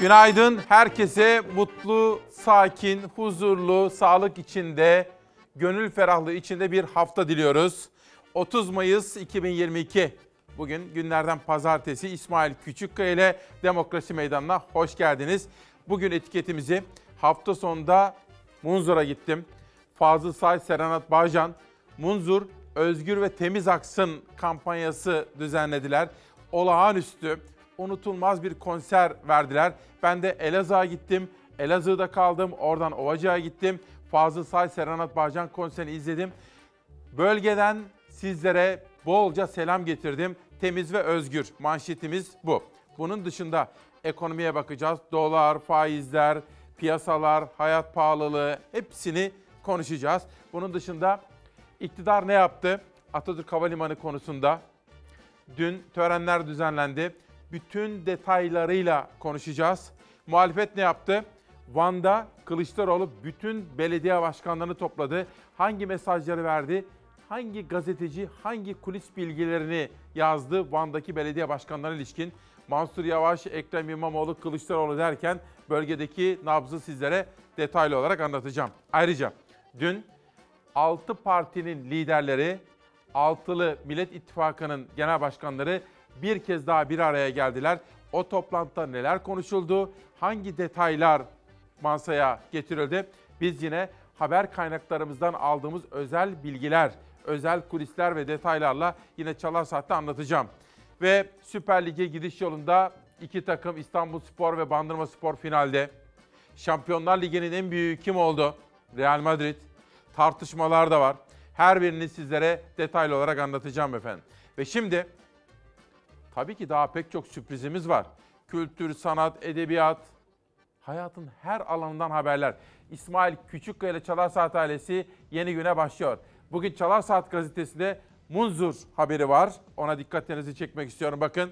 Günaydın. Herkese mutlu, sakin, huzurlu, sağlık içinde, gönül ferahlığı içinde bir hafta diliyoruz. 30 Mayıs 2022. Bugün günlerden pazartesi İsmail Küçükkaya ile Demokrasi Meydanı'na hoş geldiniz. Bugün etiketimizi hafta sonunda Munzur'a gittim. Fazıl Say, Serenat Bağcan, Munzur Özgür ve Temiz Aksın kampanyası düzenlediler. Olağanüstü, unutulmaz bir konser verdiler. Ben de Elazığ'a gittim. Elazığ'da kaldım. Oradan Ovacık'a gittim. Fazıl Say, Serenat Bağcan konserini izledim. Bölgeden sizlere bolca selam getirdim. Temiz ve özgür manşetimiz bu. Bunun dışında ekonomiye bakacağız. Dolar, faizler, piyasalar, hayat pahalılığı hepsini konuşacağız. Bunun dışında iktidar ne yaptı? Atatürk Havalimanı konusunda dün törenler düzenlendi. Bütün detaylarıyla konuşacağız. Muhalefet ne yaptı? Van'da Kılıçdaroğlu bütün belediye başkanlarını topladı. Hangi mesajları verdi? Hangi gazeteci hangi kulis bilgilerini yazdı Van'daki belediye başkanlarına ilişkin? Mansur Yavaş, Ekrem İmamoğlu, Kılıçdaroğlu derken bölgedeki nabzı sizlere detaylı olarak anlatacağım. Ayrıca dün 6 partinin liderleri, altılı Millet İttifakı'nın genel başkanları bir kez daha bir araya geldiler. O toplantıda neler konuşuldu, hangi detaylar masaya getirildi? Biz yine haber kaynaklarımızdan aldığımız özel bilgiler, özel kulisler ve detaylarla yine Çalar Saat'te anlatacağım. Ve Süper Lig'e gidiş yolunda iki takım İstanbul Spor ve Bandırma Spor finalde. Şampiyonlar Ligi'nin en büyüğü kim oldu? Real Madrid. Tartışmalar da var. Her birini sizlere detaylı olarak anlatacağım efendim. Ve şimdi tabii ki daha pek çok sürprizimiz var. Kültür, sanat, edebiyat, hayatın her alanından haberler. İsmail Küçükkaya ile Çalar Saat ailesi yeni güne başlıyor. Bugün Çalar Saat gazetesinde Munzur haberi var. Ona dikkatlerinizi çekmek istiyorum. Bakın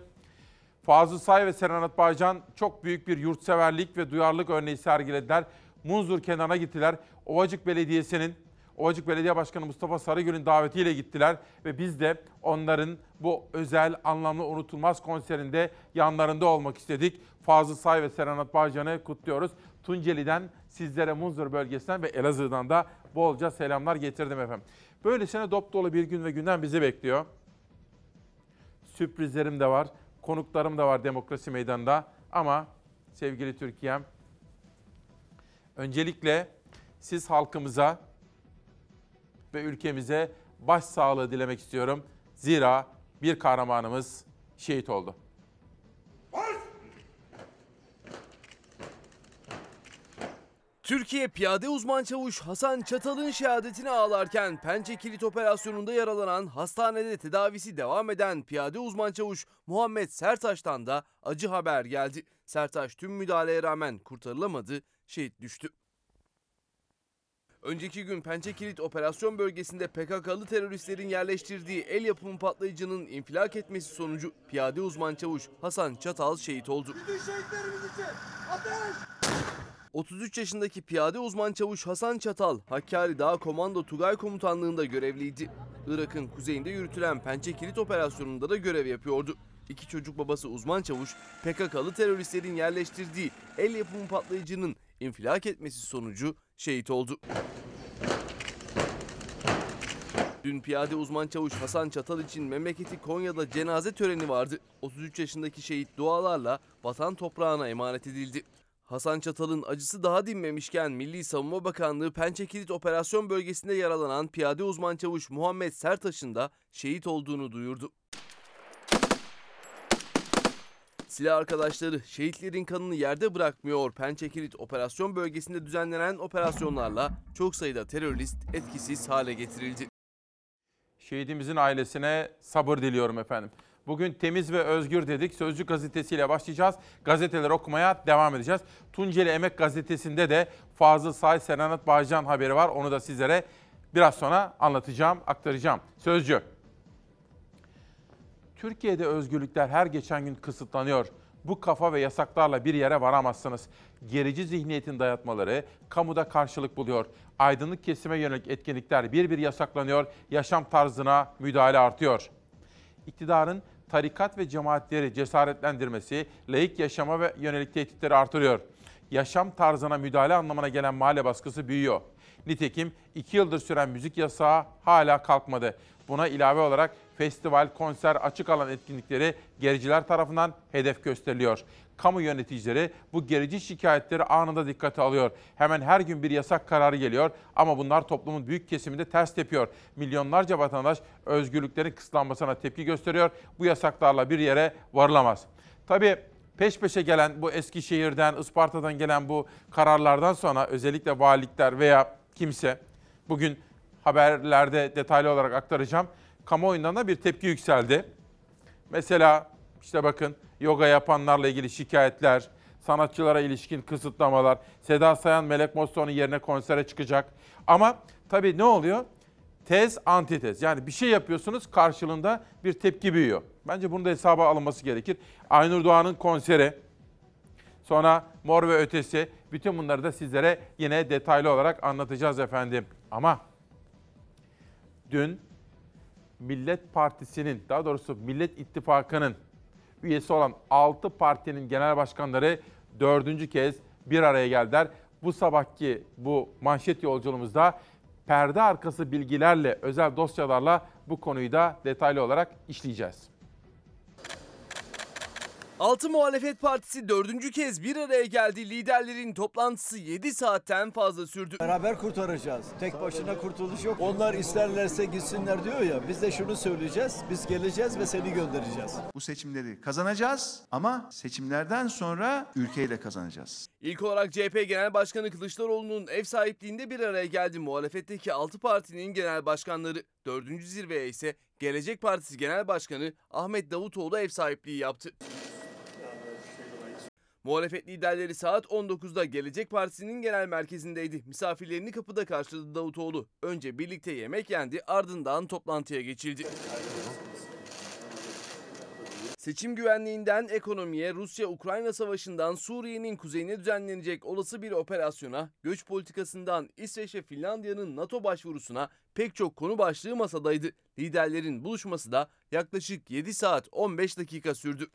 Fazıl Say ve Serenat Bağcan çok büyük bir yurtseverlik ve duyarlılık örneği sergilediler. Munzur kenarına gittiler. Ovacık Belediyesi'nin, Ovacık Belediye Başkanı Mustafa Sarıgül'ün davetiyle gittiler. Ve biz de onların bu özel, anlamlı, unutulmaz konserinde yanlarında olmak istedik. Fazıl Say ve Serenat Bağcan'ı kutluyoruz. Tunceli'den sizlere Munzur bölgesinden ve Elazığ'dan da bolca selamlar getirdim efendim. Böylesine dop dolu bir gün ve günden bizi bekliyor. Sürprizlerim de var, konuklarım da var demokrasi meydanında. Ama sevgili Türkiye'm, öncelikle siz halkımıza ve ülkemize başsağlığı dilemek istiyorum. Zira bir kahramanımız şehit oldu. Türkiye Piyade Uzman Çavuş Hasan Çatal'ın şehadetini ağlarken Pençe Kilit Operasyonu'nda yaralanan hastanede tedavisi devam eden Piyade Uzman Çavuş Muhammed Sertaş'tan da acı haber geldi. Sertaş tüm müdahaleye rağmen kurtarılamadı, şehit düştü. Önceki gün Pençe Kilit operasyon bölgesinde PKK'lı teröristlerin yerleştirdiği el yapımı patlayıcının infilak etmesi sonucu piyade uzman çavuş Hasan Çatal şehit oldu. 33 yaşındaki piyade uzman çavuş Hasan Çatal, Hakkari Dağ Komando Tugay Komutanlığı'nda görevliydi. Irak'ın kuzeyinde yürütülen Pençe Kilit operasyonunda da görev yapıyordu. İki çocuk babası uzman çavuş, PKK'lı teröristlerin yerleştirdiği el yapımı patlayıcının infilak etmesi sonucu şehit oldu. Dün piyade uzman çavuş Hasan Çatal için memleketi Konya'da cenaze töreni vardı. 33 yaşındaki şehit dualarla vatan toprağına emanet edildi. Hasan Çatal'ın acısı daha dinmemişken Milli Savunma Bakanlığı Pençe Kilit operasyon bölgesinde yaralanan piyade uzman çavuş Muhammed Sertaş'ın da şehit olduğunu duyurdu. Silah arkadaşları şehitlerin kanını yerde bırakmıyor. Pençe Kilit operasyon bölgesinde düzenlenen operasyonlarla çok sayıda terörist etkisiz hale getirildi. Şehidimizin ailesine sabır diliyorum efendim. Bugün temiz ve özgür dedik. Sözcü gazetesiyle başlayacağız. Gazeteler okumaya devam edeceğiz. Tunceli Emek Gazetesi'nde de Fazıl Say, Serenat Bağcan haberi var. Onu da sizlere biraz sonra anlatacağım, aktaracağım. Sözcü. Türkiye'de özgürlükler her geçen gün kısıtlanıyor. Bu kafa ve yasaklarla bir yere varamazsınız. Gerici zihniyetin dayatmaları kamuda karşılık buluyor. Aydınlık kesime yönelik etkinlikler bir bir yasaklanıyor. Yaşam tarzına müdahale artıyor. İktidarın tarikat ve cemaatleri cesaretlendirmesi, laik yaşama ve yönelik tehditleri artırıyor. Yaşam tarzına müdahale anlamına gelen mahalle baskısı büyüyor. Nitekim iki yıldır süren müzik yasağı hala kalkmadı. Buna ilave olarak festival, konser, açık alan etkinlikleri gericiler tarafından hedef gösteriliyor. Kamu yöneticileri bu gerici şikayetleri anında dikkate alıyor. Hemen her gün bir yasak kararı geliyor ama bunlar toplumun büyük kesiminde ters tepiyor. Milyonlarca vatandaş özgürlüklerin kısıtlanmasına tepki gösteriyor. Bu yasaklarla bir yere varılamaz. Tabii peş peşe gelen bu Eskişehir'den, Isparta'dan gelen bu kararlardan sonra özellikle valilikler veya kimse bugün haberlerde detaylı olarak aktaracağım. Kamuoyundan da bir tepki yükseldi. Mesela işte bakın yoga yapanlarla ilgili şikayetler, sanatçılara ilişkin kısıtlamalar, Seda Sayan Melek Mosso'nun yerine konsere çıkacak. Ama tabii ne oluyor? Tez, antitez. Yani bir şey yapıyorsunuz karşılığında bir tepki büyüyor. Bence bunun da hesaba alınması gerekir. Aynur Doğan'ın konseri, sonra Mor ve Ötesi, bütün bunları da sizlere yine detaylı olarak anlatacağız efendim. Ama dün Millet Partisi'nin, daha doğrusu Millet İttifakı'nın üyesi olan 6 partinin genel başkanları dördüncü kez bir araya geldiler. Bu sabahki bu manşet yolculuğumuzda perde arkası bilgilerle, özel dosyalarla bu konuyu da detaylı olarak işleyeceğiz. Altı Muhalefet Partisi dördüncü kez bir araya geldi. Liderlerin toplantısı 7 saatten fazla sürdü. Beraber kurtaracağız. Tek başına kurtuluş yok. Onlar isterlerse gitsinler diyor ya. Biz de şunu söyleyeceğiz. Biz geleceğiz ve seni göndereceğiz. Bu seçimleri kazanacağız ama seçimlerden sonra ülkeyle kazanacağız. İlk olarak CHP Genel Başkanı Kılıçdaroğlu'nun ev sahipliğinde bir araya geldi. Muhalefetteki 6 partinin genel başkanları. Dördüncü zirveye ise Gelecek Partisi Genel Başkanı Ahmet Davutoğlu ev sahipliği yaptı. Muhalefet liderleri saat 19'da Gelecek Partisi'nin genel merkezindeydi. Misafirlerini kapıda karşıladı Davutoğlu. Önce birlikte yemek yendi ardından toplantıya geçildi. Seçim güvenliğinden ekonomiye, Rusya-Ukrayna savaşından Suriye'nin kuzeyine düzenlenecek olası bir operasyona, göç politikasından İsveç ve Finlandiya'nın NATO başvurusuna pek çok konu başlığı masadaydı. Liderlerin buluşması da yaklaşık 7 saat 15 dakika sürdü.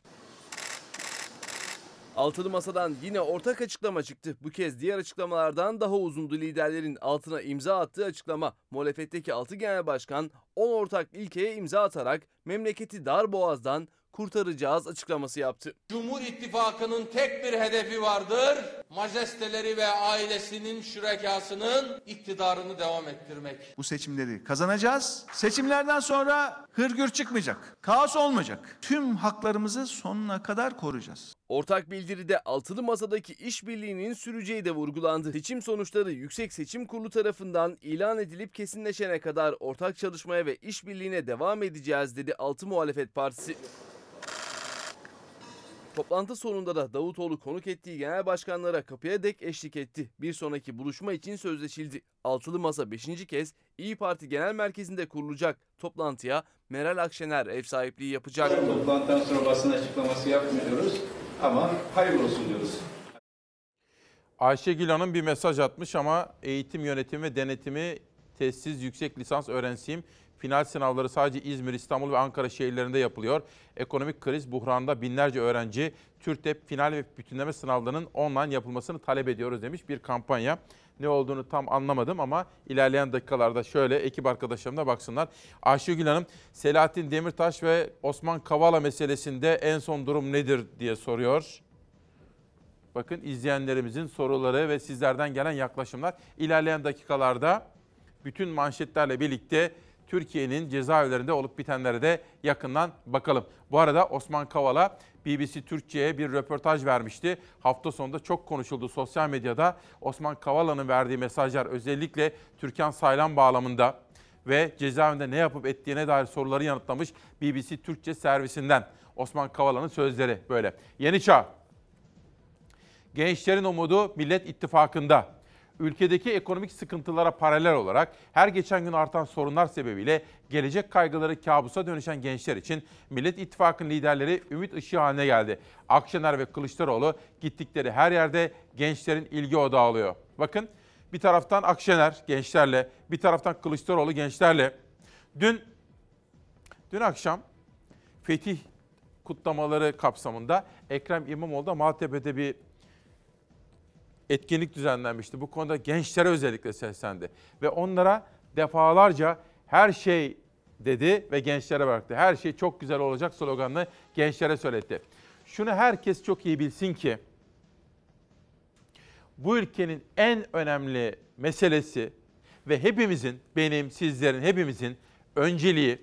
Altılı Masa'dan yine ortak açıklama çıktı. Bu kez diğer açıklamalardan daha uzundu liderlerin altına imza attığı açıklama. Muhalefetteki 6 genel başkan 10 ortak ilkeye imza atarak memleketi dar boğazdan kurtaracağız açıklaması yaptı. Cumhur İttifakı'nın tek bir hedefi vardır. Majesteleri ve ailesinin şürekasının iktidarını devam ettirmek. Bu seçimleri kazanacağız. Seçimlerden sonra hırgür çıkmayacak. Kaos olmayacak. Tüm haklarımızı sonuna kadar koruyacağız. Ortak bildiride altılı masadaki işbirliğinin süreceği de vurgulandı. Seçim sonuçları Yüksek Seçim Kurulu tarafından ilan edilip kesinleşene kadar ortak çalışmaya ve işbirliğine devam edeceğiz dedi Altı Muhalefet Partisi. Toplantı sonunda da Davutoğlu konuk ettiği genel başkanlara kapıya dek eşlik etti. Bir sonraki buluşma için sözleşildi. Altılı Masa 5. kez İyi Parti Genel Merkezi'nde kurulacak. Toplantıya Meral Akşener ev sahipliği yapacak. Toplantıdan sonra basın açıklaması yapmıyoruz ama hayırlı olsun diyoruz. Ayşegül Hanım bir mesaj atmış ama eğitim yönetimi ve denetimi testsiz yüksek lisans öğrencisiyim. Final sınavları sadece İzmir, İstanbul ve Ankara şehirlerinde yapılıyor. Ekonomik kriz buhranında binlerce öğrenci TÜRTEP final ve bütünleme sınavlarının online yapılmasını talep ediyoruz demiş bir kampanya. Ne olduğunu tam anlamadım ama ilerleyen dakikalarda şöyle ekip arkadaşlarım da baksınlar. Ayşegül Hanım, Selahattin Demirtaş ve Osman Kavala meselesinde en son durum nedir diye soruyor. Bakın izleyenlerimizin soruları ve sizlerden gelen yaklaşımlar ilerleyen dakikalarda bütün manşetlerle birlikte Türkiye'nin cezaevlerinde olup bitenlere de yakından bakalım. Bu arada Osman Kavala BBC Türkçe'ye bir röportaj vermişti. Hafta sonunda çok konuşuldu sosyal medyada. Osman Kavala'nın verdiği mesajlar özellikle Türkan Saylan bağlamında ve cezaevinde ne yapıp ettiğine dair soruları yanıtlamış BBC Türkçe servisinden. Osman Kavala'nın sözleri böyle. Yeni Çağ Gençlerin umudu Millet İttifakı'nda. Ülkedeki ekonomik sıkıntılara paralel olarak her geçen gün artan sorunlar sebebiyle gelecek kaygıları kabusa dönüşen gençler için Millet İttifakı'nın liderleri ümit ışığı haline geldi. Akşener ve Kılıçdaroğlu gittikleri her yerde gençlerin ilgi odağı oluyor. Bakın bir taraftan Akşener gençlerle, bir taraftan Kılıçdaroğlu gençlerle. Dün dün akşam Fetih kutlamaları kapsamında Ekrem İmamoğlu da Maltepe'de bir etkinlik düzenlenmişti. Bu konuda gençlere özellikle seslendi. Ve onlara defalarca her şey dedi ve gençlere bıraktı. Her şey çok güzel olacak sloganını gençlere söyletti. Şunu herkes çok iyi bilsin ki bu ülkenin en önemli meselesi ve hepimizin, benim, sizlerin, hepimizin önceliği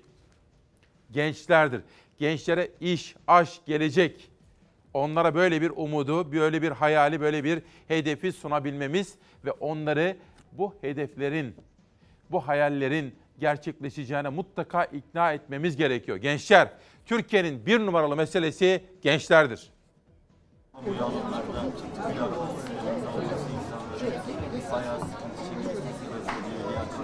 gençlerdir. Gençlere iş, aşk, gelecek, onlara böyle bir umudu, böyle bir hayali, böyle bir hedefi sunabilmemiz ve onları bu hedeflerin, bu hayallerin gerçekleşeceğine mutlaka ikna etmemiz gerekiyor. Gençler, Türkiye'nin bir numaralı meselesi gençlerdir.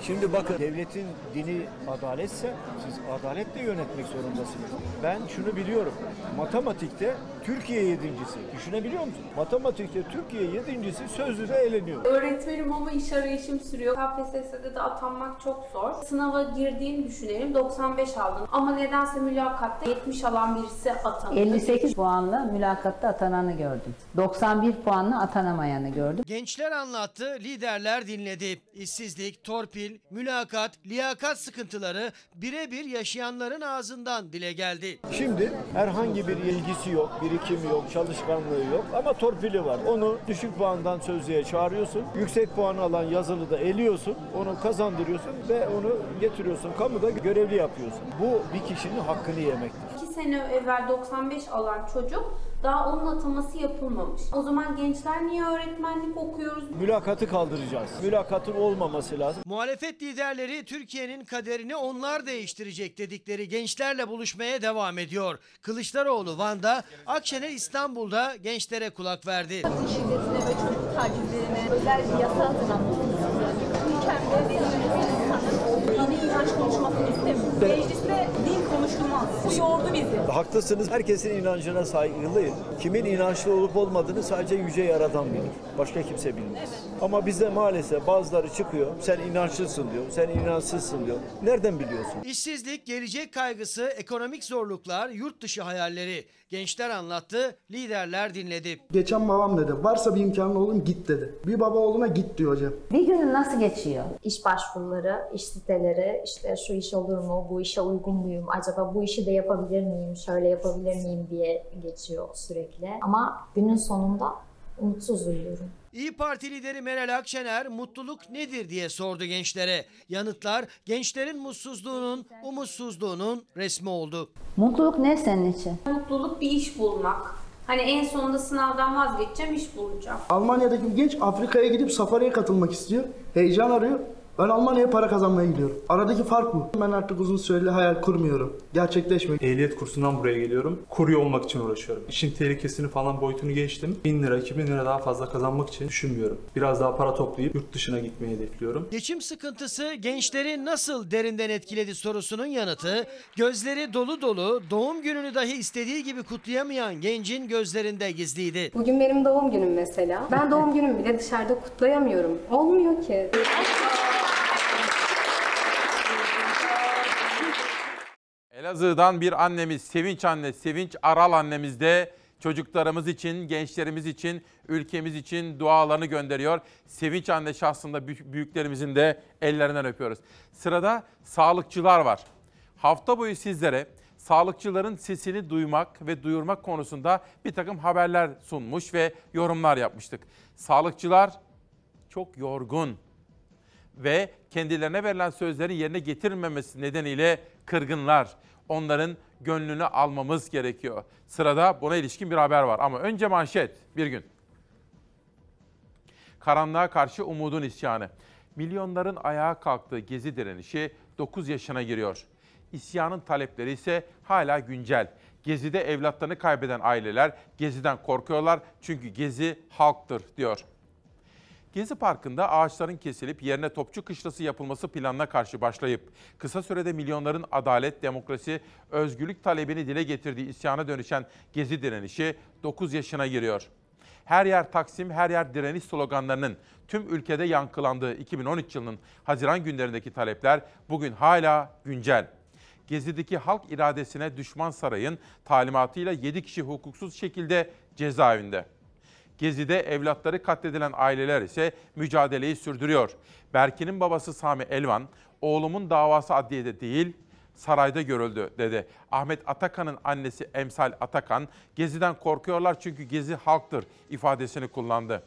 Şimdi bakın devletin dini adaletse siz adaletle yönetmek zorundasınız. Ben şunu biliyorum. Matematikte Türkiye yedincisi. Düşünebiliyor musun? Matematikte Türkiye yedincisi sözlüde eleniyor. Öğretmenim ama iş arayışım sürüyor. KPSS'de de atanmak çok zor. Sınava girdiğini düşünelim 95 aldın. Ama nedense mülakatta 70 alan birisi atandı. 58 puanla mülakatta atananı gördüm. 91 puanla atanamayanı gördüm. Gençler anlattı, liderler dinledi. İşsizlik, torpil, mülakat, liyakat sıkıntıları birebir yaşayanların ağzından dile geldi. Şimdi herhangi bir ilgisi yok, birikimi yok, çalışkanlığı yok ama torpili var. Onu düşük puandan sözlüğe çağırıyorsun. Yüksek puan alan yazılı da eliyorsun. Onu kazandırıyorsun ve onu getiriyorsun. Kamuda görevli yapıyorsun. Bu bir kişinin hakkını yemektir. 2 sene evvel 95 alan çocuk daha onun ataması yapılmamış. O zaman gençler niye öğretmenlik okuyoruz? Mülakatı kaldıracağız. Mülakatın olmaması lazım. Muhalefet liderleri Türkiye'nin kaderini onlar değiştirecek dedikleri gençlerle buluşmaya devam ediyor. Kılıçdaroğlu Van'da, Akşener İstanbul'da gençlere kulak verdi. kadın şiddetine ve çocuk tacizlerine özel bir yasa hazırlanması Ülkemde verilmesi insanın dini inanç konuşmasını istemiyor. Mecliste din. Bu yordu bizi. Haklısınız. Herkesin inancına saygılıyım. Kimin inançlı olup olmadığını sadece yüce yaradan bilir. Başka kimse bilmez. Ama bizde maalesef bazıları çıkıyor. Sen inançlısın diyor. Sen inançsızsın diyor. Nereden biliyorsun? İşsizlik, gelecek kaygısı, ekonomik zorluklar, yurt dışı hayalleri. Gençler anlattı, liderler dinledi. Geçen babam dedi varsa bir imkanın oğlum git dedi. Bir baba oğluna git diyor hocam. Bir günün nasıl geçiyor? İş başvuruları, iş siteleri, işte şu iş olur mu, bu işe uygun muyum, acaba bu işi de yapabilir miyim, şöyle yapabilir miyim diye geçiyor sürekli. Ama günün sonunda umutsuz uyuyorum. İyi Parti lideri Meral Akşener mutluluk nedir diye sordu gençlere. Yanıtlar gençlerin mutsuzluğunun, umutsuzluğunun resmi oldu. Mutluluk ne senin için? Mutluluk bir iş bulmak. Hani en sonunda sınavdan vazgeçeceğim, iş bulacağım. Almanya'daki bir genç Afrika'ya gidip safariye katılmak istiyor. Heyecan arıyor. Ben Almanya'ya para kazanmaya gidiyorum. Aradaki fark bu. Ben artık uzun süreli hayal kurmuyorum. Gerçekleşmiyor. Ehliyet kursundan buraya geliyorum. Kurye olmak için uğraşıyorum. İşin tehlikesini falan boyutunu geçtim. 1000 lira, 2000 lira daha fazla kazanmak için düşünmüyorum. Biraz daha para toplayıp yurt dışına gitmeyi hedefliyorum. Geçim sıkıntısı gençleri nasıl derinden etkiledi sorusunun yanıtı, gözleri dolu dolu, doğum gününü dahi istediği gibi kutlayamayan gencin gözlerinde gizliydi. Bugün benim doğum günüm mesela. Ben doğum günümü bile dışarıda kutlayamıyorum. Olmuyor ki. Elazığ'dan bir annemiz, Sevinç anne, Sevinç Aral annemiz de çocuklarımız için, gençlerimiz için, ülkemiz için dualarını gönderiyor. Sevinç anne şahsında büyük- büyüklerimizin de ellerinden öpüyoruz. Sırada sağlıkçılar var. Hafta boyu sizlere sağlıkçıların sesini duymak ve duyurmak konusunda bir takım haberler sunmuş ve yorumlar yapmıştık. Sağlıkçılar çok yorgun ve kendilerine verilen sözlerin yerine getirilmemesi nedeniyle kırgınlar. Onların gönlünü almamız gerekiyor. Sırada buna ilişkin bir haber var ama önce manşet bir gün. Karanlığa karşı umudun isyanı. Milyonların ayağa kalktığı gezi direnişi 9 yaşına giriyor. İsyanın talepleri ise hala güncel. Gezi'de evlatlarını kaybeden aileler Gezi'den korkuyorlar çünkü Gezi halktır diyor. Gezi Parkı'nda ağaçların kesilip yerine topçu kışlası yapılması planına karşı başlayıp kısa sürede milyonların adalet, demokrasi, özgürlük talebini dile getirdiği isyana dönüşen Gezi direnişi 9 yaşına giriyor. Her yer Taksim, her yer direniş sloganlarının tüm ülkede yankılandığı 2013 yılının Haziran günlerindeki talepler bugün hala güncel. Gezi'deki halk iradesine düşman sarayın talimatıyla 7 kişi hukuksuz şekilde cezaevinde. Gezi'de evlatları katledilen aileler ise mücadeleyi sürdürüyor. Berkin'in babası Sami Elvan, oğlumun davası adliyede değil, sarayda görüldü dedi. Ahmet Atakan'ın annesi Emsal Atakan, Gezi'den korkuyorlar çünkü Gezi halktır ifadesini kullandı.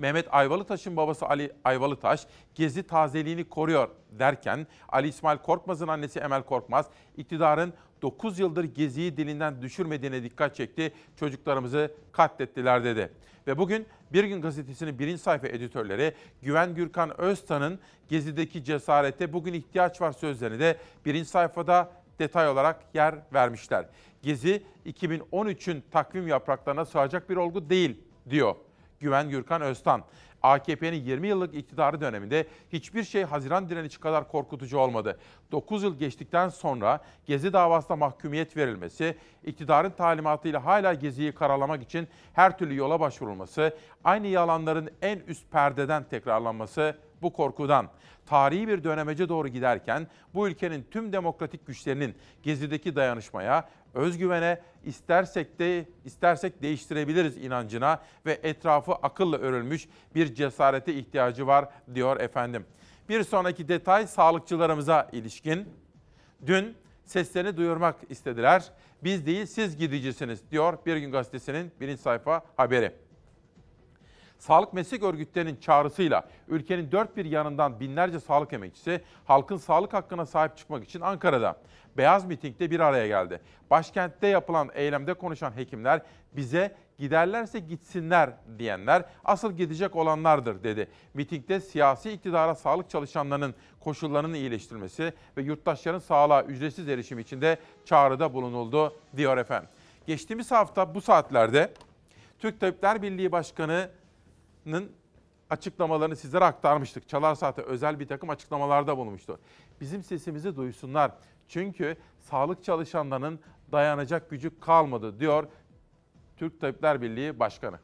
Mehmet Ayvalıtaş'ın babası Ali Ayvalıtaş gezi tazeliğini koruyor derken Ali İsmail Korkmaz'ın annesi Emel Korkmaz iktidarın 9 yıldır geziyi dilinden düşürmediğine dikkat çekti. Çocuklarımızı katlettiler dedi. Ve bugün Bir Gün Gazetesi'nin birinci sayfa editörleri Güven Gürkan Öztan'ın gezideki cesarete bugün ihtiyaç var sözlerini de birinci sayfada detay olarak yer vermişler. Gezi 2013'ün takvim yapraklarına sığacak bir olgu değil diyor. Güven Gürkan Öztan. AKP'nin 20 yıllık iktidarı döneminde hiçbir şey Haziran direnici kadar korkutucu olmadı. 9 yıl geçtikten sonra Gezi davasında mahkumiyet verilmesi, iktidarın talimatıyla hala Gezi'yi karalamak için her türlü yola başvurulması, aynı yalanların en üst perdeden tekrarlanması bu korkudan. Tarihi bir dönemece doğru giderken bu ülkenin tüm demokratik güçlerinin Gezi'deki dayanışmaya, özgüvene istersek de istersek değiştirebiliriz inancına ve etrafı akılla örülmüş bir cesarete ihtiyacı var diyor efendim. Bir sonraki detay sağlıkçılarımıza ilişkin. Dün seslerini duyurmak istediler. Biz değil siz gidicisiniz diyor Bir Gün Gazetesi'nin birinci sayfa haberi. Sağlık meslek örgütlerinin çağrısıyla ülkenin dört bir yanından binlerce sağlık emekçisi halkın sağlık hakkına sahip çıkmak için Ankara'da Beyaz Miting'de bir araya geldi. Başkentte yapılan eylemde konuşan hekimler bize giderlerse gitsinler diyenler asıl gidecek olanlardır dedi. Mitingde siyasi iktidara sağlık çalışanlarının koşullarının iyileştirilmesi ve yurttaşların sağlığa ücretsiz erişim için de çağrıda bulunuldu diyor efendim. Geçtiğimiz hafta bu saatlerde Türk Tabipler Birliği Başkanı Nın açıklamalarını sizlere aktarmıştık. Çalar Saat'e özel bir takım açıklamalarda bulunmuştu. Bizim sesimizi duysunlar. Çünkü sağlık çalışanlarının dayanacak gücü kalmadı diyor Türk Tabipler Birliği Başkanı.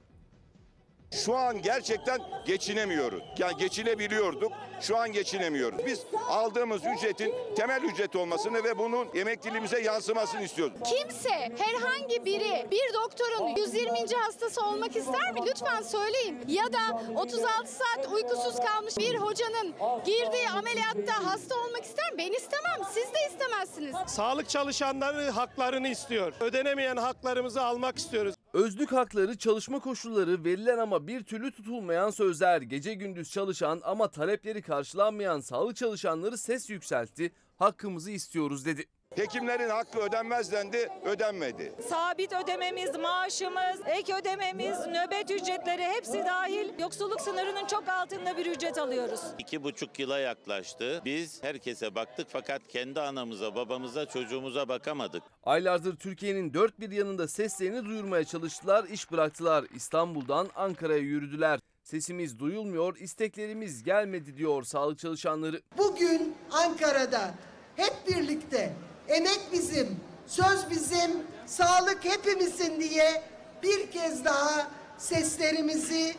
Şu an gerçekten geçinemiyoruz. Yani geçinebiliyorduk. Şu an geçinemiyoruz. Biz aldığımız ücretin temel ücret olmasını ve bunun emekliliğimize yansımasını istiyoruz. Kimse herhangi biri bir doktorun 120. hastası olmak ister mi? Lütfen söyleyin. Ya da 36 saat uykusuz kalmış bir hocanın girdiği ameliyatta hasta olmak ister mi? Ben istemem. Siz de istemezsiniz. Sağlık çalışanları haklarını istiyor. Ödenemeyen haklarımızı almak istiyoruz. Özlük hakları, çalışma koşulları, verilen ama bir türlü tutulmayan sözler, gece gündüz çalışan ama talepleri karşılanmayan sağlık çalışanları ses yükseltti, hakkımızı istiyoruz dedi. Hekimlerin hakkı ödenmez dendi, ödenmedi. Sabit ödememiz, maaşımız, ek ödememiz, nöbet ücretleri hepsi dahil yoksulluk sınırının çok altında bir ücret alıyoruz. İki buçuk yıla yaklaştı. Biz herkese baktık fakat kendi anamıza, babamıza, çocuğumuza bakamadık. Aylardır Türkiye'nin dört bir yanında seslerini duyurmaya çalıştılar, iş bıraktılar. İstanbul'dan Ankara'ya yürüdüler. Sesimiz duyulmuyor, isteklerimiz gelmedi diyor sağlık çalışanları. Bugün Ankara'da hep birlikte emek bizim, söz bizim, sağlık hepimizin diye bir kez daha seslerimizi,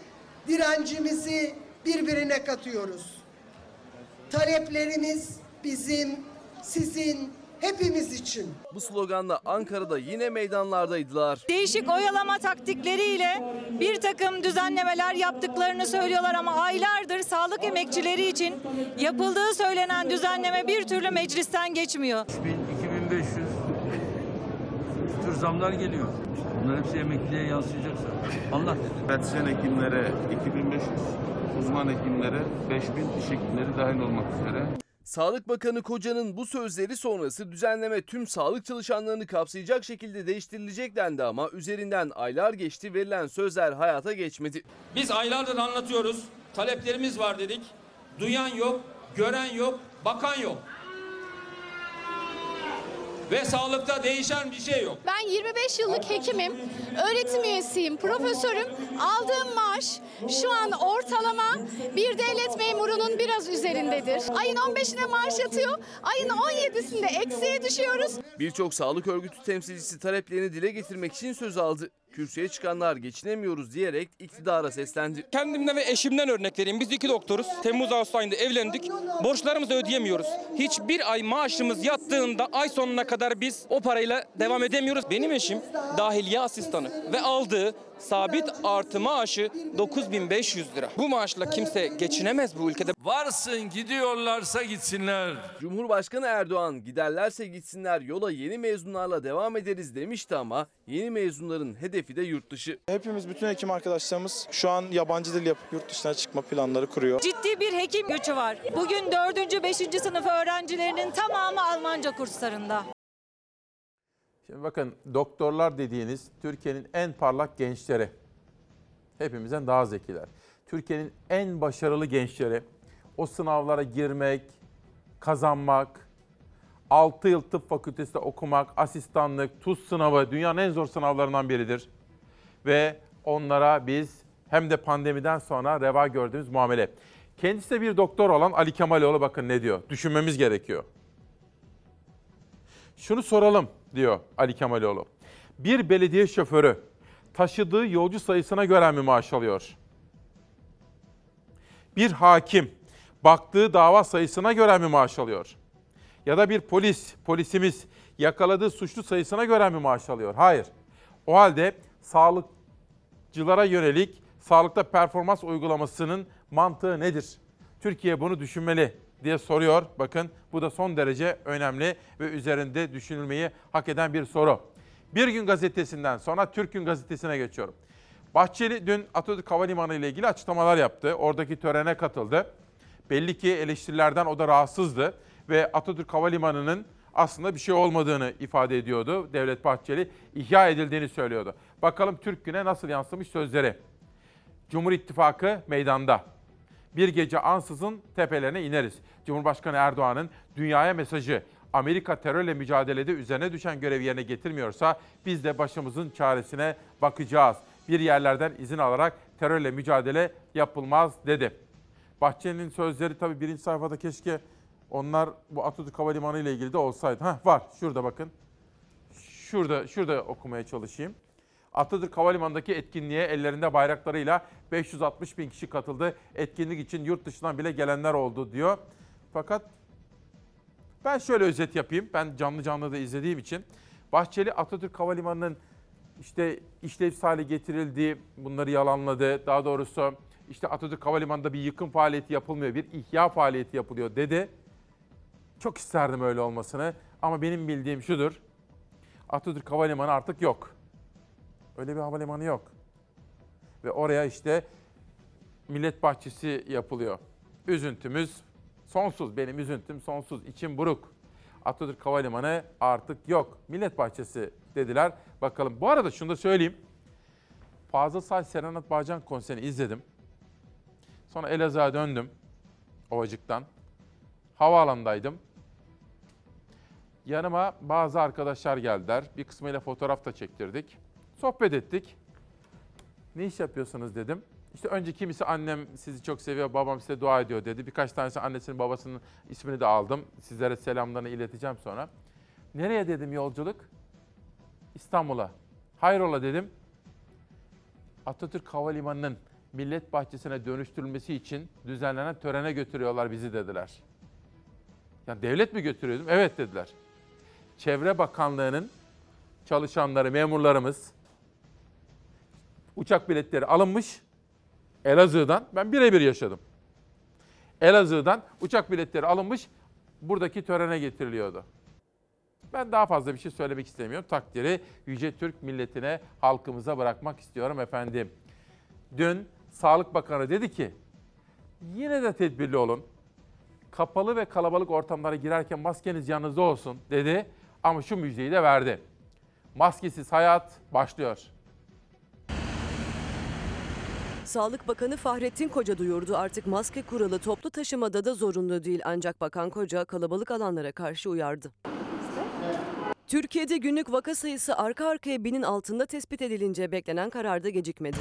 direncimizi birbirine katıyoruz. Taleplerimiz bizim, sizin, hepimiz için. Bu sloganla Ankara'da yine meydanlardaydılar. Değişik oyalama taktikleriyle bir takım düzenlemeler yaptıklarını söylüyorlar ama aylardır sağlık emekçileri için yapıldığı söylenen düzenleme bir türlü meclisten geçmiyor. 2500 tür zamlar geliyor. Bunlar hepsi emekliye yansıyacaksa. Allah dedi. Pratisyen hekimlere 2500, uzman hekimlere 5000, diş hekimleri dahil olmak üzere. Sağlık Bakanı Koca'nın bu sözleri sonrası düzenleme tüm sağlık çalışanlarını kapsayacak şekilde değiştirilecek dendi ama üzerinden aylar geçti verilen sözler hayata geçmedi. Biz aylardır anlatıyoruz. Taleplerimiz var dedik. Duyan yok, gören yok, bakan yok. Ve sağlıkta değişen bir şey yok. Ben 25 yıllık hekimim, öğretim üyesiyim, profesörüm. Aldığım maaş şu an ortalama bir devlet memurunun biraz üzerindedir. Ayın 15'ine maaş yatıyor, ayın 17'sinde eksiye düşüyoruz. Birçok sağlık örgütü temsilcisi taleplerini dile getirmek için söz aldı. Kürsüye çıkanlar geçinemiyoruz diyerek iktidara seslendi. Kendimden ve eşimden örnek vereyim. Biz iki doktoruz. Temmuz Ağustos ayında evlendik. Borçlarımızı ödeyemiyoruz. Hiçbir ay maaşımız yattığında ay sonuna kadar biz o parayla devam edemiyoruz. Benim eşim dahiliye asistanı ve aldığı sabit artı maaşı 9500 lira. Bu maaşla kimse geçinemez bu ülkede. Varsın gidiyorlarsa gitsinler. Cumhurbaşkanı Erdoğan giderlerse gitsinler yola yeni mezunlarla devam ederiz demişti ama yeni mezunların hedefi de yurt dışı. Hepimiz bütün hekim arkadaşlarımız şu an yabancı dil yapıp yurt dışına çıkma planları kuruyor. Ciddi bir hekim göçü var. Bugün 4. 5. sınıf öğrencilerinin tamamı Almanca kurslarında. Şimdi bakın doktorlar dediğiniz Türkiye'nin en parlak gençleri. Hepimizden daha zekiler. Türkiye'nin en başarılı gençleri. O sınavlara girmek, kazanmak, 6 yıl tıp fakültesinde okumak, asistanlık, tuz sınavı dünyanın en zor sınavlarından biridir. Ve onlara biz hem de pandemiden sonra reva gördüğümüz muamele. Kendisi de bir doktor olan Ali Kemaloğlu bakın ne diyor. Düşünmemiz gerekiyor. Şunu soralım diyor Ali Kemaloğlu. Bir belediye şoförü taşıdığı yolcu sayısına göre mi maaş alıyor? Bir hakim baktığı dava sayısına göre mi maaş alıyor? Ya da bir polis, polisimiz yakaladığı suçlu sayısına göre mi maaş alıyor? Hayır. O halde sağlıkçılara yönelik sağlıkta performans uygulamasının mantığı nedir? Türkiye bunu düşünmeli diye soruyor. Bakın bu da son derece önemli ve üzerinde düşünülmeyi hak eden bir soru. Bir gün gazetesinden sonra Türk Gün gazetesine geçiyorum. Bahçeli dün Atatürk Havalimanı ile ilgili açıklamalar yaptı. Oradaki törene katıldı. Belli ki eleştirilerden o da rahatsızdı ve Atatürk Havalimanı'nın aslında bir şey olmadığını ifade ediyordu. Devlet Bahçeli ihya edildiğini söylüyordu. Bakalım Türk Gün'e nasıl yansımış sözleri. Cumhur İttifakı meydanda. Bir gece ansızın tepelerine ineriz. Cumhurbaşkanı Erdoğan'ın dünyaya mesajı Amerika terörle mücadelede üzerine düşen görevi yerine getirmiyorsa biz de başımızın çaresine bakacağız. Bir yerlerden izin alarak terörle mücadele yapılmaz dedi. Bahçeli'nin sözleri tabii birinci sayfada keşke onlar bu Atatürk Havalimanı ile ilgili de olsaydı. Hah var şurada bakın. Şurada şurada okumaya çalışayım. Atatürk Havalimanı'ndaki etkinliğe ellerinde bayraklarıyla 560 bin kişi katıldı. Etkinlik için yurt dışından bile gelenler oldu diyor. Fakat ben şöyle özet yapayım. Ben canlı canlı da izlediğim için. Bahçeli Atatürk Havalimanı'nın işte işlevsiz hale getirildiği bunları yalanladı. Daha doğrusu işte Atatürk Havalimanı'nda bir yıkım faaliyeti yapılmıyor, bir ihya faaliyeti yapılıyor dedi. Çok isterdim öyle olmasını ama benim bildiğim şudur. Atatürk Havalimanı artık yok. Öyle bir havalimanı yok. Ve oraya işte millet bahçesi yapılıyor. Üzüntümüz sonsuz. Benim üzüntüm sonsuz. İçim buruk. Atatürk Havalimanı artık yok. Millet bahçesi dediler. Bakalım. Bu arada şunu da söyleyeyim. Fazıl Say Serenat Bağcan konserini izledim. Sonra Elazığ'a döndüm. Ovacık'tan. Havaalanındaydım. Yanıma bazı arkadaşlar geldiler. Bir kısmıyla fotoğraf da çektirdik. Sohbet ettik. Ne iş yapıyorsunuz dedim. İşte önce kimisi annem sizi çok seviyor, babam size dua ediyor dedi. Birkaç tanesi annesinin babasının ismini de aldım. Sizlere selamlarını ileteceğim sonra. Nereye dedim yolculuk? İstanbul'a. Hayrola dedim. Atatürk Havalimanı'nın Millet Bahçesi'ne dönüştürülmesi için düzenlenen törene götürüyorlar bizi dediler. Yani devlet mi götürüyor dedim. Evet dediler. Çevre Bakanlığı'nın çalışanları, memurlarımız uçak biletleri alınmış Elazığ'dan. Ben birebir yaşadım. Elazığ'dan uçak biletleri alınmış buradaki törene getiriliyordu. Ben daha fazla bir şey söylemek istemiyorum. Takdiri Yüce Türk milletine, halkımıza bırakmak istiyorum efendim. Dün Sağlık Bakanı dedi ki yine de tedbirli olun. Kapalı ve kalabalık ortamlara girerken maskeniz yanınızda olsun dedi. Ama şu müjdeyi de verdi. Maskesiz hayat başlıyor. Sağlık Bakanı Fahrettin Koca duyurdu artık maske kuralı toplu taşımada da zorunlu değil ancak Bakan Koca kalabalık alanlara karşı uyardı. Türkiye'de günlük vaka sayısı arka arkaya binin altında tespit edilince beklenen kararda gecikmedi.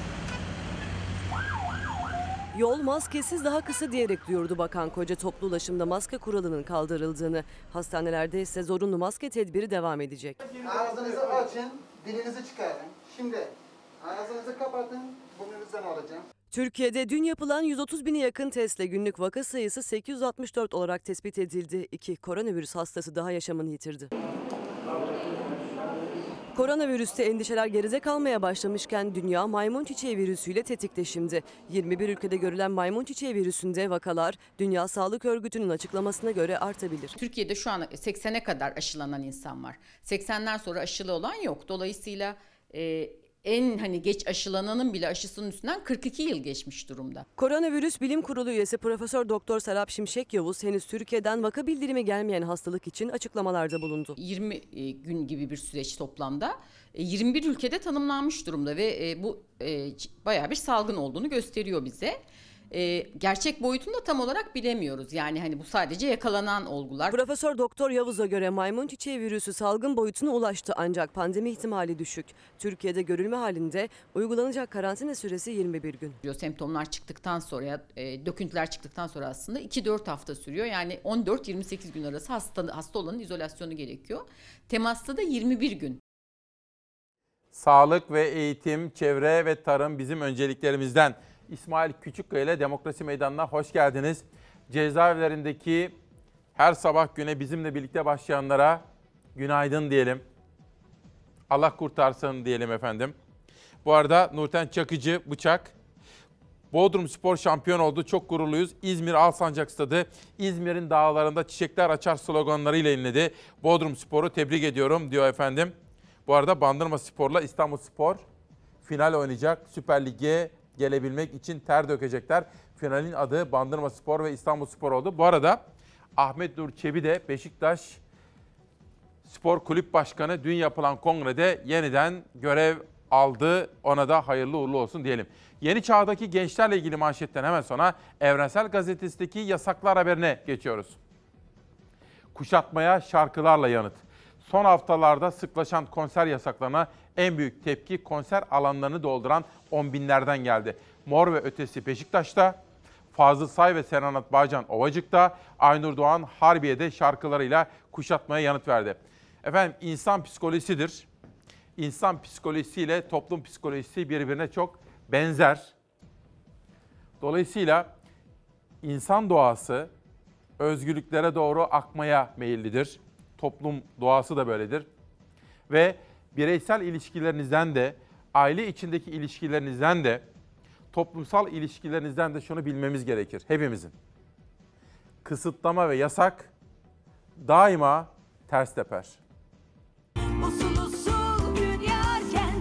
Yol maskesiz daha kısa diyerek duyurdu Bakan Koca toplu ulaşımda maske kuralının kaldırıldığını. Hastanelerde ise zorunlu maske tedbiri devam edecek. Ağzınızı açın, dilinizi çıkarın. Şimdi Ağzınızı kapatın. Burnunuzdan alacağım. Türkiye'de dün yapılan 130 bine yakın testle günlük vaka sayısı 864 olarak tespit edildi. İki koronavirüs hastası daha yaşamını yitirdi. Koronavirüste endişeler geride kalmaya başlamışken dünya maymun çiçeği virüsüyle tetikte şimdi. 21 ülkede görülen maymun çiçeği virüsünde vakalar Dünya Sağlık Örgütü'nün açıklamasına göre artabilir. Türkiye'de şu an 80'e kadar aşılanan insan var. 80'den sonra aşılı olan yok. Dolayısıyla e, en hani geç aşılananın bile aşısının üstünden 42 yıl geçmiş durumda. Koronavirüs Bilim Kurulu üyesi Profesör Doktor Serap Şimşek Yavuz henüz Türkiye'den vaka bildirimi gelmeyen hastalık için açıklamalarda bulundu. 20 e, gün gibi bir süreç toplamda E, 21 ülkede tanımlanmış durumda ve e, bu e, bayağı bir salgın olduğunu gösteriyor bize. E, Gerçek boyutunu da tam olarak bilemiyoruz. Yani hani bu sadece yakalanan olgular. Profesör Doktor Yavuz'a göre maymun çiçeği virüsü salgın boyutuna ulaştı ancak pandemi ihtimali düşük. Türkiye'de görülme halinde uygulanacak karantina süresi 21 gün. diyor. Semptomlar çıktıktan sonra, e, döküntüler çıktıktan sonra aslında 2-4 hafta sürüyor. Yani 14-28 gün arası hasta, hasta olanın izolasyonu gerekiyor. Temasta da 21 gün. Sağlık ve eğitim, çevre ve tarım bizim önceliklerimizden. İsmail Küçükkaya ile Demokrasi Meydanı'na hoş geldiniz. Cezaevlerindeki her sabah güne bizimle birlikte başlayanlara günaydın diyelim. Allah kurtarsın diyelim efendim. Bu arada Nurten Çakıcı Bıçak Bodrum Spor şampiyon oldu. Çok gururluyuz. İzmir Alsancak Stadı İzmir'in dağlarında çiçekler açar sloganlarıyla inledi. Bodrum Spor'u tebrik ediyorum diyor efendim. Bu arada Bandırma Spor'la İstanbul Spor final oynayacak. Süper Lig'e gelebilmek için ter dökecekler. Finalin adı Bandırma Spor ve İstanbul Spor oldu. Bu arada Ahmet Nur Çebi de Beşiktaş Spor Kulüp Başkanı dün yapılan kongrede yeniden görev aldı. Ona da hayırlı uğurlu olsun diyelim. Yeni çağdaki gençlerle ilgili manşetten hemen sonra Evrensel Gazetesi'ndeki yasaklar haberine geçiyoruz. Kuşatmaya şarkılarla yanıt. Son haftalarda sıklaşan konser yasaklarına en büyük tepki konser alanlarını dolduran on binlerden geldi. Mor ve Ötesi Beşiktaş'ta, Fazıl Say ve Senanat Bağcan Ovacık'ta, Aynur Doğan Harbiye'de şarkılarıyla kuşatmaya yanıt verdi. Efendim insan psikolojisidir. İnsan psikolojisiyle toplum psikolojisi birbirine çok benzer. Dolayısıyla insan doğası özgürlüklere doğru akmaya meyillidir. Toplum doğası da böyledir. Ve bireysel ilişkilerinizden de, aile içindeki ilişkilerinizden de, toplumsal ilişkilerinizden de şunu bilmemiz gerekir hepimizin. Kısıtlama ve yasak daima ters teper.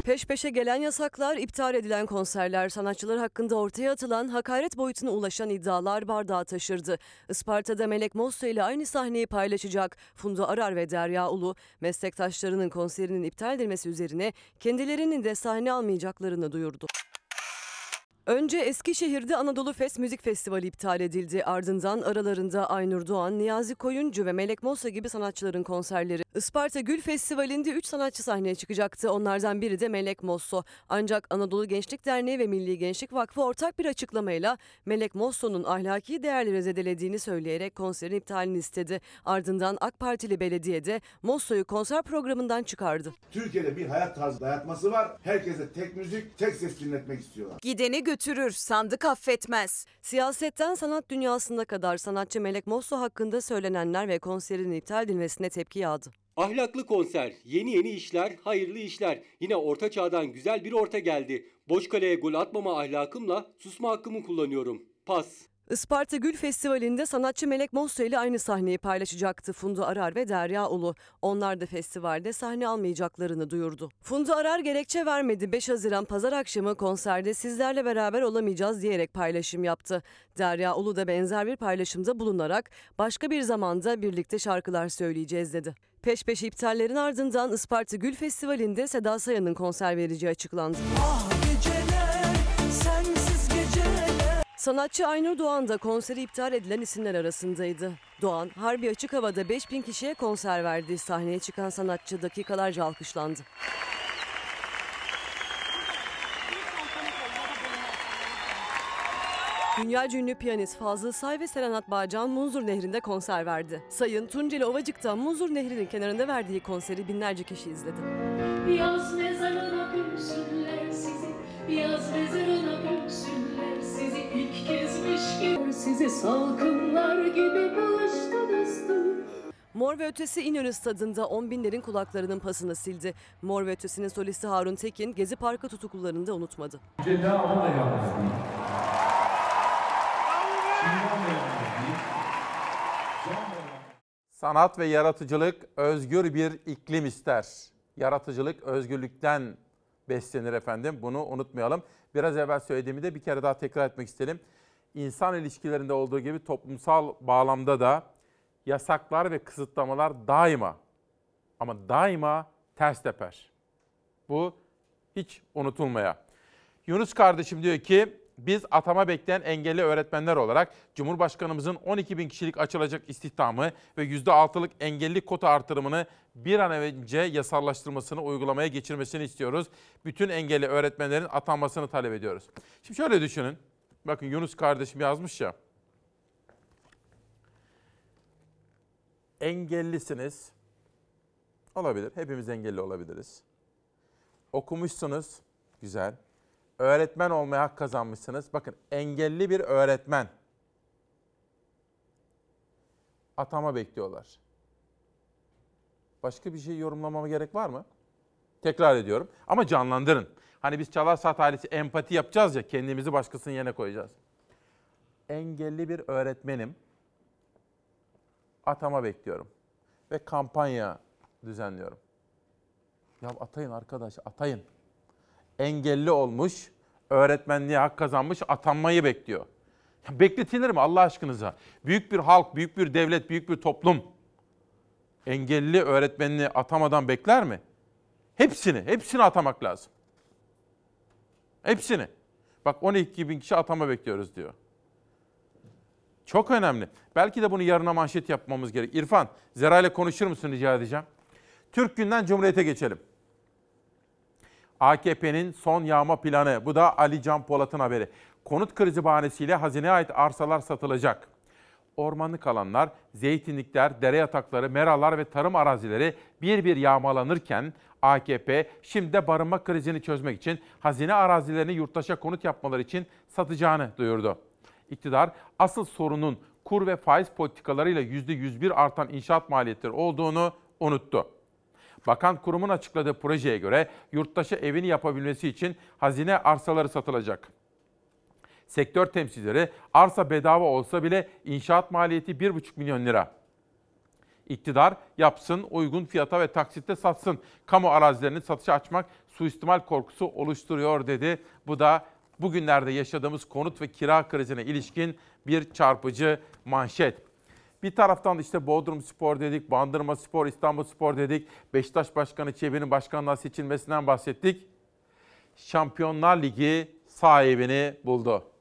Peş peşe gelen yasaklar, iptal edilen konserler, sanatçılar hakkında ortaya atılan hakaret boyutuna ulaşan iddialar bardağı taşırdı. Isparta'da Melek Mosso ile aynı sahneyi paylaşacak Funda Arar ve Derya Ulu, meslektaşlarının konserinin iptal edilmesi üzerine kendilerinin de sahne almayacaklarını duyurdu. Önce Eskişehir'de Anadolu Fest Müzik Festivali iptal edildi. Ardından aralarında Aynur Doğan, Niyazi Koyuncu ve Melek Mossa gibi sanatçıların konserleri. Isparta Gül Festivali'nde 3 sanatçı sahneye çıkacaktı. Onlardan biri de Melek Mosso. Ancak Anadolu Gençlik Derneği ve Milli Gençlik Vakfı ortak bir açıklamayla Melek Mosso'nun ahlaki değerleri zedelediğini söyleyerek konserin iptalini istedi. Ardından AK Partili belediye de Mosso'yu konser programından çıkardı. Türkiye'de bir hayat tarzı dayatması var. Herkese tek müzik, tek ses dinletmek istiyorlar. Gideni götürür, sandık affetmez. Siyasetten sanat dünyasına kadar sanatçı Melek Mosso hakkında söylenenler ve konserin iptal edilmesine tepki yağdı. Ahlaklı konser, yeni yeni işler, hayırlı işler. Yine orta çağdan güzel bir orta geldi. Boş kaleye gol atmama ahlakımla susma hakkımı kullanıyorum. Pas. Isparta Gül Festivali'nde sanatçı Melek Mosso ile aynı sahneyi paylaşacaktı Funda Arar ve Derya Ulu. Onlar da festivalde sahne almayacaklarını duyurdu. Funda Arar gerekçe vermedi. 5 Haziran pazar akşamı konserde sizlerle beraber olamayacağız diyerek paylaşım yaptı. Derya Ulu da benzer bir paylaşımda bulunarak başka bir zamanda birlikte şarkılar söyleyeceğiz dedi. Peş peşe iptallerin ardından Isparta Gül Festivali'nde Seda Sayan'ın konser vereceği açıklandı. Sanatçı Aynur Doğan da konseri iptal edilen isimler arasındaydı. Doğan, Harbi Açık Hava'da 5000 kişiye konser verdi. Sahneye çıkan sanatçı dakikalarca alkışlandı. Dünya ünlü piyanist Fazıl Say ve Serenat Bağcan Munzur Nehri'nde konser verdi. Sayın Tunceli Ovacık'ta Munzur Nehri'nin kenarında verdiği konseri binlerce kişi izledi. Yaz mezarına gülsünler sizin Yaz mezarına sizi gezmiş gibi Sizi salkımlar gibi buluştunuz Mor ve Ötesi İnönü stadında 10 binlerin kulaklarının pasını sildi. Mor ve Ötesi'nin solisti Harun Tekin Gezi Parkı tutuklularını da unutmadı. Ceza onu da yalnız değil. Sanat ve yaratıcılık özgür bir iklim ister. Yaratıcılık özgürlükten beslenir efendim. Bunu unutmayalım. Biraz evvel söylediğimi de bir kere daha tekrar etmek istedim. İnsan ilişkilerinde olduğu gibi toplumsal bağlamda da yasaklar ve kısıtlamalar daima ama daima ters teper. Bu hiç unutulmaya. Yunus kardeşim diyor ki biz atama bekleyen engelli öğretmenler olarak Cumhurbaşkanımızın 12 bin kişilik açılacak istihdamı ve %6'lık engelli kota artırımını bir an önce yasallaştırmasını uygulamaya geçirmesini istiyoruz. Bütün engelli öğretmenlerin atanmasını talep ediyoruz. Şimdi şöyle düşünün. Bakın Yunus kardeşim yazmış ya. Engellisiniz. Olabilir. Hepimiz engelli olabiliriz. Okumuşsunuz. Güzel. Öğretmen olmaya hak kazanmışsınız. Bakın engelli bir öğretmen. Atama bekliyorlar. Başka bir şey yorumlamama gerek var mı? Tekrar ediyorum. Ama canlandırın. Hani biz Çalar Saat ailesi empati yapacağız ya kendimizi başkasının yerine koyacağız. Engelli bir öğretmenim. Atama bekliyorum. Ve kampanya düzenliyorum. Ya atayın arkadaş atayın. Engelli olmuş, öğretmenliğe hak kazanmış atanmayı bekliyor. Ya bekletilir mi Allah aşkınıza? Büyük bir halk, büyük bir devlet, büyük bir toplum engelli öğretmenini atamadan bekler mi? Hepsini, hepsini atamak lazım. Hepsini. Bak 12 bin kişi atama bekliyoruz diyor. Çok önemli. Belki de bunu yarına manşet yapmamız gerek. İrfan, Zera ile konuşur musun rica edeceğim. Türk günden Cumhuriyet'e geçelim. AKP'nin son yağma planı. Bu da Ali Can Polat'ın haberi. Konut krizi bahanesiyle hazineye ait arsalar satılacak. Ormanlık alanlar, zeytinlikler, dere yatakları, meralar ve tarım arazileri bir bir yağmalanırken AKP şimdi de barınma krizini çözmek için hazine arazilerini yurttaşa konut yapmaları için satacağını duyurdu. İktidar asıl sorunun kur ve faiz politikalarıyla %101 artan inşaat maliyetleri olduğunu unuttu. Bakan kurumun açıkladığı projeye göre yurttaşa evini yapabilmesi için hazine arsaları satılacak. Sektör temsilcileri arsa bedava olsa bile inşaat maliyeti 1,5 milyon lira. İktidar yapsın, uygun fiyata ve taksitte satsın. Kamu arazilerini satışa açmak suistimal korkusu oluşturuyor dedi. Bu da bugünlerde yaşadığımız konut ve kira krizine ilişkin bir çarpıcı manşet. Bir taraftan işte Bodrum Spor dedik, Bandırma Spor, İstanbul Spor dedik. Beşiktaş Başkanı Çebi'nin başkanlığa seçilmesinden bahsettik. Şampiyonlar Ligi sahibini buldu.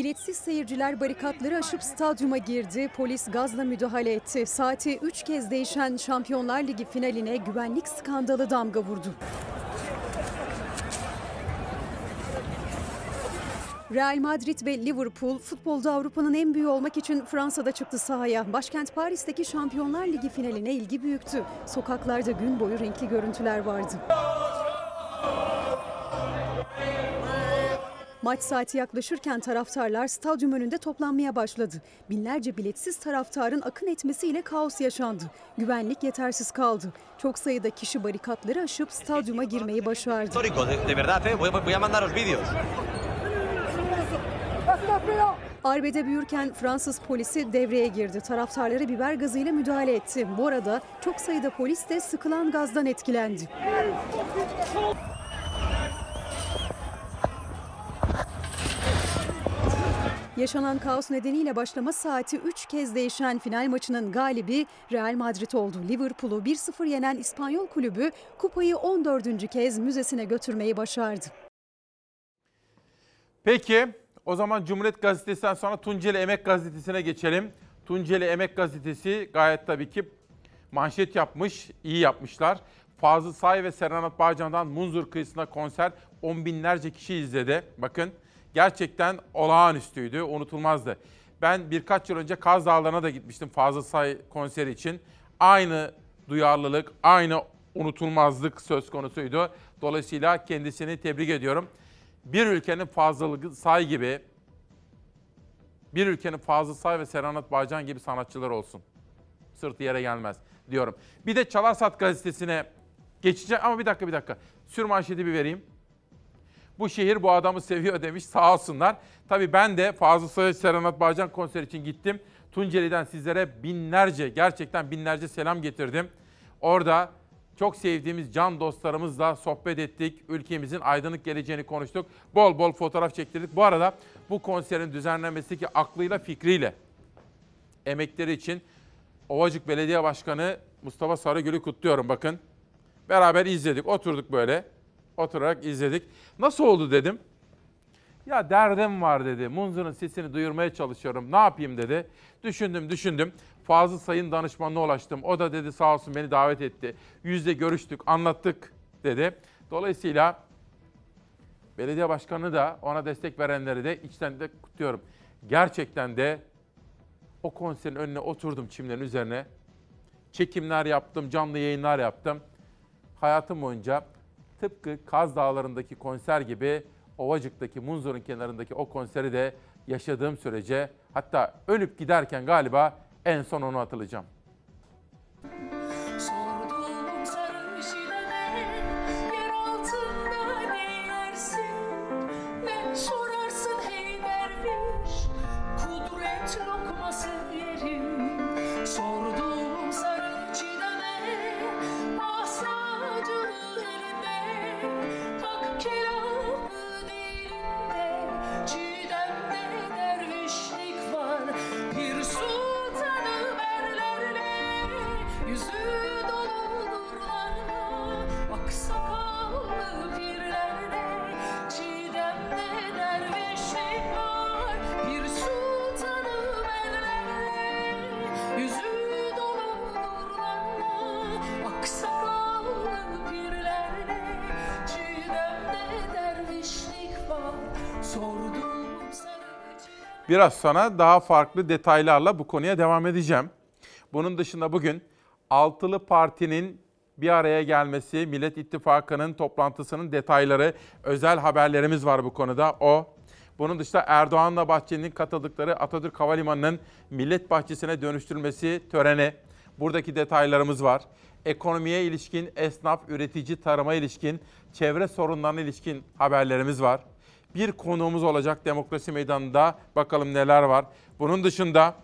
Biletsiz seyirciler barikatları aşıp stadyuma girdi. Polis gazla müdahale etti. Saati 3 kez değişen Şampiyonlar Ligi finaline güvenlik skandalı damga vurdu. Real Madrid ve Liverpool futbolda Avrupa'nın en büyüğü olmak için Fransa'da çıktı sahaya. Başkent Paris'teki Şampiyonlar Ligi finaline ilgi büyüktü. Sokaklarda gün boyu renkli görüntüler vardı. Maç saati yaklaşırken taraftarlar stadyum önünde toplanmaya başladı. Binlerce biletsiz taraftarın akın etmesiyle kaos yaşandı. Güvenlik yetersiz kaldı. Çok sayıda kişi barikatları aşıp stadyuma girmeyi başardı. Eh. Arbede büyürken Fransız polisi devreye girdi. Taraftarlara biber gazıyla müdahale etti. Bu arada çok sayıda polis de sıkılan gazdan etkilendi. Yaşanan kaos nedeniyle başlama saati 3 kez değişen final maçının galibi Real Madrid oldu. Liverpool'u 1-0 yenen İspanyol kulübü kupayı 14. kez müzesine götürmeyi başardı. Peki o zaman Cumhuriyet Gazetesi'nden sonra Tunceli Emek Gazetesi'ne geçelim. Tunceli Emek Gazetesi gayet tabii ki manşet yapmış, iyi yapmışlar. Fazıl Say ve Serenat Bağcan'dan Munzur kıyısına konser on binlerce kişi izledi. Bakın gerçekten olağanüstüydü, unutulmazdı. Ben birkaç yıl önce Kaz Dağları'na da gitmiştim Fazıl Say konseri için. Aynı duyarlılık, aynı unutulmazlık söz konusuydu. Dolayısıyla kendisini tebrik ediyorum. Bir ülkenin Fazıl Say gibi, bir ülkenin Fazıl Say ve Serenat Bağcan gibi sanatçılar olsun. Sırtı yere gelmez diyorum. Bir de Çalarsat gazetesine geçeceğim ama bir dakika bir dakika. Sürmanşeti bir vereyim. Bu şehir bu adamı seviyor demiş sağ olsunlar. Tabii ben de Fazıl Say Serenat Bağcan konseri için gittim. Tunceli'den sizlere binlerce gerçekten binlerce selam getirdim. Orada çok sevdiğimiz can dostlarımızla sohbet ettik. Ülkemizin aydınlık geleceğini konuştuk. Bol bol fotoğraf çektirdik. Bu arada bu konserin düzenlenmesindeki aklıyla fikriyle emekleri için Ovacık Belediye Başkanı Mustafa Sarıgül'ü kutluyorum bakın. Beraber izledik, oturduk böyle. Oturarak izledik. Nasıl oldu dedim. Ya derdim var dedi. Munzur'un sesini duyurmaya çalışıyorum. Ne yapayım dedi. Düşündüm, düşündüm. Fazıl Say'ın danışmanına ulaştım. O da dedi sağ olsun beni davet etti. Yüzde görüştük, anlattık dedi. Dolayısıyla belediye başkanı da ona destek verenleri de içten de kutluyorum. Gerçekten de o konserin önüne oturdum çimlerin üzerine. Çekimler yaptım, canlı yayınlar yaptım. Hayatım boyunca tıpkı Kaz Dağları'ndaki konser gibi Ovacık'taki Munzur'un kenarındaki o konseri de yaşadığım sürece hatta ölüp giderken galiba en son onu hatırlayacağım. Biraz sonra daha farklı detaylarla bu konuya devam edeceğim. Bunun dışında bugün altılı partinin bir araya gelmesi, Millet İttifakı'nın toplantısının detayları, özel haberlerimiz var bu konuda. O. Bunun dışında Erdoğan'la Bahçeli'nin katıldıkları Atatürk Havalimanı'nın Millet Bahçesi'ne dönüştürülmesi töreni. Buradaki detaylarımız var. Ekonomiye ilişkin, esnaf, üretici, tarıma ilişkin, çevre sorunlarına ilişkin haberlerimiz var. Bir konuğumuz olacak demokrasi meydanında. Bakalım neler var. Bunun dışında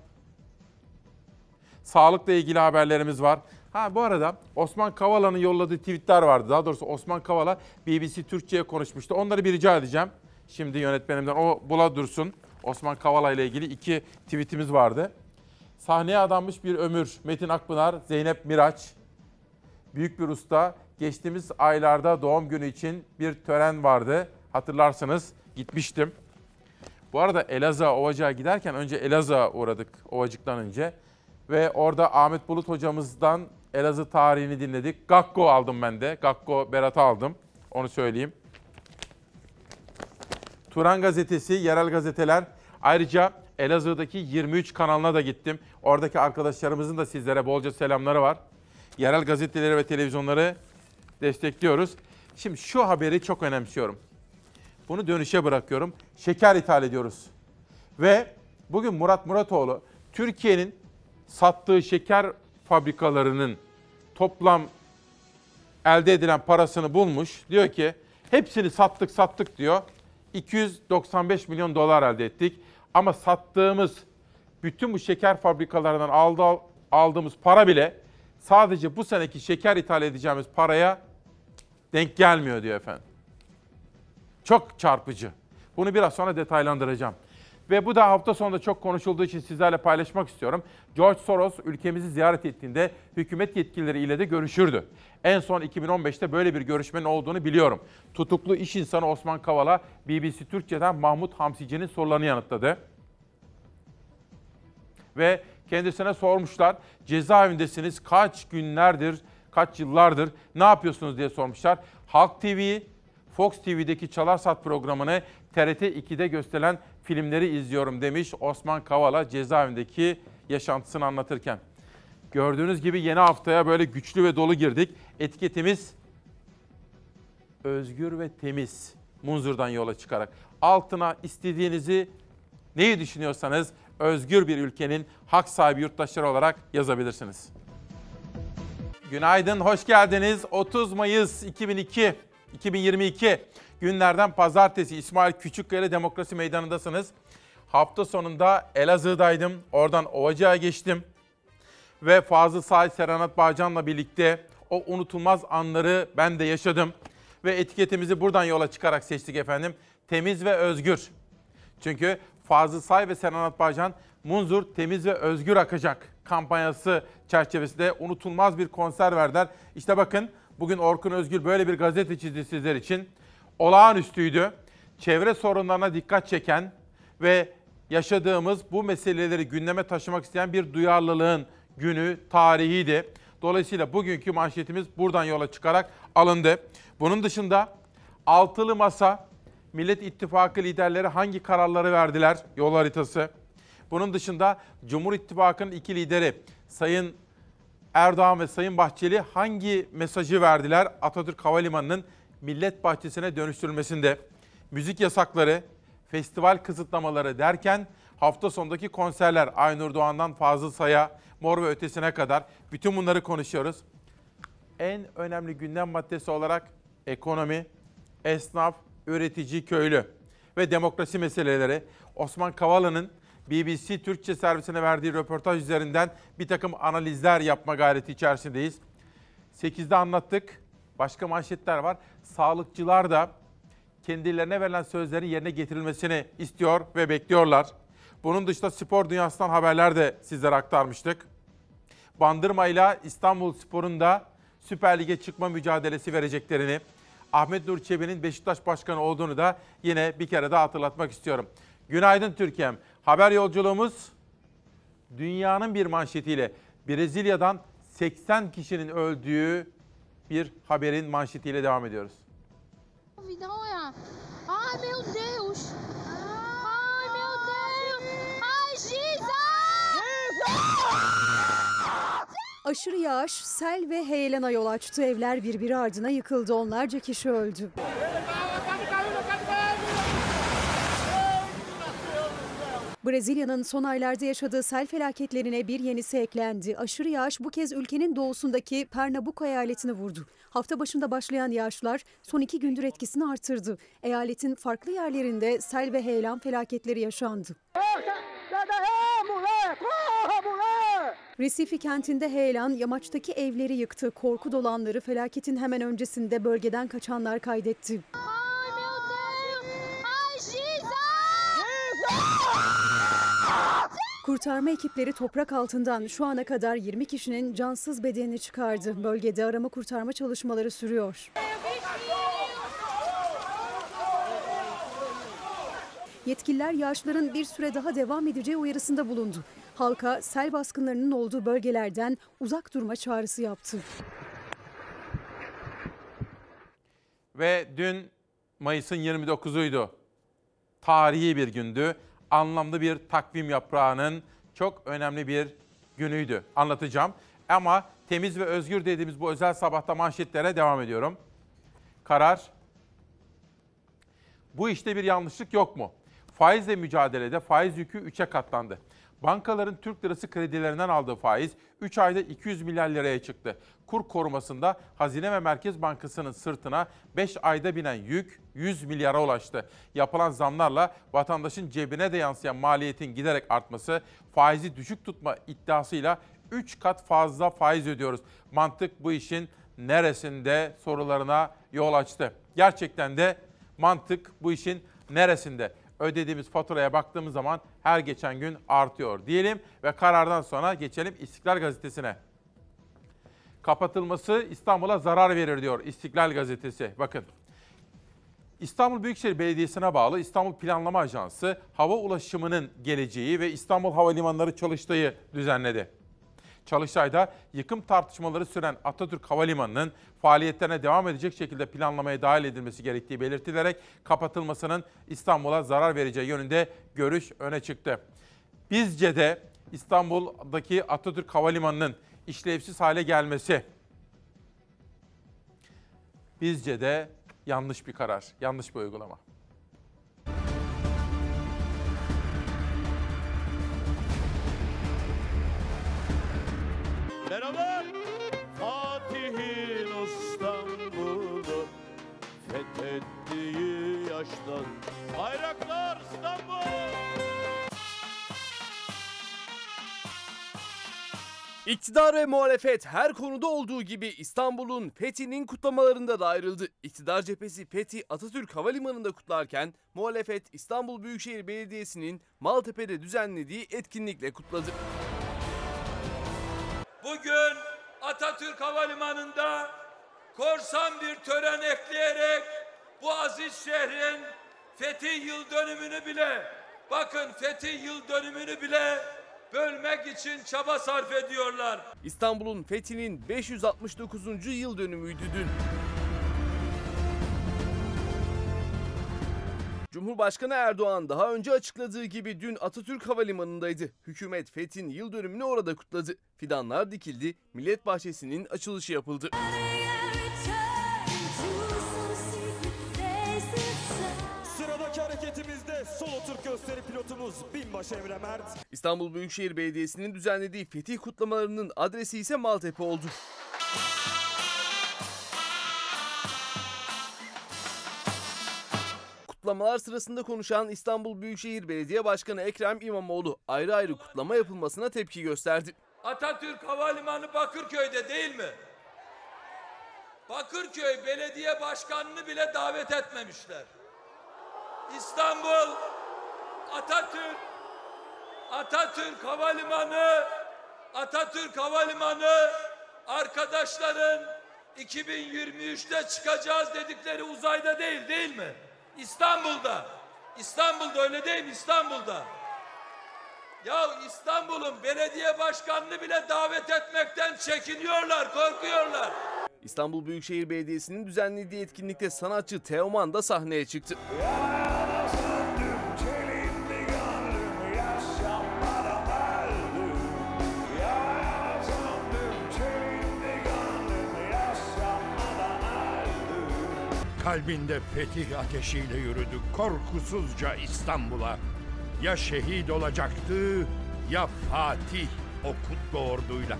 sağlıkla ilgili haberlerimiz var. Ha bu arada Osman Kavala'nın yolladığı tweetler vardı. Daha doğrusu Osman Kavala BBC Türkçe'ye konuşmuştu. Onları bir rica edeceğim. Şimdi yönetmenimden o bula dursun. Osman Kavala ile ilgili iki tweetimiz vardı. Sahneye adanmış bir ömür. Metin Akpınar, Zeynep Miraç. Büyük bir usta. Geçtiğimiz aylarda doğum günü için bir tören vardı. Hatırlarsınız gitmiştim. Bu arada Elazığ Ovacık'a giderken önce Elazığ'a uğradık Ovacık'tan önce. Ve orada Ahmet Bulut hocamızdan Elazığ tarihini dinledik. Gakko aldım ben de. Gakko Berat'ı aldım. Onu söyleyeyim. Turan Gazetesi, yerel gazeteler. Ayrıca Elazığ'daki 23 kanalına da gittim. Oradaki arkadaşlarımızın da sizlere bolca selamları var. Yerel gazeteleri ve televizyonları destekliyoruz. Şimdi şu haberi çok önemsiyorum. Bunu dönüşe bırakıyorum. Şeker ithal ediyoruz. Ve bugün Murat Muratoğlu Türkiye'nin sattığı şeker fabrikalarının toplam elde edilen parasını bulmuş. Diyor ki hepsini sattık sattık diyor. 295 milyon dolar elde ettik. Ama sattığımız bütün bu şeker fabrikalarından aldı, aldığımız para bile sadece bu seneki şeker ithal edeceğimiz paraya denk gelmiyor diyor efendim. Çok çarpıcı. Bunu biraz sonra detaylandıracağım. Ve bu da hafta sonunda çok konuşulduğu için sizlerle paylaşmak istiyorum. George Soros ülkemizi ziyaret ettiğinde hükümet yetkilileriyle de görüşürdü. En son 2015'te böyle bir görüşmenin olduğunu biliyorum. Tutuklu iş insanı Osman Kavala BBC Türkçe'den Mahmut Hamsici'nin sorularını yanıtladı. Ve kendisine sormuşlar cezaevindesiniz kaç günlerdir, kaç yıllardır ne yapıyorsunuz diye sormuşlar. Halk TV, Fox TV'deki Çalar Saat programını TRT 2'de gösterilen filmleri izliyorum demiş Osman Kavala cezaevindeki yaşantısını anlatırken. Gördüğünüz gibi yeni haftaya böyle güçlü ve dolu girdik. Etiketimiz özgür ve temiz. Munzur'dan yola çıkarak. Altına istediğinizi neyi düşünüyorsanız özgür bir ülkenin hak sahibi yurttaşları olarak yazabilirsiniz. Günaydın, hoş geldiniz. 30 Mayıs 2002, 2022 günlerden pazartesi İsmail Küçükkaya Demokrasi Meydanı'ndasınız. Hafta sonunda Elazığ'daydım. Oradan Ovacık'a geçtim. Ve Fazıl Say Serenat Bağcan'la birlikte o unutulmaz anları ben de yaşadım. Ve etiketimizi buradan yola çıkarak seçtik efendim. Temiz ve özgür. Çünkü Fazıl Say ve Serenat Bağcan Munzur temiz ve özgür akacak kampanyası çerçevesinde unutulmaz bir konser verdiler. İşte bakın bugün Orkun Özgür böyle bir gazete çizdi sizler için. Olağanüstüydü. Çevre sorunlarına dikkat çeken ve yaşadığımız bu meseleleri gündeme taşımak isteyen bir duyarlılığın günü, tarihiydi. Dolayısıyla bugünkü manşetimiz buradan yola çıkarak alındı. Bunun dışında altılı masa Millet İttifakı liderleri hangi kararları verdiler? Yol haritası. Bunun dışında Cumhur İttifakı'nın iki lideri Sayın Erdoğan ve Sayın Bahçeli hangi mesajı verdiler Atatürk Havalimanı'nın millet bahçesine dönüştürülmesinde? Müzik yasakları, festival kısıtlamaları derken hafta sonundaki konserler Aynur Doğan'dan Fazıl Say'a, Mor ve Ötesi'ne kadar bütün bunları konuşuyoruz. En önemli gündem maddesi olarak ekonomi, esnaf, üretici, köylü ve demokrasi meseleleri Osman Kavala'nın BBC Türkçe servisine verdiği röportaj üzerinden bir takım analizler yapma gayreti içerisindeyiz. 8'de anlattık. Başka manşetler var. Sağlıkçılar da kendilerine verilen sözlerin yerine getirilmesini istiyor ve bekliyorlar. Bunun dışında spor dünyasından haberler de sizlere aktarmıştık. Bandırma ile İstanbul Spor'un da Süper Lig'e çıkma mücadelesi vereceklerini, Ahmet Nur Çebi'nin Beşiktaş Başkanı olduğunu da yine bir kere daha hatırlatmak istiyorum. Günaydın Türkiye'm. Haber yolculuğumuz dünyanın bir manşetiyle Brezilya'dan 80 kişinin öldüğü bir haberin manşetiyle devam ediyoruz. Olha. Ai, meu Deus! Ai, meu Deus! Ai, Jesus! Aşırı yağış, sel ve heyelana yol açtı. Evler birbiri ardına yıkıldı. Onlarca kişi öldü. Brezilya'nın son aylarda yaşadığı sel felaketlerine bir yenisi eklendi. Aşırı yağış bu kez ülkenin doğusundaki Pernambuco eyaletini vurdu. Hafta başında başlayan yağışlar son iki gündür etkisini artırdı. Eyaletin farklı yerlerinde sel ve heyelan felaketleri yaşandı. Recife kentinde heyelan yamaçtaki evleri yıktı. Korku dolanları felaketin hemen öncesinde bölgeden kaçanlar kaydetti. Ai, meu Deus! Ai, Jesus! Kurtarma ekipleri toprak altından şu ana kadar 20 kişinin cansız bedenini çıkardı. Bölgede arama kurtarma çalışmaları sürüyor. Yetkililer yağışların bir süre daha devam edeceği uyarısında bulundu. Halka sel baskınlarının olduğu bölgelerden uzak durma çağrısı yaptı. Ve dün Mayıs'ın 29'uydu. Tarihi bir gündü. Anlamlı bir takvim yaprağının çok önemli bir günüydü. Anlatacağım. Ama temiz ve özgür dediğimiz bu özel sabahta manşetlere devam ediyorum. Karar. Bu işte bir yanlışlık yok mu? Faizle mücadelede faiz yükü 3'e katlandı. Bankaların Türk lirası kredilerinden aldığı faiz 3 ayda 200 milyar liraya çıktı. Kur korumasında Hazine ve Merkez Bankası'nın sırtına 5 ayda binen yük 100 milyara ulaştı. Yapılan zamlarla vatandaşın cebine de yansıyan maliyetin giderek artması, faizi düşük tutma iddiasıyla 3 kat fazla faiz ödüyoruz. Mantık bu işin neresinde sorularına yol açtı. Gerçekten de mantık bu işin neresinde? Ödediğimiz faturaya baktığımız zaman her geçen gün artıyor diyelim ve karardan sonra geçelim İstiklal Gazetesi'ne. Kapatılması İstanbul'a zarar verir diyor İstiklal Gazetesi. Bakın. İstanbul Büyükşehir Belediyesi'ne bağlı İstanbul Planlama Ajansı hava ulaşımının geleceği ve İstanbul Havalimanları çalıştığı düzenledi. Çalıştay'da yıkım tartışmaları süren Atatürk Havalimanı'nın faaliyetlerine devam edecek şekilde planlamaya dahil edilmesi gerektiği belirtilerek kapatılmasının İstanbul'a zarar vereceği yönünde görüş öne çıktı. Bizce de İstanbul'daki Atatürk Havalimanı'nın işlevsiz hale gelmesi bizce de yanlış bir karar, yanlış bir uygulama. Merhaba. Fatih'in İstanbul'u fethettiği yaştan bayraklar İstanbul. İktidar ve muhalefet her konuda olduğu gibi İstanbul'un fethinin kutlamalarında da ayrıldı. İktidar cephesi Fethi Atatürk Havalimanı'nda kutlarken muhalefet İstanbul Büyükşehir Belediyesi'nin Maltepe'de düzenlediği etkinlikle kutladı. Bugün Atatürk Havalimanı'nda korsan bir tören ekleyerek bu aziz şehrin fetih yıl dönümünü bile bakın fetih yıl dönümünü bile bölmek için çaba sarf ediyorlar. İstanbul'un fethinin 569. yıl dönümüydü dün. Cumhurbaşkanı Erdoğan daha önce açıkladığı gibi dün Atatürk Havalimanı'ndaydı. Hükümet Fethin yıl dönümünü orada kutladı. Fidanlar dikildi, Millet Bahçesi'nin açılışı yapıldı. Sıradaki hareketimizde solo Türk gösteri pilotumuz Binbaşı Emre Mert. İstanbul Büyükşehir Belediyesi'nin düzenlediği fetih kutlamalarının adresi ise Maltepe oldu. Kutlamalar sırasında konuşan İstanbul Büyükşehir Belediye Başkanı Ekrem İmamoğlu ayrı ayrı kutlama yapılmasına tepki gösterdi. Atatürk Havalimanı Bakırköy'de değil mi? Bakırköy Belediye Başkanı'nı bile davet etmemişler. İstanbul Atatürk Atatürk Havalimanı Atatürk Havalimanı arkadaşların 2023'te çıkacağız dedikleri uzayda değil değil mi? İstanbul'da. İstanbul'da öyle değil mi? İstanbul'da. Ya İstanbul'un belediye başkanını bile davet etmekten çekiniyorlar, korkuyorlar. İstanbul Büyükşehir Belediyesi'nin düzenlediği etkinlikte sanatçı Teoman da sahneye çıktı. Kalbinde fetih ateşiyle yürüdü korkusuzca İstanbul'a. Ya şehit olacaktı ya Fatih o kutlu orduyla.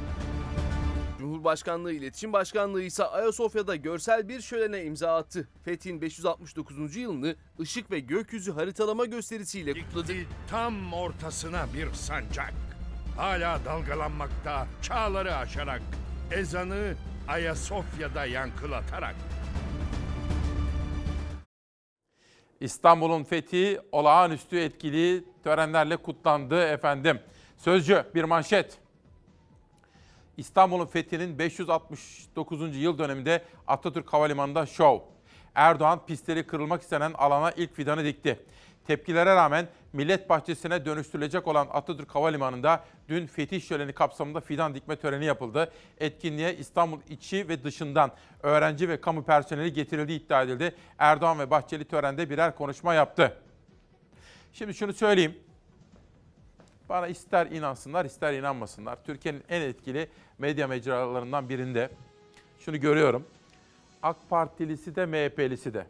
Cumhurbaşkanlığı İletişim Başkanlığı ise Ayasofya'da görsel bir şölene imza attı. Fethin 569. yılını ışık ve gökyüzü haritalama gösterisiyle kutladı. Tam ortasına bir sancak. Hala dalgalanmakta çağları aşarak. Ezanı Ayasofya'da yankılatarak. İstanbul'un fethi olağanüstü etkili törenlerle kutlandı efendim. Sözcü bir manşet. İstanbul'un fethinin 569. yıl döneminde Atatürk Havalimanı'nda şov. Erdoğan pistleri kırılmak istenen alana ilk fidanı dikti. Tepkilere rağmen Millet Bahçesi'ne dönüştürülecek olan Atatürk Havalimanı'nda dün fetih şöleni kapsamında fidan dikme töreni yapıldı. Etkinliğe İstanbul içi ve dışından öğrenci ve kamu personeli getirildiği iddia edildi. Erdoğan ve Bahçeli törende birer konuşma yaptı. Şimdi şunu söyleyeyim. Bana ister inansınlar ister inanmasınlar. Türkiye'nin en etkili medya mecralarından birinde şunu görüyorum. AK Partilisi de MHP'lisi de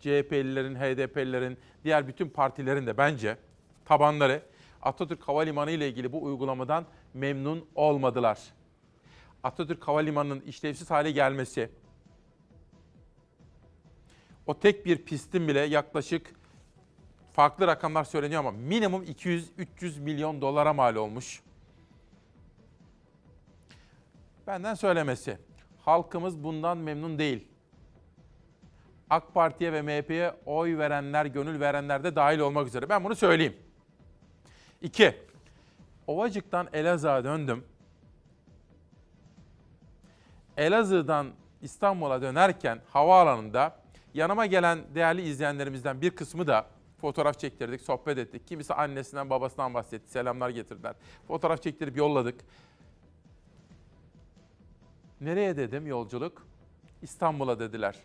CHP'lilerin, HDP'lilerin, diğer bütün partilerin de bence tabanları Atatürk Havalimanı ile ilgili bu uygulamadan memnun olmadılar. Atatürk Havalimanı'nın işlevsiz hale gelmesi, o tek bir pistin bile yaklaşık farklı rakamlar söyleniyor ama minimum 200-300 milyon dolara mal olmuş. Benden söylemesi. Halkımız bundan memnun değil. AK Parti'ye ve MHP'ye oy verenler, gönül verenler de dahil olmak üzere. Ben bunu söyleyeyim. İki, Ovacık'tan Elazığ'a döndüm. Elazığ'dan İstanbul'a dönerken havaalanında yanıma gelen değerli izleyenlerimizden bir kısmı da fotoğraf çektirdik, sohbet ettik. Kimisi annesinden babasından bahsetti, selamlar getirdiler. Fotoğraf çektirip yolladık. Nereye dedim yolculuk? İstanbul'a dediler.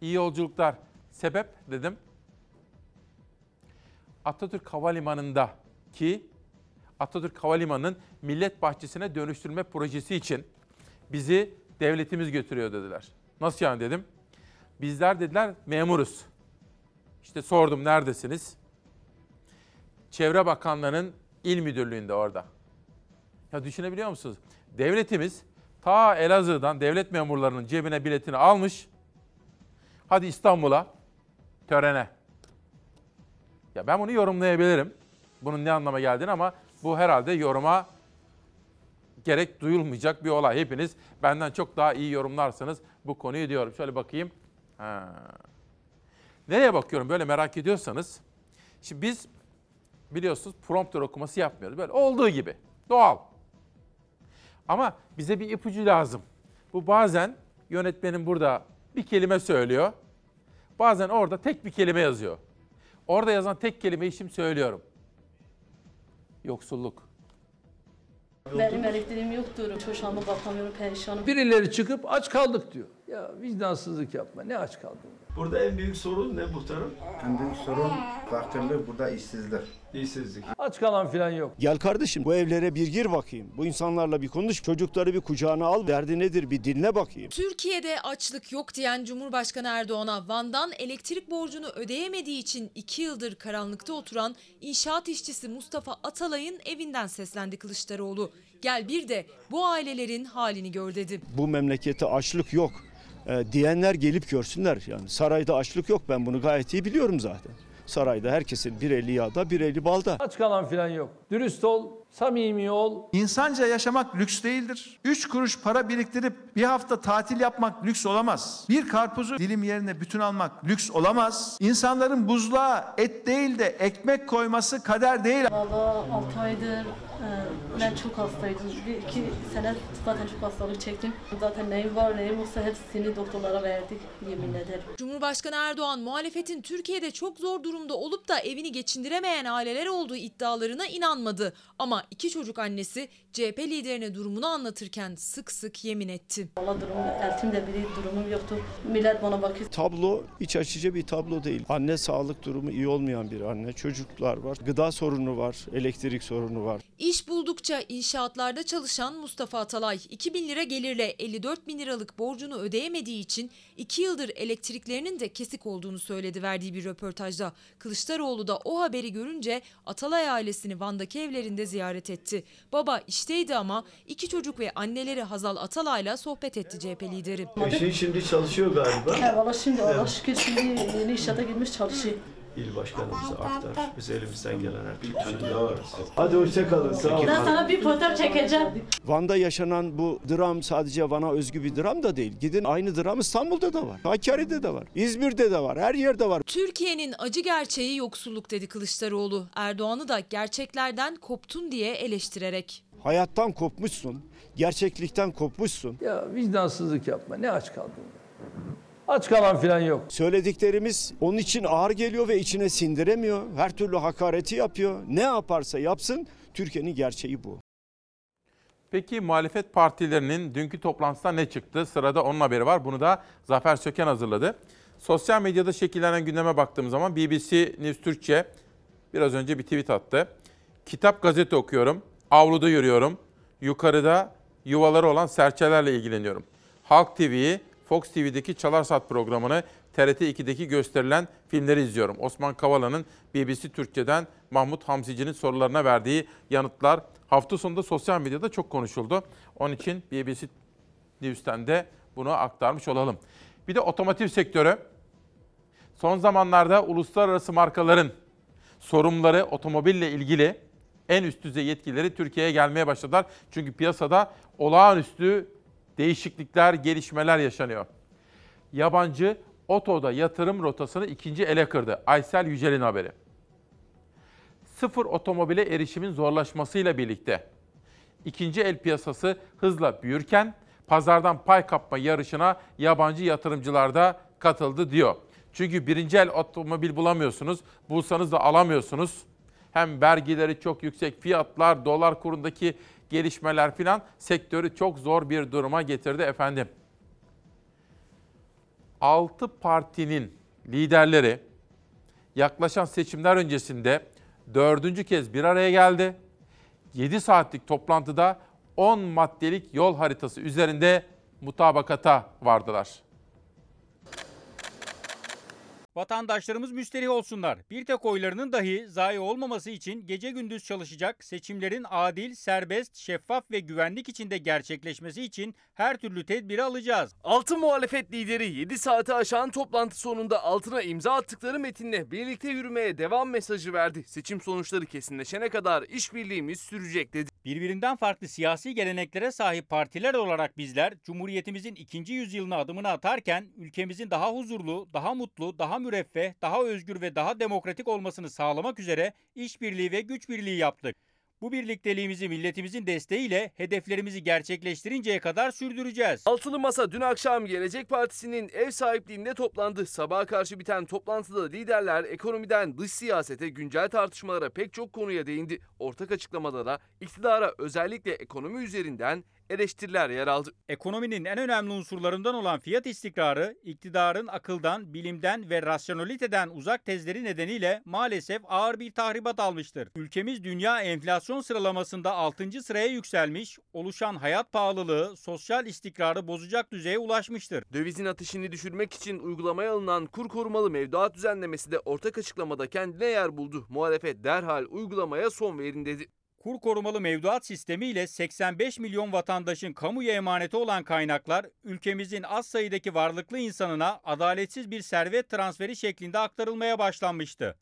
İyi yolculuklar. Sebep dedim. Atatürk Havalimanı'nda ki Atatürk Havalimanı'nın millet bahçesine dönüştürme projesi için bizi devletimiz götürüyor dediler. Nasıl yani dedim. Bizler dediler memuruz. İşte sordum neredesiniz? Çevre Bakanlığı'nın il müdürlüğünde orada. Ya düşünebiliyor musunuz? Devletimiz ta Elazığ'dan devlet memurlarının cebine biletini almış. Hadi İstanbul'a törene. Ya ben bunu yorumlayabilirim. Bunun ne anlama geldiğini ama bu herhalde yoruma gerek duyulmayacak bir olay. Hepiniz benden çok daha iyi yorumlarsınız bu konuyu diyorum. Şöyle bakayım. Ha. Nereye bakıyorum böyle merak ediyorsanız. Şimdi biz biliyorsunuz prompter okuması yapmıyoruz. Böyle olduğu gibi. Doğal. Ama bize bir ipucu lazım. Bu bazen yönetmenin burada bir kelime söylüyor. Bazen orada tek bir kelime yazıyor. Orada yazan tek kelimeyi şimdi söylüyorum. Yoksulluk. Benim elektriğim yoktur. Çoşağıma bakamıyorum, perişanım. Birileri çıkıp aç kaldık diyor. Ya vicdansızlık yapma. Ne aç kaldın? Burada en büyük sorun ne muhtarım? En büyük sorun fakirlik, burada işsizlik. İşsizlik. Aç kalan filan yok. Gel kardeşim bu evlere bir gir bakayım. Bu insanlarla bir konuş. Çocukları bir kucağına al. Derdi nedir bir dinle bakayım. Türkiye'de açlık yok diyen Cumhurbaşkanı Erdoğan'a Van'dan elektrik borcunu ödeyemediği için 2 yıldır karanlıkta oturan inşaat işçisi Mustafa Atalay'ın evinden seslendi Kılıçdaroğlu. Gel bir de bu ailelerin halini gör dedi. Bu memlekette açlık yok. Ee, diyenler gelip görsünler. Yani sarayda açlık yok. Ben bunu gayet iyi biliyorum zaten. Sarayda herkesin bir eli yağda bir eli balda. Aç kalan filan yok. Dürüst ol, samimi ol. İnsanca yaşamak lüks değildir. Üç kuruş para biriktirip bir hafta tatil yapmak lüks olamaz. Bir karpuzu dilim yerine bütün almak lüks olamaz. İnsanların buzluğa et değil de ekmek koyması kader değil. Valla 6 aydır e, ben çok hastaydım. Bir iki sene zaten çok hastalık çektim. Zaten neyim var neyim yoksa hepsini doktorlara verdik yemin ederim. Cumhurbaşkanı Erdoğan muhalefetin Türkiye'de çok zor durumda olup da evini geçindiremeyen aileler olduğu iddialarına inanmadı. Ama iki çocuk annesi CHP liderine durumunu anlatırken sık sık yemin etti. Valla durum, eltimde biri durumum yoktu. Millet bana bakıyor. Tablo iç açıcı bir tablo değil. Anne sağlık durumu iyi olmayan bir anne. Çocuklar var. Gıda sorunu var. Elektrik sorunu var. İş buldukça inşaatlarda çalışan Mustafa Atalay 2000 lira gelirle 54 bin liralık borcunu ödeyemediği için 2 yıldır elektriklerinin de kesik olduğunu söyledi verdiği bir röportajda. Kılıçdaroğlu da o haberi görünce Atalay ailesini Van'daki evlerinde ziyaret etti. Baba işteydi ama iki çocuk ve anneleri Hazal Atalay'la sohbet etti CHP lideri. Eşin şimdi çalışıyor galiba. He valla şimdi Allah şükür şimdi yeni inşaata girmiş çalışıyor. İl başkanımıza aktar. Biz elimizden gelen her türlü yaparız. Hadi hoşça kalın. Sağ olun. Ben sana bir fotoğraf çekeceğim. Van'da yaşanan bu dram sadece Van'a özgü bir dram da değil. Gidin aynı dram İstanbul'da da var. Hakkari'de de var. İzmir'de de var. Her yerde var. Türkiye'nin acı gerçeği yoksulluk dedi Kılıçdaroğlu. Erdoğan'ı da gerçeklerden koptun diye eleştirerek. Hayattan kopmuşsun. Gerçeklikten kopmuşsun. Ya vicdansızlık yapma. Ne aç kaldın? Aç kalan filan yok. Söylediklerimiz onun için ağır geliyor ve içine sindiremiyor. Her türlü hakareti yapıyor. Ne yaparsa yapsın Türkiye'nin gerçeği bu. Peki muhalefet partilerinin dünkü toplantısında ne çıktı? Sırada onun haberi var. Bunu da Zafer Söken hazırladı. Sosyal medyada şekillenen gündeme baktığım zaman BBC News Türkçe biraz önce bir tweet attı. Kitap gazete okuyorum, avluda yürüyorum, yukarıda yuvaları olan serçelerle ilgileniyorum. Halk TV'yi, Fox TV'deki Çalar Saat programını, TRT 2'deki gösterilen filmleri izliyorum. Osman Kavala'nın BBC Türkçe'den Mahmut Hamsici'nin sorularına verdiği yanıtlar hafta sonunda sosyal medyada çok konuşuldu. Onun için BBC News'ten de bunu aktarmış olalım. Bir de otomotiv sektörü. Son zamanlarda uluslararası markaların sorumluları otomobille ilgili en üst düzey yetkilileri Türkiye'ye gelmeye başladılar. Çünkü piyasada olağanüstü değişiklikler, gelişmeler yaşanıyor. Yabancı otoda yatırım rotasını ikinci ele kırdı. Aysel Yücel'in haberi. Sıfır otomobile erişimin zorlaşmasıyla birlikte ikinci el piyasası hızla büyürken pazardan pay kapma yarışına yabancı yatırımcılar da katıldı diyor. Çünkü birinci el otomobil bulamıyorsunuz, bulsanız da alamıyorsunuz. Hem vergileri çok yüksek, fiyatlar, dolar kurundaki gelişmeler filan sektörü çok zor bir duruma getirdi efendim. 6 partinin liderleri yaklaşan seçimler öncesinde dördüncü kez bir araya geldi. 7 saatlik toplantıda 10 maddelik yol haritası üzerinde mutabakata vardılar. Vatandaşlarımız müsterih olsunlar. Bir tek oylarının dahi zayi olmaması için gece gündüz çalışacak, seçimlerin adil, serbest, şeffaf ve güvenlik içinde gerçekleşmesi için her türlü tedbiri alacağız. Altı muhalefet lideri 7 saati aşan toplantı sonunda altına imza attıkları metinle birlikte yürümeye devam mesajı verdi. Seçim sonuçları kesinleşene kadar işbirliğimiz sürecek dedi. Birbirinden farklı siyasi geleneklere sahip partiler olarak bizler Cumhuriyetimizin ikinci yüzyılına adımını atarken ülkemizin daha huzurlu, daha mutlu, daha müreffeh, daha özgür ve daha demokratik olmasını sağlamak üzere işbirliği ve güç birliği yaptık. Bu birlikteliğimizi milletimizin desteğiyle hedeflerimizi gerçekleştirinceye kadar sürdüreceğiz. Altılı Masa dün akşam Gelecek Partisi'nin ev sahipliğinde toplandı. Sabaha karşı biten toplantıda liderler ekonomiden dış siyasete, güncel tartışmalara pek çok konuya değindi. Ortak açıklamada da iktidara özellikle ekonomi üzerinden eleştiriler yer aldı. Ekonominin en önemli unsurlarından olan fiyat istikrarı, iktidarın akıldan, bilimden ve rasyonaliteden uzak tezleri nedeniyle maalesef ağır bir tahribat almıştır. Ülkemiz dünya enflasyon sıralamasında 6. sıraya yükselmiş, oluşan hayat pahalılığı, sosyal istikrarı bozacak düzeye ulaşmıştır. Dövizin ateşini düşürmek için uygulamaya alınan kur korumalı mevduat düzenlemesi de ortak açıklamada kendine yer buldu. Muhalefet derhal uygulamaya son verin dedi. Kur korumalı mevduat sistemi ile 85 milyon vatandaşın kamuya emaneti olan kaynaklar ülkemizin az sayıdaki varlıklı insanına adaletsiz bir servet transferi şeklinde aktarılmaya başlanmıştı.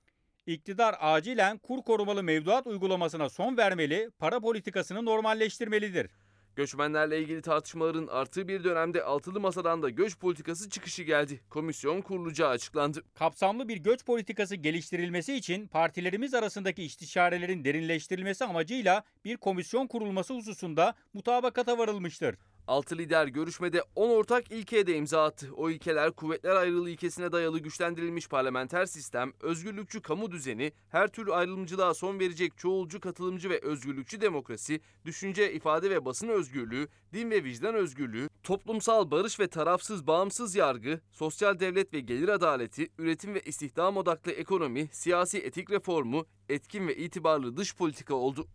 İktidar acilen kur korumalı mevduat uygulamasına son vermeli, para politikasını normalleştirmelidir. Göçmenlerle ilgili tartışmaların arttığı bir dönemde altılı masadan da göç politikası çıkışı geldi. Komisyon kurulacağı açıklandı. Kapsamlı bir göç politikası geliştirilmesi için partilerimiz arasındaki istişarelerin derinleştirilmesi amacıyla bir komisyon kurulması hususunda mutabakata varılmıştır. Altı lider görüşmede 10 ortak ilkeye de imza attı. O ilkeler kuvvetler ayrılığı ilkesine dayalı güçlendirilmiş parlamenter sistem, özgürlükçü kamu düzeni, her türlü ayrımcılığa son verecek çoğulcu, katılımcı ve özgürlükçü demokrasi, düşünce, ifade ve basın özgürlüğü, din ve vicdan özgürlüğü, toplumsal barış ve tarafsız bağımsız yargı, sosyal devlet ve gelir adaleti, üretim ve istihdam odaklı ekonomi, siyasi etik reformu, etkin ve itibarlı dış politika oldu.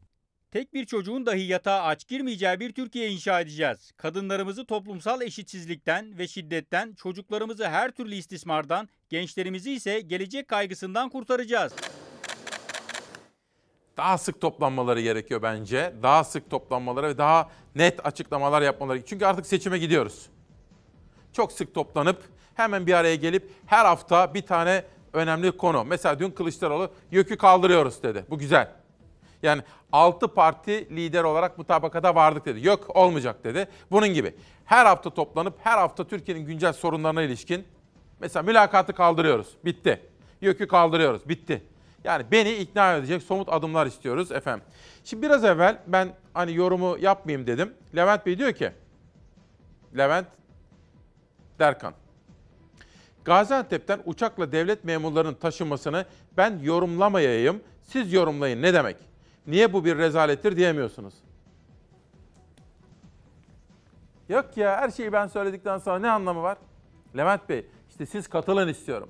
Tek bir çocuğun dahi yatağa aç girmeyeceği bir Türkiye inşa edeceğiz. Kadınlarımızı toplumsal eşitsizlikten ve şiddetten, çocuklarımızı her türlü istismardan, gençlerimizi ise gelecek kaygısından kurtaracağız. Daha sık toplanmaları gerekiyor bence. Daha sık toplanmaları ve daha net açıklamalar yapmaları. Çünkü artık seçime gidiyoruz. Çok sık toplanıp hemen bir araya gelip her hafta bir tane önemli konu. Mesela dün Kılıçdaroğlu yükü kaldırıyoruz dedi. Bu güzel. Yani 6 parti lider olarak mutabakata vardık dedi. Yok olmayacak dedi. Bunun gibi. Her hafta toplanıp her hafta Türkiye'nin güncel sorunlarına ilişkin mesela mülakatı kaldırıyoruz. Bitti. Yükü kaldırıyoruz. Bitti. Yani beni ikna edecek somut adımlar istiyoruz efendim. Şimdi biraz evvel ben hani yorumu yapmayayım dedim. Levent Bey diyor ki Levent Derkan. Gaziantep'ten uçakla devlet memurlarının taşınmasını ben yorumlamayayım. Siz yorumlayın ne demek? Niye bu bir rezalettir diyemiyorsunuz. Yok ya her şeyi ben söyledikten sonra ne anlamı var? Levent Bey işte siz katılın istiyorum.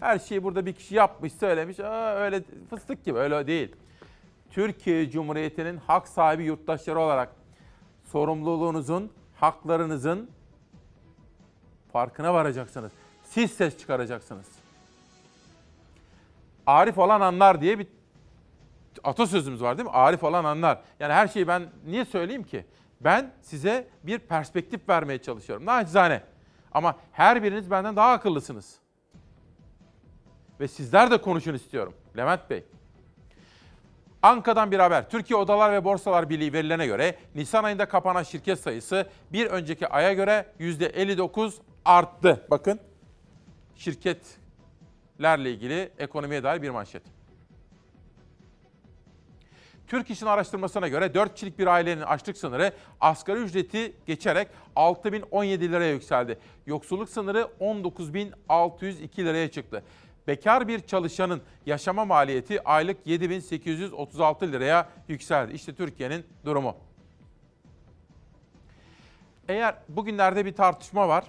Her şeyi burada bir kişi yapmış söylemiş Aa, öyle fıstık gibi öyle değil. Türkiye Cumhuriyeti'nin hak sahibi yurttaşları olarak sorumluluğunuzun, haklarınızın farkına varacaksınız. Siz ses çıkaracaksınız. Arif olan anlar diye bir atasözümüz var değil mi? Arif olan anlar. Yani her şeyi ben niye söyleyeyim ki? Ben size bir perspektif vermeye çalışıyorum. Nacizane. Ama her biriniz benden daha akıllısınız. Ve sizler de konuşun istiyorum. Levent Bey. Anka'dan bir haber. Türkiye Odalar ve Borsalar Birliği verilerine göre Nisan ayında kapanan şirket sayısı bir önceki aya göre %59 arttı. Bakın şirketlerle ilgili ekonomiye dair bir manşet. Türk İş'in araştırmasına göre 4 kişilik bir ailenin açlık sınırı asgari ücreti geçerek 6017 liraya yükseldi. Yoksulluk sınırı 19602 liraya çıktı. Bekar bir çalışanın yaşama maliyeti aylık 7836 liraya yükseldi. İşte Türkiye'nin durumu. Eğer bugünlerde bir tartışma var.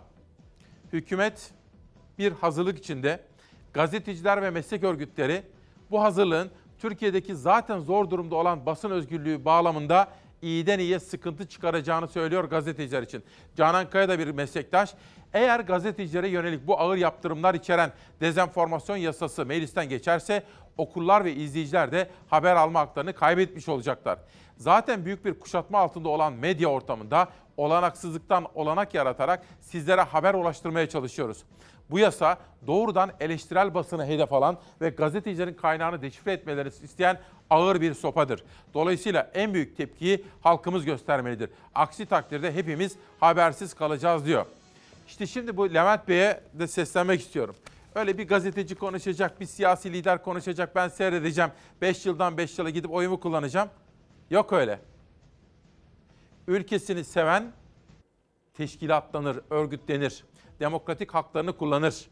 Hükümet bir hazırlık içinde. Gazeteciler ve meslek örgütleri bu hazırlığın Türkiye'deki zaten zor durumda olan basın özgürlüğü bağlamında iyiden iyiye sıkıntı çıkaracağını söylüyor gazeteciler için. Canan Kaya da bir meslektaş. Eğer gazetecilere yönelik bu ağır yaptırımlar içeren dezenformasyon yasası meclisten geçerse okurlar ve izleyiciler de haber alma haklarını kaybetmiş olacaklar. Zaten büyük bir kuşatma altında olan medya ortamında olanaksızlıktan olanak yaratarak sizlere haber ulaştırmaya çalışıyoruz. Bu yasa doğrudan eleştirel basını hedef alan ve gazetecilerin kaynağını deşifre etmelerini isteyen ağır bir sopadır. Dolayısıyla en büyük tepkiyi halkımız göstermelidir. Aksi takdirde hepimiz habersiz kalacağız diyor. İşte şimdi bu Levent Bey'e de seslenmek istiyorum. Öyle bir gazeteci konuşacak, bir siyasi lider konuşacak, ben seyredeceğim. 5 yıldan 5 yıla gidip oyumu kullanacağım. Yok öyle. Ülkesini seven teşkilatlanır, örgütlenir. Demokratik haklarını kullanır.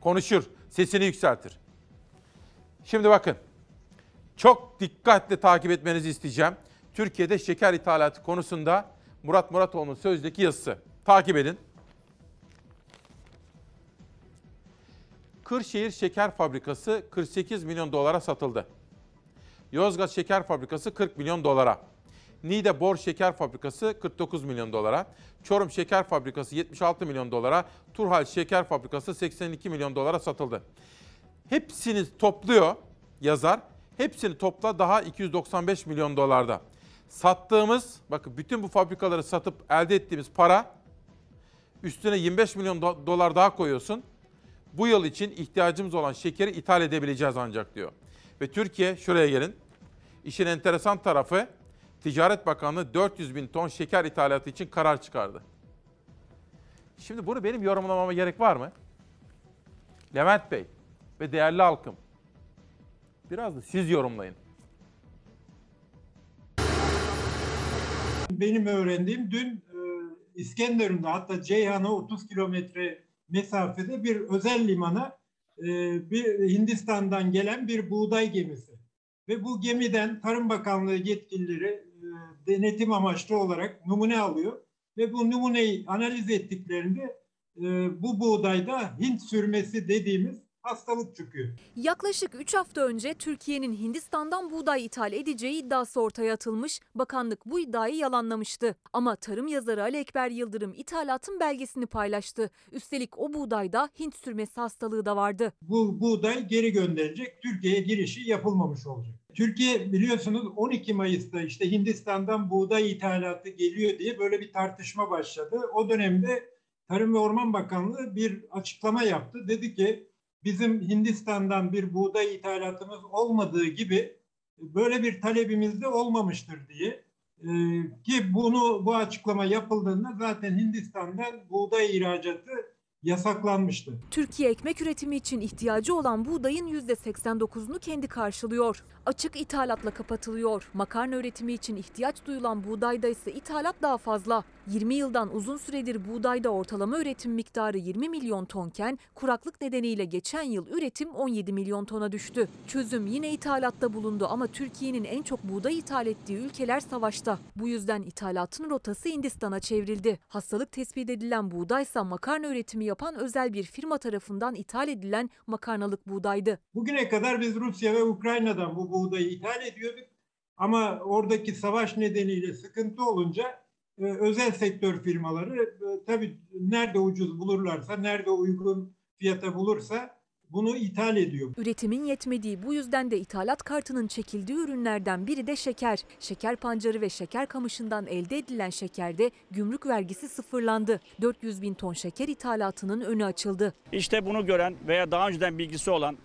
Konuşur, sesini yükseltir. Şimdi bakın. Çok dikkatle takip etmenizi isteyeceğim. Türkiye'de şeker ithalatı konusunda Murat Muratoğlu'nun sözdeki yazısı. Takip edin. Kırşehir Şeker Fabrikası 48 milyon dolara satıldı. Yozgat Şeker Fabrikası 40 milyon dolara. Niğde Bor Şeker Fabrikası 49 milyon dolara. Çorum Şeker Fabrikası 76 milyon dolara. Turhal Şeker Fabrikası 82 milyon dolara satıldı. Hepsini topluyor yazar. Hepsini topla daha 295 milyon dolarda. Sattığımız, bakın bütün bu fabrikaları satıp elde ettiğimiz para üstüne 25 milyon do- dolar daha koyuyorsun. Bu yıl için ihtiyacımız olan şekeri ithal edebileceğiz ancak diyor. Ve Türkiye şuraya gelin. İşin enteresan tarafı Ticaret Bakanlığı 400 bin ton şeker ithalatı için karar çıkardı. Şimdi bunu benim yorumlamama gerek var mı? Levent Bey ve değerli halkım biraz da siz yorumlayın. Benim öğrendiğim dün e, İskenderun'da hatta Ceyhan'a 30 kilometre mesafede bir özel limana e, bir Hindistan'dan gelen bir buğday gemisi. Ve bu gemiden Tarım Bakanlığı yetkilileri denetim amaçlı olarak numune alıyor. Ve bu numuneyi analiz ettiklerinde e, bu buğdayda Hint sürmesi dediğimiz hastalık çıkıyor. Yaklaşık 3 hafta önce Türkiye'nin Hindistan'dan buğday ithal edeceği iddiası ortaya atılmış, bakanlık bu iddiayı yalanlamıştı. Ama tarım yazarı Ali Ekber Yıldırım ithalatın belgesini paylaştı. Üstelik o buğdayda Hint sürmesi hastalığı da vardı. Bu buğday geri gönderilecek, Türkiye'ye girişi yapılmamış olacak. Türkiye biliyorsunuz 12 Mayıs'ta işte Hindistan'dan buğday ithalatı geliyor diye böyle bir tartışma başladı. O dönemde Tarım ve Orman Bakanlığı bir açıklama yaptı. Dedi ki bizim Hindistan'dan bir buğday ithalatımız olmadığı gibi böyle bir talebimiz de olmamıştır diye. Ee, ki bunu bu açıklama yapıldığında zaten Hindistan'dan buğday ihracatı yasaklanmıştı. Türkiye ekmek üretimi için ihtiyacı olan buğdayın %89'unu kendi karşılıyor. Açık ithalatla kapatılıyor. Makarna üretimi için ihtiyaç duyulan buğdayda ise ithalat daha fazla. 20 yıldan uzun süredir buğdayda ortalama üretim miktarı 20 milyon tonken kuraklık nedeniyle geçen yıl üretim 17 milyon tona düştü. Çözüm yine ithalatta bulundu ama Türkiye'nin en çok buğday ithal ettiği ülkeler savaşta. Bu yüzden ithalatın rotası Hindistan'a çevrildi. Hastalık tespit edilen buğdaysa makarna üretimi yapan özel bir firma tarafından ithal edilen makarnalık buğdaydı. Bugüne kadar biz Rusya ve Ukrayna'dan bu buğdayı ithal ediyorduk. Ama oradaki savaş nedeniyle sıkıntı olunca e, özel sektör firmaları e, tabii nerede ucuz bulurlarsa, nerede uygun fiyata bulursa bunu ithal ediyor. Üretimin yetmediği bu yüzden de ithalat kartının çekildiği ürünlerden biri de şeker. Şeker pancarı ve şeker kamışından elde edilen şekerde gümrük vergisi sıfırlandı. 400 bin ton şeker ithalatının önü açıldı. İşte bunu gören veya daha önceden bilgisi olan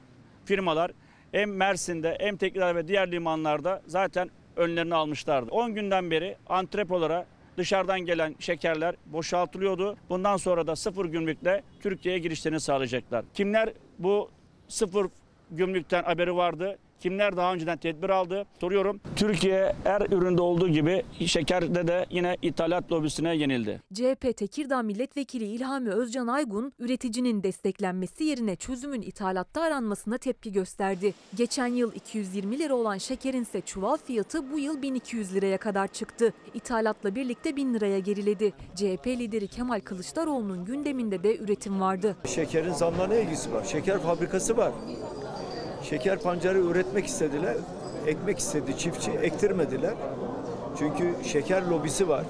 firmalar hem Mersin'de hem Tekirdağ ve diğer limanlarda zaten önlerini almışlardı. 10 günden beri antrepolara dışarıdan gelen şekerler boşaltılıyordu. Bundan sonra da sıfır gümrükle Türkiye'ye girişlerini sağlayacaklar. Kimler bu sıfır gümrükten haberi vardı? Kimler daha önceden tedbir aldı? Soruyorum. Türkiye her üründe olduğu gibi şekerde de yine ithalat lobisine yenildi. CHP Tekirdağ Milletvekili İlhami Özcan Aygun, üreticinin desteklenmesi yerine çözümün ithalatta aranmasına tepki gösterdi. Geçen yıl 220 lira olan şekerin ise çuval fiyatı bu yıl 1200 liraya kadar çıktı. İthalatla birlikte 1000 liraya geriledi. CHP lideri Kemal Kılıçdaroğlu'nun gündeminde de üretim vardı. Şekerin zamla ne ilgisi var? Şeker fabrikası var. Şeker pancarı üretmek istediler. Ekmek istedi çiftçi, ektirmediler. Çünkü şeker lobisi var.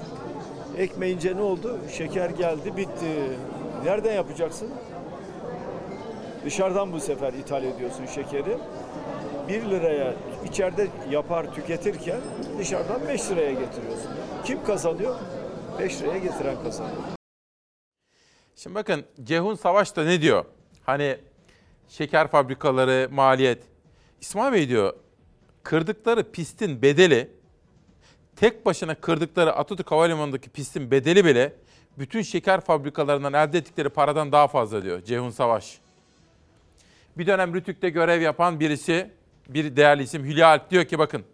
Ekmeyince ne oldu? Şeker geldi, bitti. Nereden yapacaksın? Dışarıdan bu sefer ithal ediyorsun şekeri. 1 liraya içeride yapar tüketirken dışarıdan 5 liraya getiriyorsun. Kim kazanıyor? 5 liraya getiren kazanıyor. Şimdi bakın Ceyhun Savaş da ne diyor? Hani şeker fabrikaları, maliyet. İsmail Bey diyor, kırdıkları pistin bedeli, tek başına kırdıkları Atatürk Havalimanı'ndaki pistin bedeli bile bütün şeker fabrikalarından elde ettikleri paradan daha fazla diyor Ceyhun Savaş. Bir dönem Rütük'te görev yapan birisi, bir değerli isim Hülya Alp diyor ki bakın,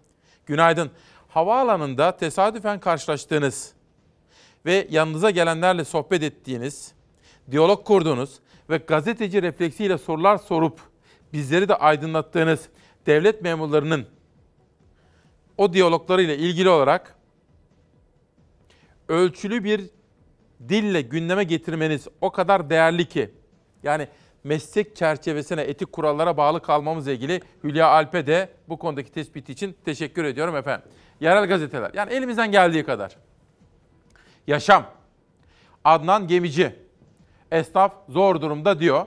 günaydın. Havaalanında tesadüfen karşılaştığınız ve yanınıza gelenlerle sohbet ettiğiniz, diyalog kurduğunuz ve gazeteci refleksiyle sorular sorup bizleri de aydınlattığınız devlet memurlarının o diyaloglarıyla ilgili olarak ölçülü bir dille gündeme getirmeniz o kadar değerli ki yani meslek çerçevesine, etik kurallara bağlı kalmamızla ilgili Hülya Alp'e de bu konudaki tespiti için teşekkür ediyorum efendim. Yerel gazeteler yani elimizden geldiği kadar. Yaşam. Adnan Gemici. Esnaf zor durumda diyor.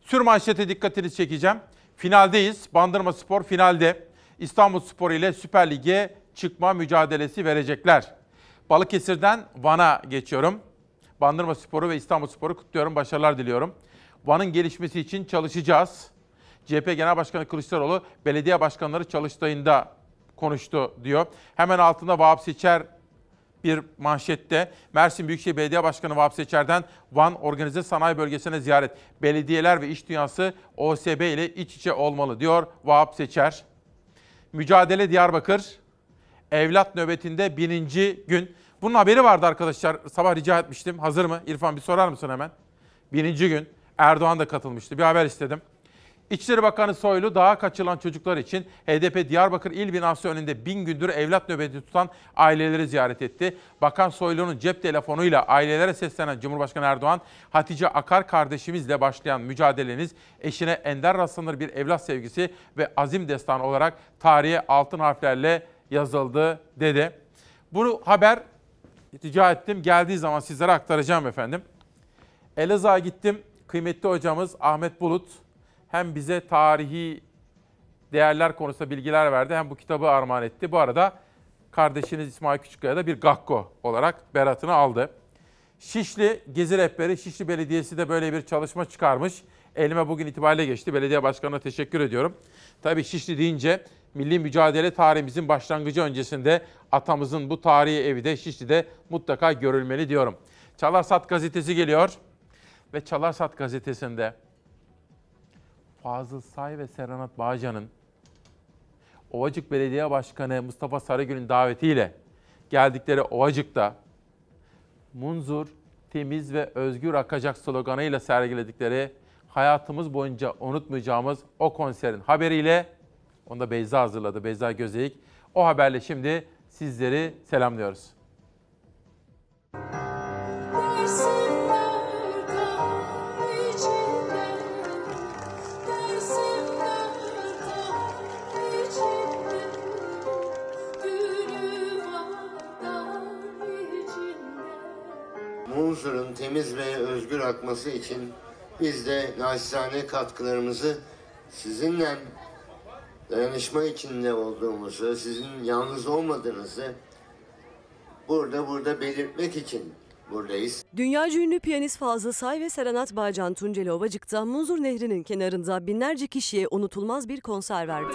Sür manşete dikkatinizi çekeceğim. Finaldeyiz. Bandırma Spor finalde. İstanbul Spor ile Süper Lig'e çıkma mücadelesi verecekler. Balıkesir'den Van'a geçiyorum. Bandırma Sporu ve İstanbul Sporu kutluyorum. Başarılar diliyorum. Van'ın gelişmesi için çalışacağız. CHP Genel Başkanı Kılıçdaroğlu belediye başkanları çalıştığında konuştu diyor. Hemen altında Vahap Seçer bir manşette Mersin Büyükşehir Belediye Başkanı Vahap Seçer'den Van Organize Sanayi Bölgesi'ne ziyaret. Belediyeler ve iş dünyası OSB ile iç içe olmalı diyor Vahap Seçer. Mücadele Diyarbakır. Evlat nöbetinde bininci gün. Bunun haberi vardı arkadaşlar. Sabah rica etmiştim. Hazır mı? İrfan bir sorar mısın hemen? Bininci gün. Erdoğan da katılmıştı. Bir haber istedim. İçişleri Bakanı Soylu daha kaçırılan çocuklar için HDP Diyarbakır İl Binası önünde bin gündür evlat nöbeti tutan aileleri ziyaret etti. Bakan Soylu'nun cep telefonuyla ailelere seslenen Cumhurbaşkanı Erdoğan, Hatice Akar kardeşimizle başlayan mücadeleniz eşine ender rastlanır bir evlat sevgisi ve azim destanı olarak tarihe altın harflerle yazıldı dedi. Bu haber rica ettim geldiği zaman sizlere aktaracağım efendim. Elazığ'a gittim. Kıymetli hocamız Ahmet Bulut hem bize tarihi değerler konusunda bilgiler verdi hem bu kitabı armağan etti. Bu arada kardeşiniz İsmail Küçükkaya da bir gakko olarak beratını aldı. Şişli Gezi Rehberi, Şişli Belediyesi de böyle bir çalışma çıkarmış. Elime bugün itibariyle geçti. Belediye Başkanı'na teşekkür ediyorum. Tabii Şişli deyince milli mücadele tarihimizin başlangıcı öncesinde atamızın bu tarihi evi de Şişli'de mutlaka görülmeli diyorum. Çalarsat gazetesi geliyor ve Çalarsat gazetesinde Fazıl Say ve Serenat Bağcan'ın Ovacık Belediye Başkanı Mustafa Sarıgül'ün davetiyle geldikleri Ovacık'ta Munzur temiz ve özgür akacak sloganıyla sergiledikleri hayatımız boyunca unutmayacağımız o konserin haberiyle onu da Beyza hazırladı. Beyza Gözeyik. O haberle şimdi sizleri selamlıyoruz. Munzur'un temiz ve özgür akması için biz de naçizane katkılarımızı sizinle dayanışma içinde olduğumuzu, sizin yalnız olmadığınızı burada burada belirtmek için buradayız. Dünyaca ünlü piyanist Fazıl Say ve Serenat Bağcan Tunceli Ovacık'ta Munzur Nehri'nin kenarında binlerce kişiye unutulmaz bir konser verdi.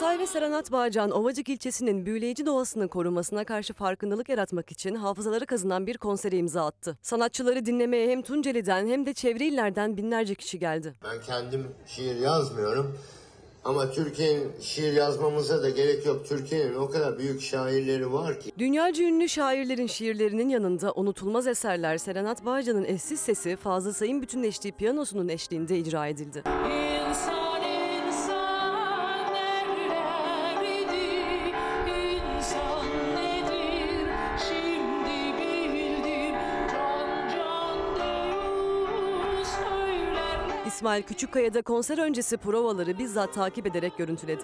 Say ve Serenat Bağcan, Ovacık ilçesinin büyüleyici doğasının korunmasına karşı farkındalık yaratmak için hafızaları kazınan bir konsere imza attı. Sanatçıları dinlemeye hem Tunceli'den hem de çevre illerden binlerce kişi geldi. Ben kendim şiir yazmıyorum. Ama Türkiye'nin şiir yazmamıza da gerek yok. Türkiye'nin o kadar büyük şairleri var ki. Dünyaca ünlü şairlerin şiirlerinin yanında unutulmaz eserler Serenat Bağcan'ın eşsiz sesi Fazıl Say'ın bütünleştiği piyanosunun eşliğinde icra edildi. İnsan İsmail Küçükkaya da konser öncesi provaları bizzat takip ederek görüntüledi.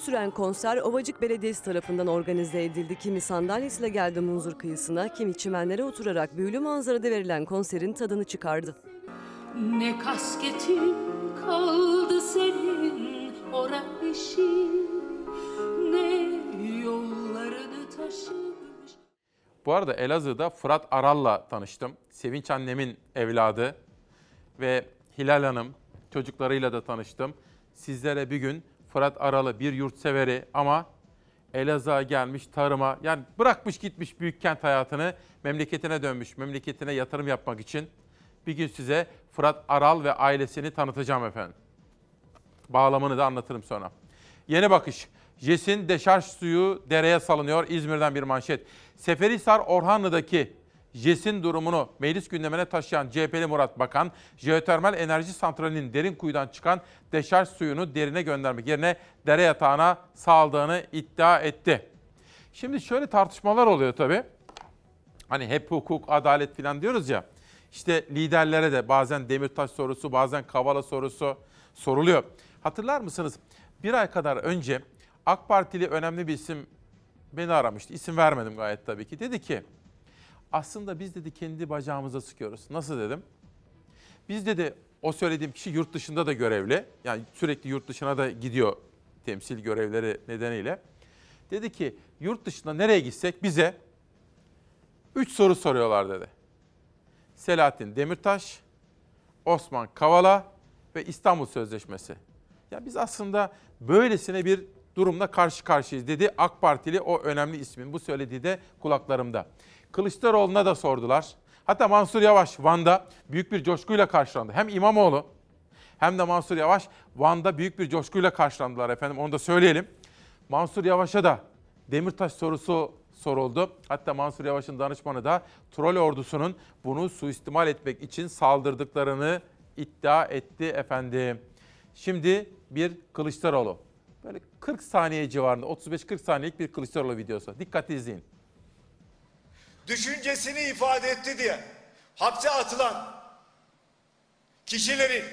Süren konser Ovacık Belediyesi tarafından organize edildi. Kimi sandalyesiyle geldi Munzur kıyısına, kimi çimenlere oturarak büyülü manzarada verilen konserin tadını çıkardı. Ne kasketin kaldı senin ora işin Ne yollarını taşımış Bu arada Elazığ'da Fırat Aral'la tanıştım. Sevinç annemin evladı ve Hilal Hanım çocuklarıyla da tanıştım. Sizlere bir gün Fırat Aral'ı bir yurtseveri ama Elazığ'a gelmiş tarıma yani bırakmış gitmiş büyük kent hayatını memleketine dönmüş memleketine yatırım yapmak için bir gün size Fırat Aral ve ailesini tanıtacağım efendim. Bağlamını da anlatırım sonra. Yeni bakış. JES'in deşarj suyu dereye salınıyor. İzmir'den bir manşet. Seferihisar Orhanlı'daki JES'in durumunu meclis gündemine taşıyan CHP'li Murat Bakan, jeotermal enerji santralinin derin kuyudan çıkan deşarj suyunu derine göndermek yerine dere yatağına saldığını iddia etti. Şimdi şöyle tartışmalar oluyor tabii. Hani hep hukuk, adalet falan diyoruz ya. İşte liderlere de bazen Demirtaş sorusu, bazen Kavala sorusu soruluyor. Hatırlar mısınız? Bir ay kadar önce AK Partili önemli bir isim beni aramıştı. İsim vermedim gayet tabii ki. Dedi ki aslında biz dedi kendi bacağımıza sıkıyoruz. Nasıl dedim? Biz dedi o söylediğim kişi yurt dışında da görevli. Yani sürekli yurt dışına da gidiyor temsil görevleri nedeniyle. Dedi ki yurt dışında nereye gitsek bize üç soru soruyorlar dedi. Selahattin Demirtaş, Osman Kavala ve İstanbul Sözleşmesi. Ya biz aslında böylesine bir durumla karşı karşıyayız dedi AK Partili o önemli ismin. Bu söylediği de kulaklarımda. Kılıçdaroğlu'na da sordular. Hatta Mansur Yavaş Van'da büyük bir coşkuyla karşılandı. Hem İmamoğlu hem de Mansur Yavaş Van'da büyük bir coşkuyla karşılandılar efendim. Onu da söyleyelim. Mansur Yavaş'a da Demirtaş sorusu soruldu. Hatta Mansur Yavaş'ın danışmanı da troll ordusunun bunu suistimal etmek için saldırdıklarını iddia etti efendim. Şimdi bir Kılıçdaroğlu. Böyle 40 saniye civarında 35-40 saniyelik bir Kılıçdaroğlu videosu. Dikkatli izleyin. Düşüncesini ifade etti diye hapse atılan kişilerin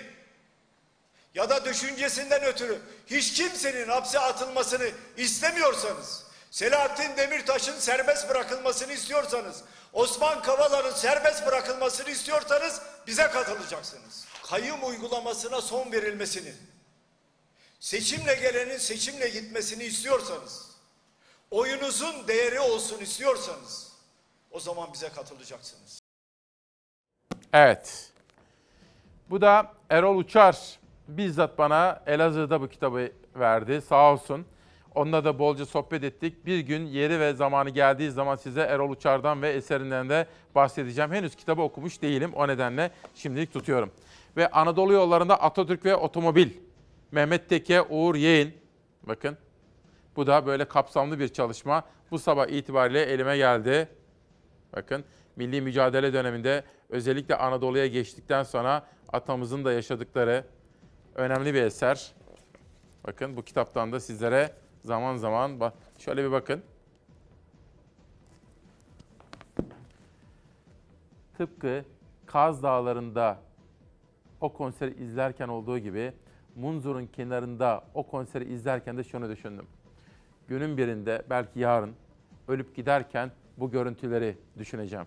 ya da düşüncesinden ötürü hiç kimsenin hapse atılmasını istemiyorsanız, Selahattin Demirtaş'ın serbest bırakılmasını istiyorsanız, Osman Kavala'nın serbest bırakılmasını istiyorsanız bize katılacaksınız. Kayyum uygulamasına son verilmesini, seçimle gelenin seçimle gitmesini istiyorsanız, oyunuzun değeri olsun istiyorsanız, o zaman bize katılacaksınız. Evet. Bu da Erol Uçar bizzat bana Elazığ'da bu kitabı verdi sağ olsun. Onunla da bolca sohbet ettik. Bir gün yeri ve zamanı geldiği zaman size Erol Uçar'dan ve eserinden de bahsedeceğim. Henüz kitabı okumuş değilim. O nedenle şimdilik tutuyorum. Ve Anadolu yollarında Atatürk ve otomobil. Mehmet Teke, Uğur Yeğin. Bakın bu da böyle kapsamlı bir çalışma. Bu sabah itibariyle elime geldi. Bakın milli mücadele döneminde özellikle Anadolu'ya geçtikten sonra atamızın da yaşadıkları önemli bir eser. Bakın bu kitaptan da sizlere zaman zaman şöyle bir bakın. Tıpkı Kaz Dağları'nda o konseri izlerken olduğu gibi Munzur'un kenarında o konseri izlerken de şunu düşündüm. Günün birinde belki yarın ölüp giderken bu görüntüleri düşüneceğim.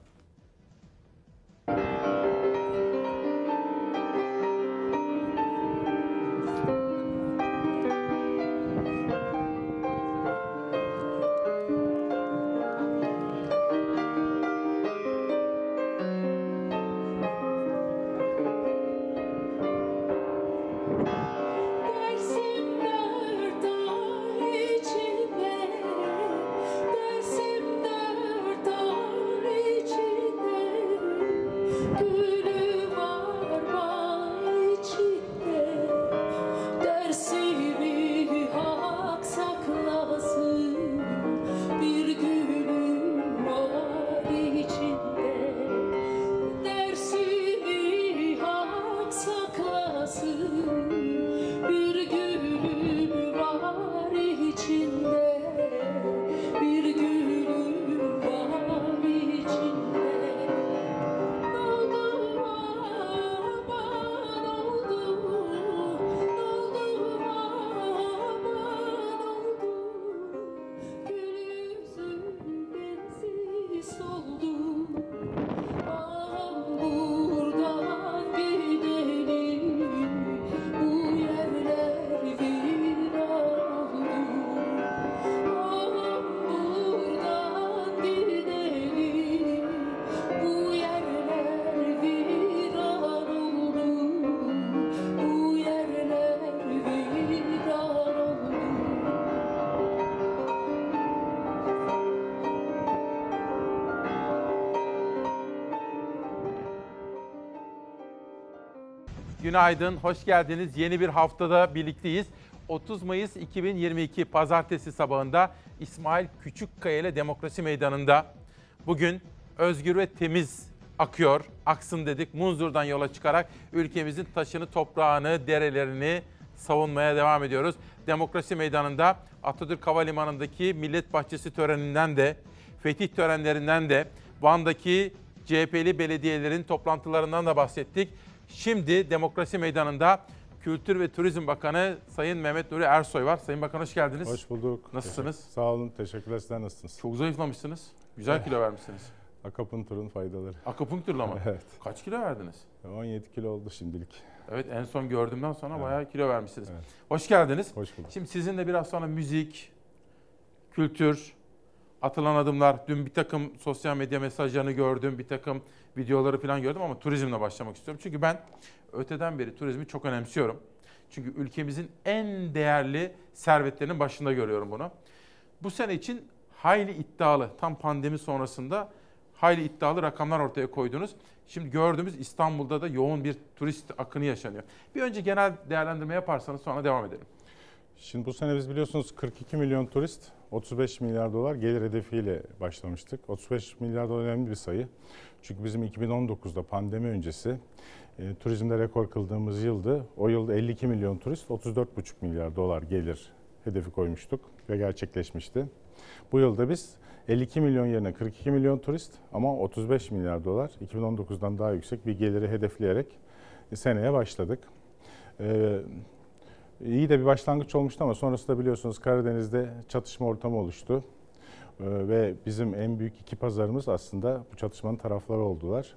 Günaydın, hoş geldiniz. Yeni bir haftada birlikteyiz. 30 Mayıs 2022 Pazartesi sabahında İsmail Küçükkaya ile Demokrasi Meydanı'nda bugün özgür ve temiz akıyor, aksın dedik. Munzur'dan yola çıkarak ülkemizin taşını, toprağını, derelerini savunmaya devam ediyoruz. Demokrasi Meydanı'nda Atatürk Havalimanı'ndaki Millet Bahçesi töreninden de, fetih törenlerinden de, Van'daki CHP'li belediyelerin toplantılarından da bahsettik. Şimdi Demokrasi Meydanı'nda Kültür ve Turizm Bakanı Sayın Mehmet Nuri Ersoy var. Sayın Bakan hoş geldiniz. Hoş bulduk. Nasılsınız? Teşekkür- Sağ olun. Teşekkürler. Sizler nasılsınız? Çok zayıflamışsınız. Güzel kilo vermişsiniz. Akupunkturun faydaları. Akupunkturla mı? evet. Kaç kilo verdiniz? 17 kilo oldu şimdilik. Evet en son gördüğümden sonra Evet. bayağı kilo vermişsiniz. Hoş geldiniz. Hoş bulduk. Şimdi sizinle biraz sonra müzik, kültür, atılan adımlar. Dün bir takım sosyal medya mesajlarını gördüm, bir takım videoları falan gördüm ama turizmle başlamak istiyorum. Çünkü ben öteden beri turizmi çok önemsiyorum. Çünkü ülkemizin en değerli servetlerinin başında görüyorum bunu. Bu sene için hayli iddialı, tam pandemi sonrasında hayli iddialı rakamlar ortaya koydunuz. Şimdi gördüğümüz İstanbul'da da yoğun bir turist akını yaşanıyor. Bir önce genel değerlendirme yaparsanız sonra devam edelim. Şimdi bu sene biz biliyorsunuz 42 milyon turist, 35 milyar dolar gelir hedefiyle başlamıştık. 35 milyar dolar önemli bir sayı. Çünkü bizim 2019'da pandemi öncesi e, turizmde rekor kıldığımız yıldı. O yıl 52 milyon turist, 34,5 milyar dolar gelir hedefi koymuştuk ve gerçekleşmişti. Bu yılda biz 52 milyon yerine 42 milyon turist ama 35 milyar dolar 2019'dan daha yüksek bir geliri hedefleyerek seneye başladık. Ee, iyi de bir başlangıç olmuştu ama sonrasında biliyorsunuz Karadeniz'de çatışma ortamı oluştu. Ee, ve bizim en büyük iki pazarımız aslında bu çatışmanın tarafları oldular.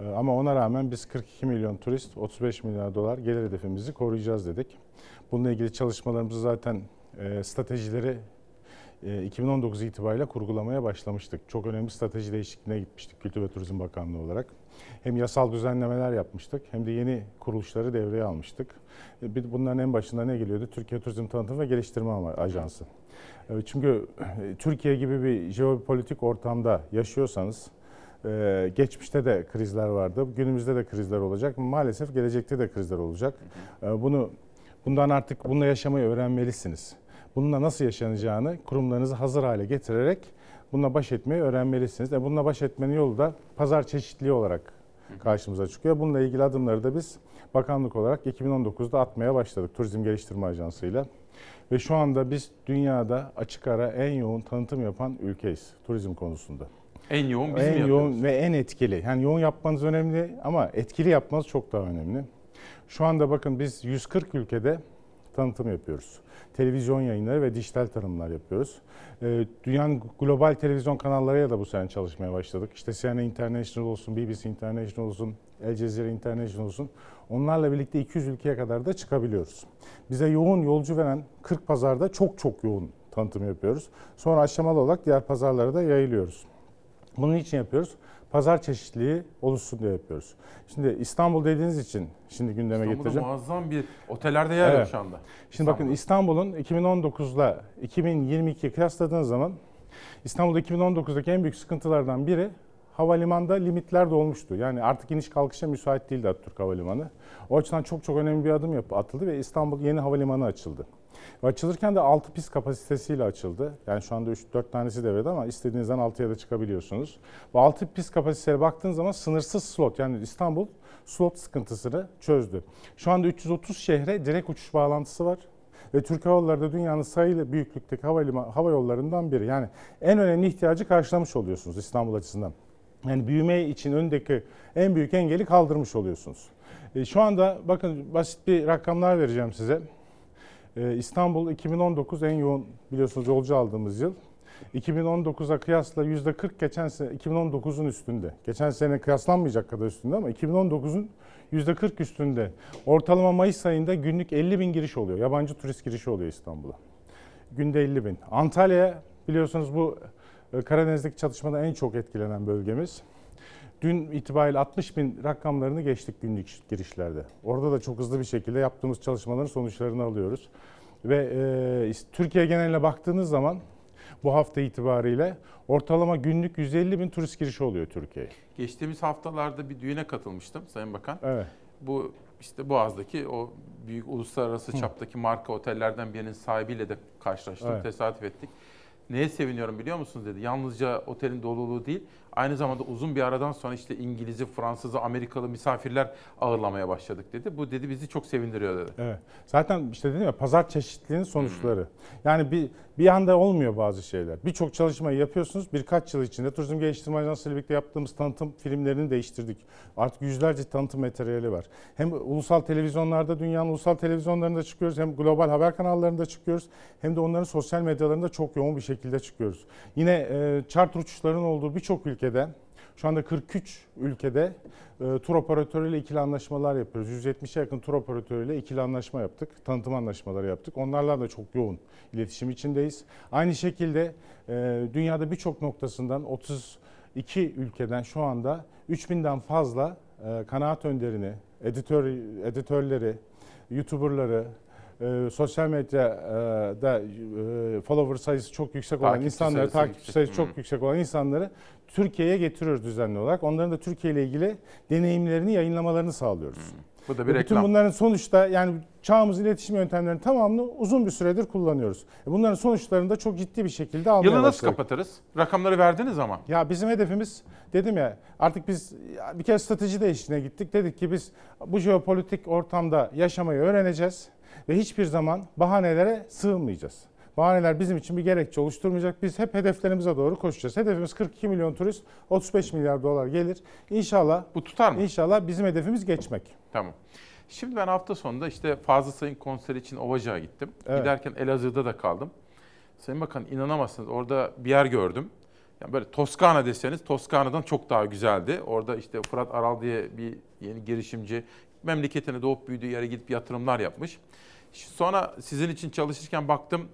Ee, ama ona rağmen biz 42 milyon turist, 35 milyar dolar gelir hedefimizi koruyacağız dedik. Bununla ilgili çalışmalarımızı zaten e, stratejileri e, 2019 itibariyle kurgulamaya başlamıştık. Çok önemli strateji değişikliğine gitmiştik Kültür ve Turizm Bakanlığı olarak. Hem yasal düzenlemeler yapmıştık hem de yeni kuruluşları devreye almıştık. E, bir- Bunların en başında ne geliyordu? Türkiye Turizm Tanıtım ve Geliştirme Ajansı. E, Çünkü e, Türkiye gibi bir jeopolitik ortamda yaşıyorsanız geçmişte de krizler vardı. Günümüzde de krizler olacak. Maalesef gelecekte de krizler olacak. Bunu bundan artık bununla yaşamayı öğrenmelisiniz. Bununla nasıl yaşanacağını kurumlarınızı hazır hale getirerek bununla baş etmeyi öğrenmelisiniz. E bununla baş etmenin yolu da pazar çeşitliliği olarak karşımıza çıkıyor. Bununla ilgili adımları da biz bakanlık olarak 2019'da atmaya başladık Turizm Geliştirme Ajansı'yla. Ve şu anda biz dünyada açık ara en yoğun tanıtım yapan ülkeyiz turizm konusunda. En yoğun biz mi en yoğun ve en etkili. Yani yoğun yapmanız önemli ama etkili yapmanız çok daha önemli. Şu anda bakın biz 140 ülkede tanıtım yapıyoruz. Televizyon yayınları ve dijital tanımlar yapıyoruz. Ee, dünyanın global televizyon kanallarıyla da bu sene çalışmaya başladık. İşte CNN International olsun, BBC International olsun, El Jazeera International olsun. Onlarla birlikte 200 ülkeye kadar da çıkabiliyoruz. Bize yoğun yolcu veren 40 pazarda çok çok yoğun tanıtım yapıyoruz. Sonra aşamalı olarak diğer pazarlara da yayılıyoruz. Bunun için yapıyoruz. Pazar çeşitliliği oluşsun diye yapıyoruz. Şimdi İstanbul dediğiniz için şimdi gündeme İstanbul'da getireceğim. muazzam bir otellerde yer yok Evet. şu anda. Şimdi bakın İstanbul'un 2019'la 2022 kıyasladığınız zaman İstanbul'da 2019'daki en büyük sıkıntılardan biri havalimanında limitler dolmuştu. Yani artık iniş kalkışa müsait değildi Atatürk Havalimanı. O açıdan çok çok önemli bir adım yapı atıldı ve İstanbul yeni havalimanı açıldı. Ve açılırken de 6 pist kapasitesiyle açıldı. Yani şu anda 3-4 tanesi devrede ama istediğinizden 6'ya da çıkabiliyorsunuz. Bu 6 pist kapasiteye baktığınız zaman sınırsız slot yani İstanbul slot sıkıntısını çözdü. Şu anda 330 şehre direkt uçuş bağlantısı var. Ve Türk Hava Yolları da dünyanın sayılı büyüklükteki havaliman, hava yollarından biri. Yani en önemli ihtiyacı karşılamış oluyorsunuz İstanbul açısından. Yani büyüme için öndeki en büyük engeli kaldırmış oluyorsunuz. E, şu anda bakın basit bir rakamlar vereceğim size. E, İstanbul 2019 en yoğun biliyorsunuz yolcu aldığımız yıl. 2019'a kıyasla %40 geçen sene 2019'un üstünde. Geçen sene kıyaslanmayacak kadar üstünde ama 2019'un %40 üstünde. Ortalama Mayıs ayında günlük 50 bin giriş oluyor. Yabancı turist girişi oluyor İstanbul'a. Günde 50 bin. Antalya biliyorsunuz bu e, Karadeniz'deki çatışmada en çok etkilenen bölgemiz. Dün itibariyle 60 bin rakamlarını geçtik günlük girişlerde. Orada da çok hızlı bir şekilde yaptığımız çalışmaların sonuçlarını alıyoruz. Ve e, Türkiye geneline baktığınız zaman bu hafta itibariyle ortalama günlük 150 bin turist girişi oluyor Türkiye'ye. Geçtiğimiz haftalarda bir düğüne katılmıştım Sayın Bakan. Evet. Bu işte Boğaz'daki o büyük uluslararası Hı. çaptaki marka otellerden birinin sahibiyle de karşılaştık, Evet. tesadüf ettik. Neye seviniyorum biliyor musunuz dedi. Yalnızca otelin doluluğu değil, aynı zamanda uzun bir aradan sonra işte İngiliz'i, Fransız'ı, Amerikalı misafirler ağırlamaya başladık dedi. Bu dedi bizi çok sevindiriyor dedi. Evet. Zaten işte dedim ya pazar çeşitliliğinin sonuçları. Yani bir bir anda olmuyor bazı şeyler. Birçok çalışmayı yapıyorsunuz. Birkaç yıl içinde Turizm Geliştirme Ajansı ile birlikte yaptığımız tanıtım filmlerini değiştirdik. Artık yüzlerce tanıtım materyali var. Hem ulusal televizyonlarda dünyanın ulusal televizyonlarında çıkıyoruz hem global haber kanallarında çıkıyoruz hem de onların sosyal medyalarında çok yoğun bir şekilde çıkıyoruz. Yine e, charter uçuşların olduğu birçok ülkede şu anda 43 ülkede e, tur operatörüyle ikili anlaşmalar yapıyoruz. 170'e yakın tur operatörüyle ikili anlaşma yaptık. Tanıtım anlaşmaları yaptık. Onlarla da çok yoğun iletişim içindeyiz. Aynı şekilde e, dünyada birçok noktasından 32 ülkeden şu anda 3000'den fazla e, kanaat önderini, editör editörleri, YouTuber'ları, e, sosyal medyada e, follower sayısı çok yüksek olan Takipçi insanları, sayısı takipçi yüksek. sayısı çok Hı. yüksek olan insanları Türkiye'ye getiriyoruz düzenli olarak. Onların da Türkiye ile ilgili deneyimlerini yayınlamalarını sağlıyoruz. Bu da Ve bir bütün reklam. bunların sonuçta yani çağımız iletişim yöntemlerinin tamamını uzun bir süredir kullanıyoruz. E Bunların sonuçlarını da çok ciddi bir şekilde almaya Yılı nasıl başladık. kapatırız? Rakamları verdiniz ama. Ya bizim hedefimiz dedim ya artık biz bir kere strateji değişikliğine gittik. Dedik ki biz bu jeopolitik ortamda yaşamayı öğreneceğiz ve hiçbir zaman bahanelere sığınmayacağız. Bahaneler bizim için bir gerekçe oluşturmayacak. Biz hep hedeflerimize doğru koşacağız. Hedefimiz 42 milyon turist, 35 milyar dolar gelir. İnşallah bu tutar mı? İnşallah bizim hedefimiz geçmek. Tamam. Şimdi ben hafta sonunda işte Fazıl Say'ın konseri için Ovacık'a gittim. Evet. Giderken Elazığ'da da kaldım. Sayın Bakan inanamazsınız orada bir yer gördüm. Yani böyle Toskana deseniz Toskana'dan çok daha güzeldi. Orada işte Fırat Aral diye bir yeni girişimci memleketine doğup büyüdüğü yere gidip yatırımlar yapmış. Sonra sizin için çalışırken baktım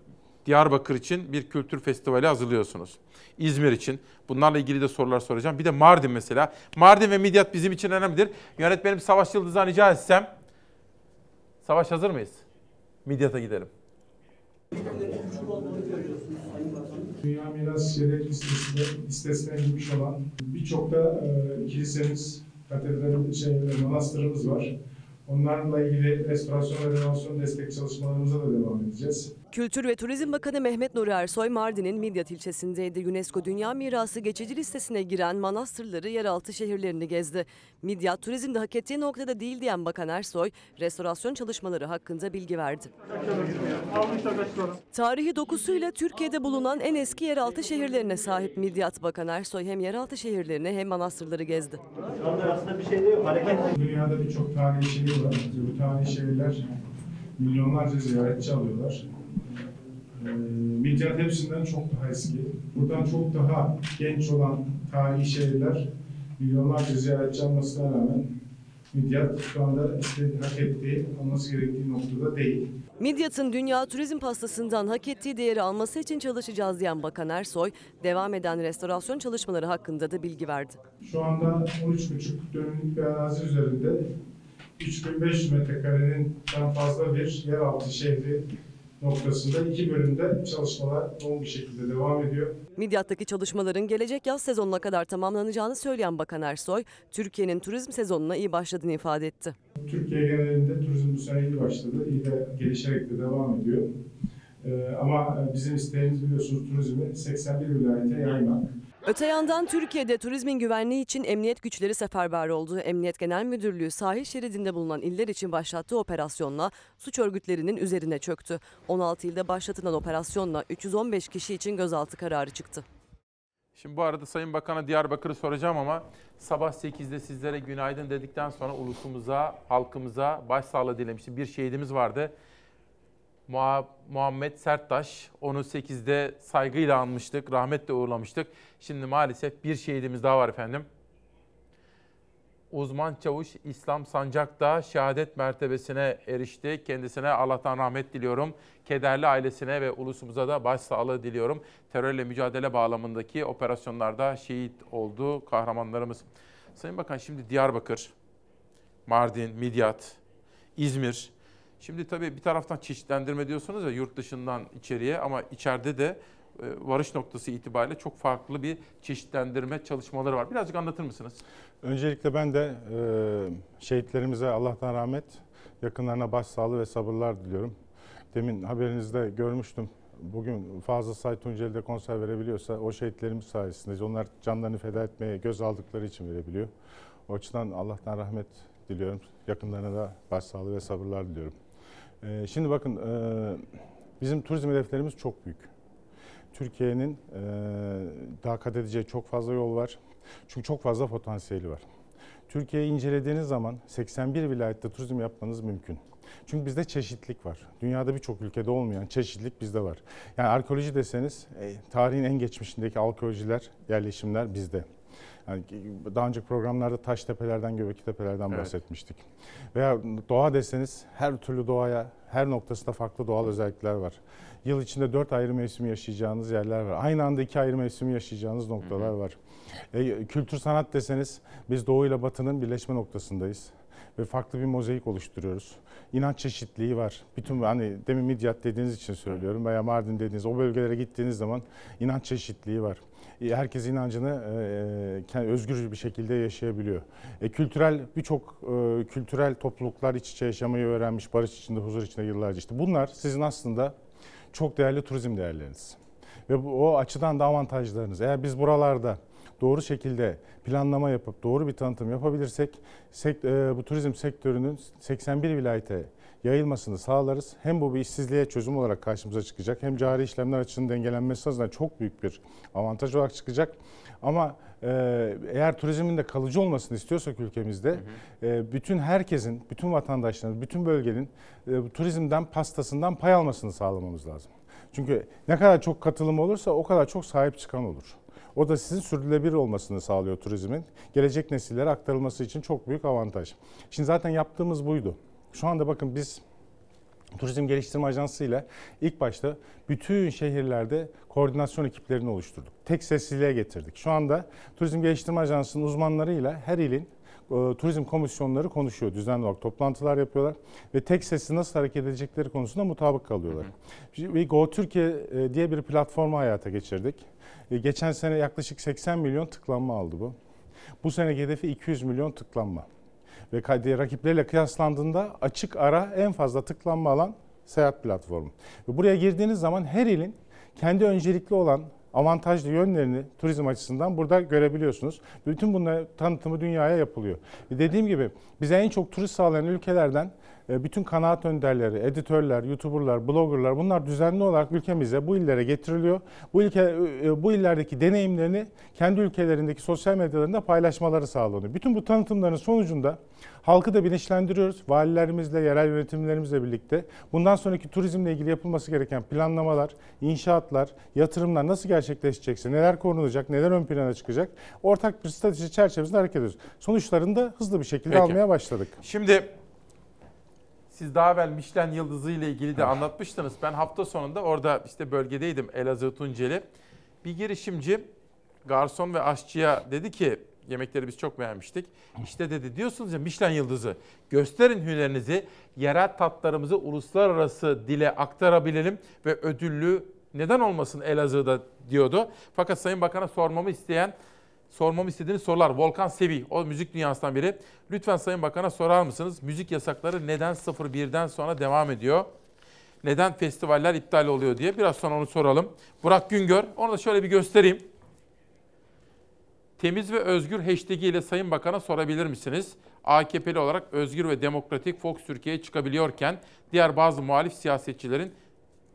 Diyarbakır için bir kültür festivali hazırlıyorsunuz. İzmir için. Bunlarla ilgili de sorular soracağım. Bir de Mardin mesela. Mardin ve Midyat bizim için önemlidir. Yönetmenim Savaş Yıldız'dan rica etsem. Savaş hazır mıyız? Midyat'a gidelim. Dünya Miras Şeyleri listesine, listesine girmiş olan birçok da e, kilisemiz, katedral, şey, manastırımız var. Onlarla ilgili restorasyon ve renovasyon destek çalışmalarımıza da devam edeceğiz. Kültür ve Turizm Bakanı Mehmet Nuri Ersoy Mardin'in Midyat ilçesindeydi. UNESCO Dünya Mirası geçici listesine giren manastırları, yeraltı şehirlerini gezdi. Midyat turizmde hak ettiği noktada değil diyen Bakan Ersoy, restorasyon çalışmaları hakkında bilgi verdi. Tarihi dokusuyla Türkiye'de bulunan en eski yeraltı şehirlerine sahip Midyat Bakan Ersoy hem yeraltı şehirlerini hem manastırları gezdi. Dünyada birçok tarihi şehir var. Bu tarihi şehirler milyonlarca ziyaretçi alıyorlar. Ee, Midyat hepsinden çok daha eski. Buradan çok daha genç olan tarihi şehirler milyonlarca ziyaretçi almasına rağmen Midyat şu anda istediği, hak ettiği, olması gerektiği noktada değil. Midyat'ın dünya turizm pastasından hak ettiği değeri alması için çalışacağız diyen Bakan Ersoy, devam eden restorasyon çalışmaları hakkında da bilgi verdi. Şu anda 13,5 dönümlük bir arazi üzerinde 3500 metrekarenin fazla bir yeraltı şehri noktasında iki bölümde çalışmalar yoğun bir şekilde devam ediyor. Midyat'taki çalışmaların gelecek yaz sezonuna kadar tamamlanacağını söyleyen Bakan Ersoy, Türkiye'nin turizm sezonuna iyi başladığını ifade etti. Türkiye genelinde turizm bu sene iyi başladı. İyi de gelişerek de devam ediyor. Ee, ama bizim isteğimiz biliyorsunuz turizmi 81 vilayete yaymak. Öte yandan Türkiye'de turizmin güvenliği için emniyet güçleri seferber oldu. Emniyet Genel Müdürlüğü sahil şeridinde bulunan iller için başlattığı operasyonla suç örgütlerinin üzerine çöktü. 16 ilde başlatılan operasyonla 315 kişi için gözaltı kararı çıktı. Şimdi bu arada Sayın Bakan'a Diyarbakır'ı soracağım ama sabah 8'de sizlere günaydın dedikten sonra ulusumuza, halkımıza başsağlığı dilemiştim. Bir şehidimiz vardı. Muha- Muhammed Serttaş. Onu 8'de saygıyla anmıştık, rahmetle uğurlamıştık. Şimdi maalesef bir şehidimiz daha var efendim. Uzman çavuş İslam Sancak da şehadet mertebesine erişti. Kendisine Allah'tan rahmet diliyorum. Kederli ailesine ve ulusumuza da başsağlığı diliyorum. Terörle mücadele bağlamındaki operasyonlarda şehit oldu kahramanlarımız. Sayın Bakan şimdi Diyarbakır, Mardin, Midyat, İzmir. Şimdi tabii bir taraftan çeşitlendirme diyorsunuz ya yurt dışından içeriye ama içeride de e, varış noktası itibariyle çok farklı bir çeşitlendirme çalışmaları var. Birazcık anlatır mısınız? Öncelikle ben de e, şehitlerimize Allah'tan rahmet, yakınlarına başsağlığı ve sabırlar diliyorum. Demin haberinizde görmüştüm. Bugün Fazıl Say Tunceli'de konser verebiliyorsa o şehitlerimiz sayesindeyiz. Onlar canlarını feda etmeye göz aldıkları için verebiliyor. O açıdan Allah'tan rahmet diliyorum. Yakınlarına da başsağlığı ve sabırlar diliyorum. E, şimdi bakın e, bizim turizm hedeflerimiz çok büyük. Türkiye'nin e, daha kat edeceği çok fazla yol var. Çünkü çok fazla potansiyeli var. Türkiye'yi incelediğiniz zaman 81 vilayette turizm yapmanız mümkün. Çünkü bizde çeşitlilik var. Dünyada birçok ülkede olmayan çeşitlilik bizde var. Yani arkeoloji deseniz e, tarihin en geçmişindeki arkeolojiler, yerleşimler bizde. Yani daha önceki programlarda taş tepelerden, göbekli tepelerden Evet. bahsetmiştik. Veya doğa deseniz her türlü doğaya, her noktasında farklı doğal özellikler var. Yıl içinde dört ayrı mevsim yaşayacağınız yerler var. Aynı anda iki ayrı mevsimi yaşayacağınız noktalar var. E, kültür sanat deseniz biz doğu ile batının birleşme noktasındayız. Ve farklı bir mozaik oluşturuyoruz. İnanç çeşitliliği var. Bütün hani demin Midyat dediğiniz için söylüyorum veya Mardin dediğiniz o bölgelere gittiğiniz zaman inanç çeşitliliği var. E, Herkes inancını e, özgür bir şekilde yaşayabiliyor. E, kültürel birçok e, kültürel topluluklar iç içe yaşamayı öğrenmiş, barış içinde, huzur içinde yıllarca. İşte bunlar sizin aslında çok değerli turizm değerleriniz. Ve bu, o açıdan da avantajlarınız. Eğer biz buralarda doğru şekilde planlama yapıp doğru bir tanıtım yapabilirsek sek- e, bu turizm sektörünün 81 vilayete yayılmasını sağlarız. Hem bu bir işsizliğe çözüm olarak karşımıza çıkacak hem cari işlemler açısından dengelenmesi açısından çok büyük bir avantaj olarak çıkacak. Ama e, eğer turizmin de kalıcı olmasını istiyorsak ülkemizde e, bütün herkesin, bütün vatandaşların, bütün bölgenin bu turizmden pastasından pay almasını sağlamamız lazım. Çünkü ne kadar çok katılım olursa o kadar çok sahip çıkan olur. O da sizin sürdürülebilir olmasını sağlıyor turizmin. Gelecek nesillere aktarılması için çok büyük avantaj. Şimdi zaten yaptığımız buydu. Şu anda bakın biz Turizm Geliştirme Ajansı ile ilk başta bütün şehirlerde koordinasyon ekiplerini oluşturduk. Tek sesliliğe getirdik. Şu anda Turizm Geliştirme Ajansı'nın uzmanlarıyla her ilin e, turizm komisyonları konuşuyor. Düzenli olarak toplantılar yapıyorlar ve tek sesli nasıl hareket edecekleri konusunda mutabık kalıyorlar. Ve Go Türkiye e, diye bir platformu hayata geçirdik. Geçen sene yaklaşık 80 milyon tıklanma aldı bu. Bu sene hedefi 200 milyon tıklanma. ve rakipleriyle kıyaslandığında açık ara en fazla tıklanma alan seyahat platformu. Ve buraya girdiğiniz zaman her ilin kendi öncelikli olan avantajlı yönlerini turizm açısından burada görebiliyorsunuz. Bütün bunların tanıtımı dünyaya yapılıyor. Ve dediğim gibi bize en çok turist sağlayan ülkelerden bütün kanaat önderleri, editörler, youtuberlar, bloggerlar bunlar düzenli olarak ülkemize bu illere getiriliyor. Bu ülke e, bu illerdeki deneyimlerini kendi ülkelerindeki sosyal medyalarında paylaşmaları sağlanıyor. Bütün bu tanıtımların sonucunda halkı da bilinçlendiriyoruz. Valilerimizle, yerel yönetimlerimizle birlikte bundan sonraki turizmle ilgili yapılması gereken planlamalar, inşaatlar, yatırımlar nasıl gerçekleşecekse, neler korunacak, neler ön plana çıkacak ortak bir strateji çerçevesinde hareket ediyoruz. Sonuçlarını da hızlı bir şekilde Peki. almaya başladık. Şimdi siz daha evvel Michelin yıldızı ile ilgili de anlatmıştınız. Ben hafta sonunda orada işte bölgedeydim Elazığ Tunceli. Bir girişimci garson ve aşçıya dedi ki yemekleri biz çok beğenmiştik. İşte dedi diyorsunuz ya Michelin yıldızı gösterin hünerinizi yerel tatlarımızı uluslararası dile aktarabilelim ve ödüllü neden olmasın Elazığ'da diyordu. Fakat Sayın Bakan'a sormamı isteyen sormamı istediğiniz sorular. Volkan Sevi, o müzik dünyasından biri. Lütfen Sayın Bakan'a sorar mısınız? Müzik yasakları neden 01'den sonra devam ediyor? Neden festivaller iptal oluyor diye. Biraz sonra onu soralım. Burak Güngör, onu da şöyle bir göstereyim. Temiz ve özgür hashtag ile Sayın Bakan'a sorabilir misiniz? AKP'li olarak özgür ve demokratik Fox Türkiye'ye çıkabiliyorken diğer bazı muhalif siyasetçilerin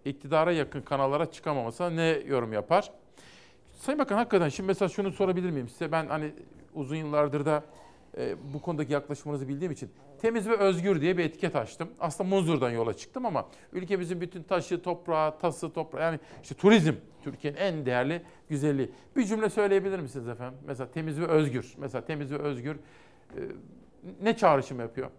iktidara yakın kanallara çıkamamasına ne yorum yapar? Sayın Bakan hakikaten şimdi mesela şunu sorabilir miyim size? Ben hani uzun yıllardır da e, bu konudaki yaklaşımınızı bildiğim için temiz ve özgür diye bir etiket açtım. Aslında Muzur'dan yola çıktım ama ülkemizin bütün taşı, toprağı, tası, toprağı yani işte turizm Türkiye'nin en değerli güzelliği. Bir cümle söyleyebilir misiniz efendim? Mesela temiz ve özgür. Mesela temiz ve özgür e, ne çağrışım yapıyor?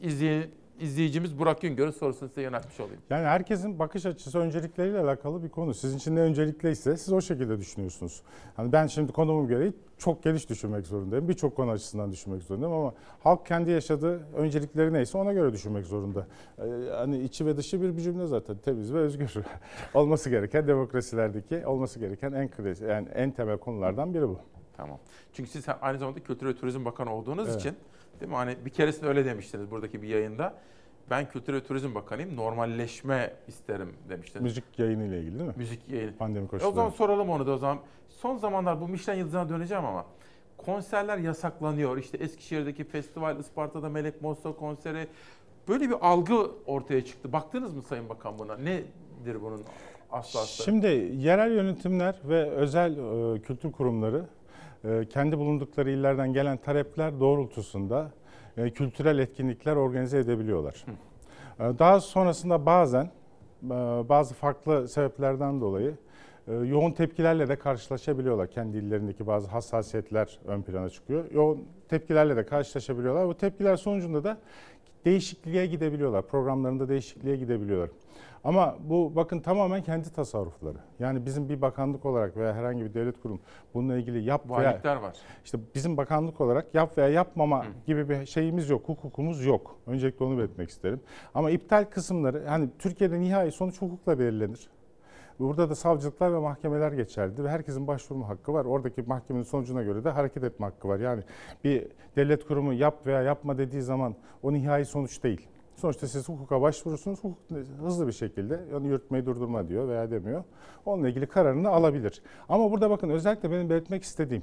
İzley, izleyicimiz Burak Güngör'ün sorusunu size yöneltmiş olayım. Yani herkesin bakış açısı öncelikleriyle alakalı bir konu. Sizin için ne öncelikliyse siz o şekilde düşünüyorsunuz. Hani ben şimdi konumum gereği çok geniş düşünmek zorundayım. Birçok konu açısından düşünmek zorundayım ama halk kendi yaşadığı öncelikleri neyse ona göre düşünmek zorunda. Ee, hani içi ve dışı bir, bir cümle zaten temiz ve özgür. olması gereken demokrasilerdeki olması gereken en klasik yani en temel konulardan biri bu. Tamam. Çünkü siz aynı zamanda Kültür ve Turizm Bakanı olduğunuz Evet. için değil mi? Hani bir keresinde öyle demiştiniz buradaki bir yayında. Ben Kültür ve Turizm Bakanıyım. Normalleşme isterim demiştiniz. Müzik yayını ile ilgili değil mi? Müzik yayını. Pandemi E o koşulları. zaman soralım onu da o zaman. Son zamanlar bu Michelin yıldızına döneceğim ama konserler yasaklanıyor. İşte Eskişehir'deki festival, Isparta'da Melek Mosso konseri. Böyle bir algı ortaya çıktı. Baktınız mı Sayın Bakan buna? Nedir bunun aslı? Şimdi yerel yönetimler ve özel e, kültür kurumları kendi bulundukları illerden gelen talepler doğrultusunda e, kültürel etkinlikler organize edebiliyorlar. E, daha sonrasında bazen e, bazı farklı sebeplerden dolayı e, yoğun tepkilerle de karşılaşabiliyorlar. Kendi illerindeki bazı hassasiyetler ön plana çıkıyor. Yoğun tepkilerle de karşılaşabiliyorlar. Bu tepkiler sonucunda da değişikliğe gidebiliyorlar. Programlarında değişikliğe gidebiliyorlar. Ama bu bakın tamamen kendi tasarrufları. Yani bizim bir bakanlık olarak veya herhangi bir devlet kurum bununla ilgili yap veya Valilikler var. işte bizim bakanlık olarak yap veya yapmama gibi bir şeyimiz yok, hukukumuz yok. Öncelikle onu belirtmek isterim. Ama iptal kısımları hani Türkiye'de nihai sonuç hukukla belirlenir. Burada da savcılıklar ve mahkemeler geçerlidir. Herkesin başvurma hakkı var. Oradaki mahkemenin sonucuna göre de hareket etme hakkı var. Yani bir devlet kurumu yap veya yapma dediği zaman o nihai sonuç değil. Sonuçta siz hukuka başvurursunuz, hukuk hızlı bir şekilde onu yürütmeyi durdurma diyor veya demiyor. Onunla ilgili kararını alabilir. Ama burada bakın özellikle benim belirtmek istediğim,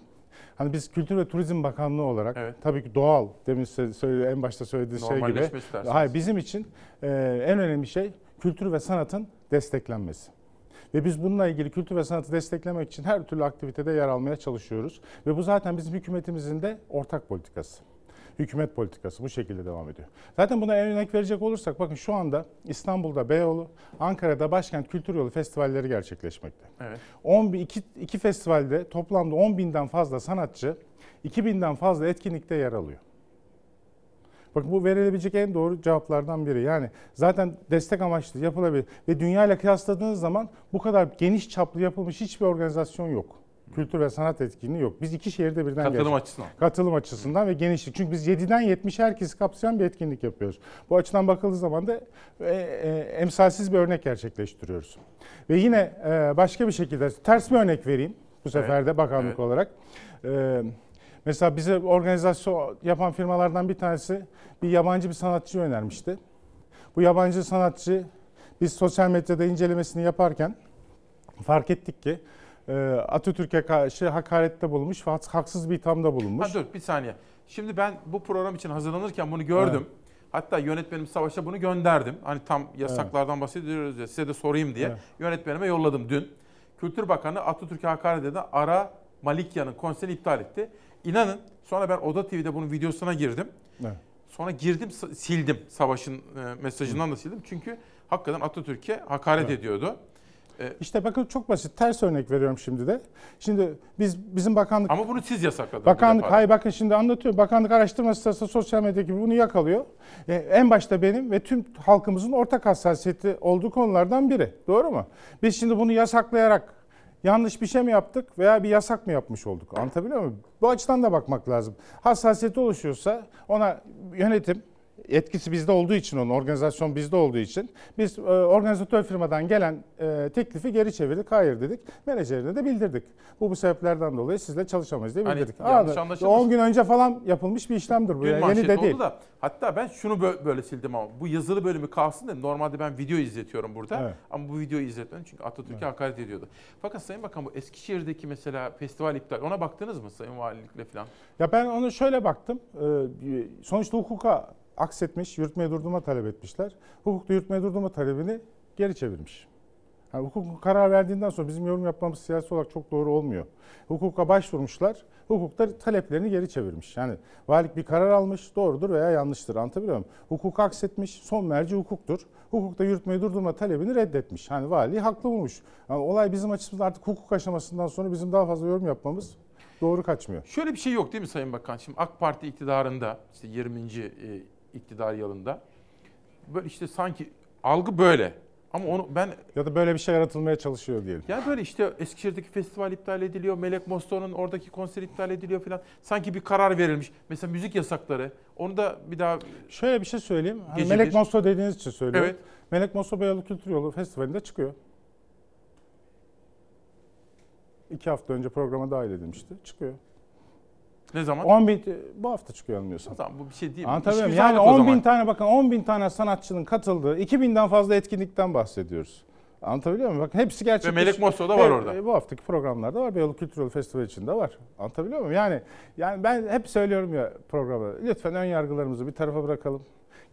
hani biz Kültür ve Turizm Bakanlığı olarak tabii ki doğal, demin size söyle- en başta söylediğiniz şey gibi. Hayır bizim için e, en önemli şey kültür ve sanatın desteklenmesi. Ve biz bununla ilgili kültür ve sanatı desteklemek için her türlü aktivitede yer almaya çalışıyoruz. Ve bu zaten bizim hükümetimizin de ortak politikası. Hükümet politikası bu şekilde devam ediyor. Zaten buna en örnek verecek olursak bakın şu anda İstanbul'da Beyoğlu, Ankara'da Başkent Kültür Yolu festivalleri gerçekleşmekte. Evet. 10 bin, iki, iki festivalde toplamda 10 binden fazla sanatçı, 2000'den fazla etkinlikte yer alıyor. Bakın bu verilebilecek en doğru cevaplardan biri. Yani zaten destek amaçlı yapılabilir. Ve dünya ile kıyasladığınız zaman bu kadar geniş çaplı yapılmış hiçbir organizasyon yok. Kültür ve sanat etkinliği yok. Biz iki şehirde birden Katılım gerçek- açısından. Katılım açısından ve genişlik. Çünkü biz 7'den 70'e herkesi kapsayan bir etkinlik yapıyoruz. Bu açıdan bakıldığı zaman da e, e, emsalsiz bir örnek gerçekleştiriyoruz. Ve yine e, başka bir şekilde ters bir örnek vereyim bu sefer Evet, de bakanlık evet. olarak. E, Mesela bize organizasyon yapan firmalardan bir tanesi bir yabancı bir sanatçı önermişti. Bu yabancı sanatçı biz sosyal medyada incelemesini yaparken fark ettik ki Atatürk'e karşı hakarette bulunmuş ve haksız bir ithamda bulunmuş. Ha dur bir saniye. Şimdi ben bu program için hazırlanırken bunu gördüm. Hatta yönetmenim Savaş'a bunu gönderdim. Hani tam yasaklardan bahsediyoruz ya size de sorayım diye. Evet. Yönetmenime yolladım dün. Kültür Bakanı Atatürk'e hakaret eden Ara Malikya'nın konserini iptal etti. İnanın sonra ben Oda TV'de bunun videosuna girdim. Evet. Sonra girdim sildim. Savaş'ın e, mesajından da sildim. Çünkü hakikaten Atatürk'e hakaret Evet. ediyordu. İşte bakın çok basit. Ters örnek veriyorum şimdi de. Şimdi biz bizim bakanlık Ama bunu siz yasakladınız. Bakanlık hayır bakın şimdi anlatıyorum. Bakanlık araştırma sırasında sosyal medya gibi bunu yakalıyor. E, en başta benim ve tüm halkımızın ortak hassasiyeti olduğu konulardan biri. Doğru mu? Biz şimdi bunu yasaklayarak yanlış bir şey mi yaptık veya bir yasak mı yapmış olduk? Anlatabiliyor muyum? Bu açıdan da bakmak lazım. Hassasiyeti oluşuyorsa ona yönetim etkisi bizde olduğu için onun organizasyon bizde olduğu için biz e, organizatör firmadan gelen e, teklifi geri çevirdik. Hayır dedik. Menajerine de bildirdik. Bu bu sebeplerden dolayı sizle çalışamayız diye Hani bildirdik. yanlış anlaşılmasın. 10 gün önce falan yapılmış bir işlemdir bu. Dün yani. manşet Yeni de değil. da hatta ben şunu bö- böyle sildim ama bu yazılı bölümü kalsın dedim. Normalde ben video izletiyorum burada Evet. ama bu videoyu izletmedim çünkü Atatürk'e hakaret ediyordu. Fakat Sayın Bakan bu Eskişehir'deki mesela festival iptal ona baktınız mı Sayın Valilikle falan? Ya ben onu şöyle baktım. Ee, Sonuçta hukuka aksetmiş, yürütmeye durdurma talep etmişler. Hukukta yürütmeye durdurma talebini geri çevirmiş. Yani hukuk karar verdiğinden sonra bizim yorum yapmamız siyasi olarak çok doğru olmuyor. Hukuka başvurmuşlar, hukukta taleplerini geri çevirmiş. Yani valilik bir karar almış, doğrudur veya yanlıştır. Anlatabiliyor muyum? Hukuk aksetmiş, son merci hukuktur. Hukukta yürütmeyi durdurma talebini reddetmiş. Hani vali haklı bulmuş. Yani olay bizim açımızdan artık hukuk aşamasından sonra bizim daha fazla yorum yapmamız doğru kaçmıyor. Şöyle bir şey yok değil mi Sayın Bakan? Şimdi AK Parti iktidarında işte 20. iktidar yılında böyle işte sanki algı böyle. Ama onu ben Ya da böyle bir şey yaratılmaya çalışıyor diyelim. yani böyle işte Eskişehir'deki festival iptal ediliyor, Melek Mosto'nun oradaki konser iptal ediliyor falan. Sanki bir karar verilmiş. Mesela müzik yasakları. Onu da bir daha Şöyle bir şey söyleyeyim. Hani Melek Mosso dediğiniz için söylüyorum. Evet. Melek Mosso Beyoğlu Kültür Yolu Festivali'nde çıkıyor. İki hafta önce programa dahil edilmişti. Çıkıyor. Ne zaman? 10 bin, bu hafta çıkıyor yanılmıyorsam. O zaman bu bir şey değil. Anlatabiliyor muyum? Yani güzellik o 10 zaman. bin tane bakın 10 bin tane sanatçının katıldığı 2000'den fazla etkinlikten bahsediyoruz. Anlatabiliyor muyum? Bakın hepsi gerçekleşiyor. Melek Mosso da var orada. e, Bu haftaki programlarda var. Beyoğlu Kültür Yolu Festivali içinde var. Anlatabiliyor muyum? Yani yani ben hep söylüyorum ya programda. Lütfen ön yargılarımızı bir tarafa bırakalım.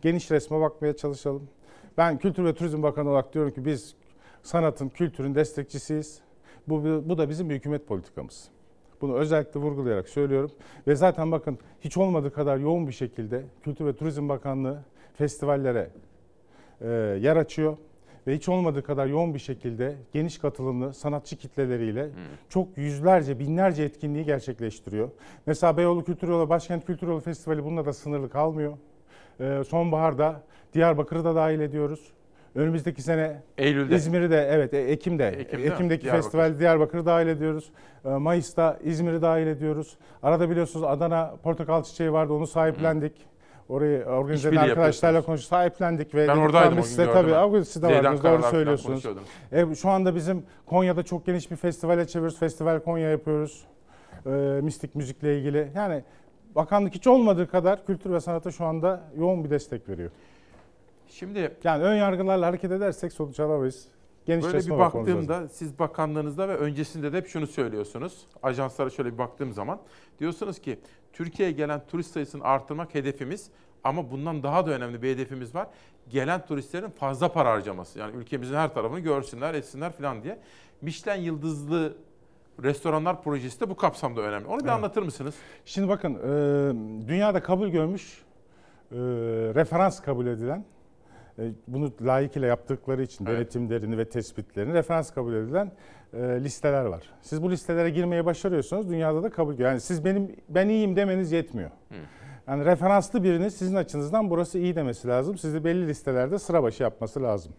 Geniş resme bakmaya çalışalım. Ben Kültür ve Turizm Bakanı olarak diyorum ki biz sanatın, kültürün destekçisiyiz. Bu, bu da bizim bir hükümet politikamız. Bunu özellikle vurgulayarak söylüyorum. Ve zaten bakın hiç olmadığı kadar yoğun bir şekilde Kültür ve Turizm Bakanlığı festivallere e, yer açıyor. Ve hiç olmadığı kadar yoğun bir şekilde geniş katılımlı sanatçı kitleleriyle çok yüzlerce, binlerce etkinliği gerçekleştiriyor. Mesela Beyoğlu Kültür Yolu, Başkent Kültür Yolu Festivali bununla da sınırlı kalmıyor. E, sonbaharda Diyarbakır'ı da dahil ediyoruz. Önümüzdeki sene Eylül'de. İzmir'i de evet e, Ekim'de, Ekim'de? Ekim'deki Diyarbakır. festival Diyarbakır'ı dahil ediyoruz. Ee, Mayıs'ta İzmir'i dahil ediyoruz. Arada biliyorsunuz Adana portakal çiçeği vardı onu sahiplendik. Orayı organize eden arkadaşlarla konuştuk, sahiplendik ve Ben dedik, oradaydım o size tabii, ben. Siz de Zeydan vardınız, doğru söylüyorsunuz. E, şu anda bizim Konya'da çok geniş bir festivale çeviriyoruz. Festival Konya yapıyoruz. E, mistik müzikle ilgili. Yani bakanlık hiç olmadığı kadar kültür ve sanata şu anda yoğun bir destek veriyor. Şimdi Yani ön yargılarla hareket edersek sonuç alamayız. Geniş Böyle bir bakmamız lazım. baktığımda siz bakanlığınızda ve öncesinde de hep şunu söylüyorsunuz. Ajanslara şöyle bir baktığım zaman diyorsunuz ki Türkiye'ye gelen turist sayısını artırmak hedefimiz ama bundan daha da önemli bir hedefimiz var. Gelen turistlerin fazla para harcaması. Yani ülkemizin her tarafını görsünler, etsinler falan diye. Michelin yıldızlı restoranlar projesi de bu kapsamda önemli. Onu bir Evet. anlatır mısınız? Şimdi bakın dünyada kabul görmüş, referans kabul edilen, bunu layıkıyla yaptıkları için Evet. denetimlerini ve tespitlerini referans kabul edilen e, listeler var. Siz bu listelere girmeye başarıyorsanız dünyada da kabul. Yani siz benim ben iyiyim demeniz yetmiyor. Yani referanslı birinin sizin açınızdan burası iyi demesi lazım. Sizi belli listelerde sıra başı yapması lazım.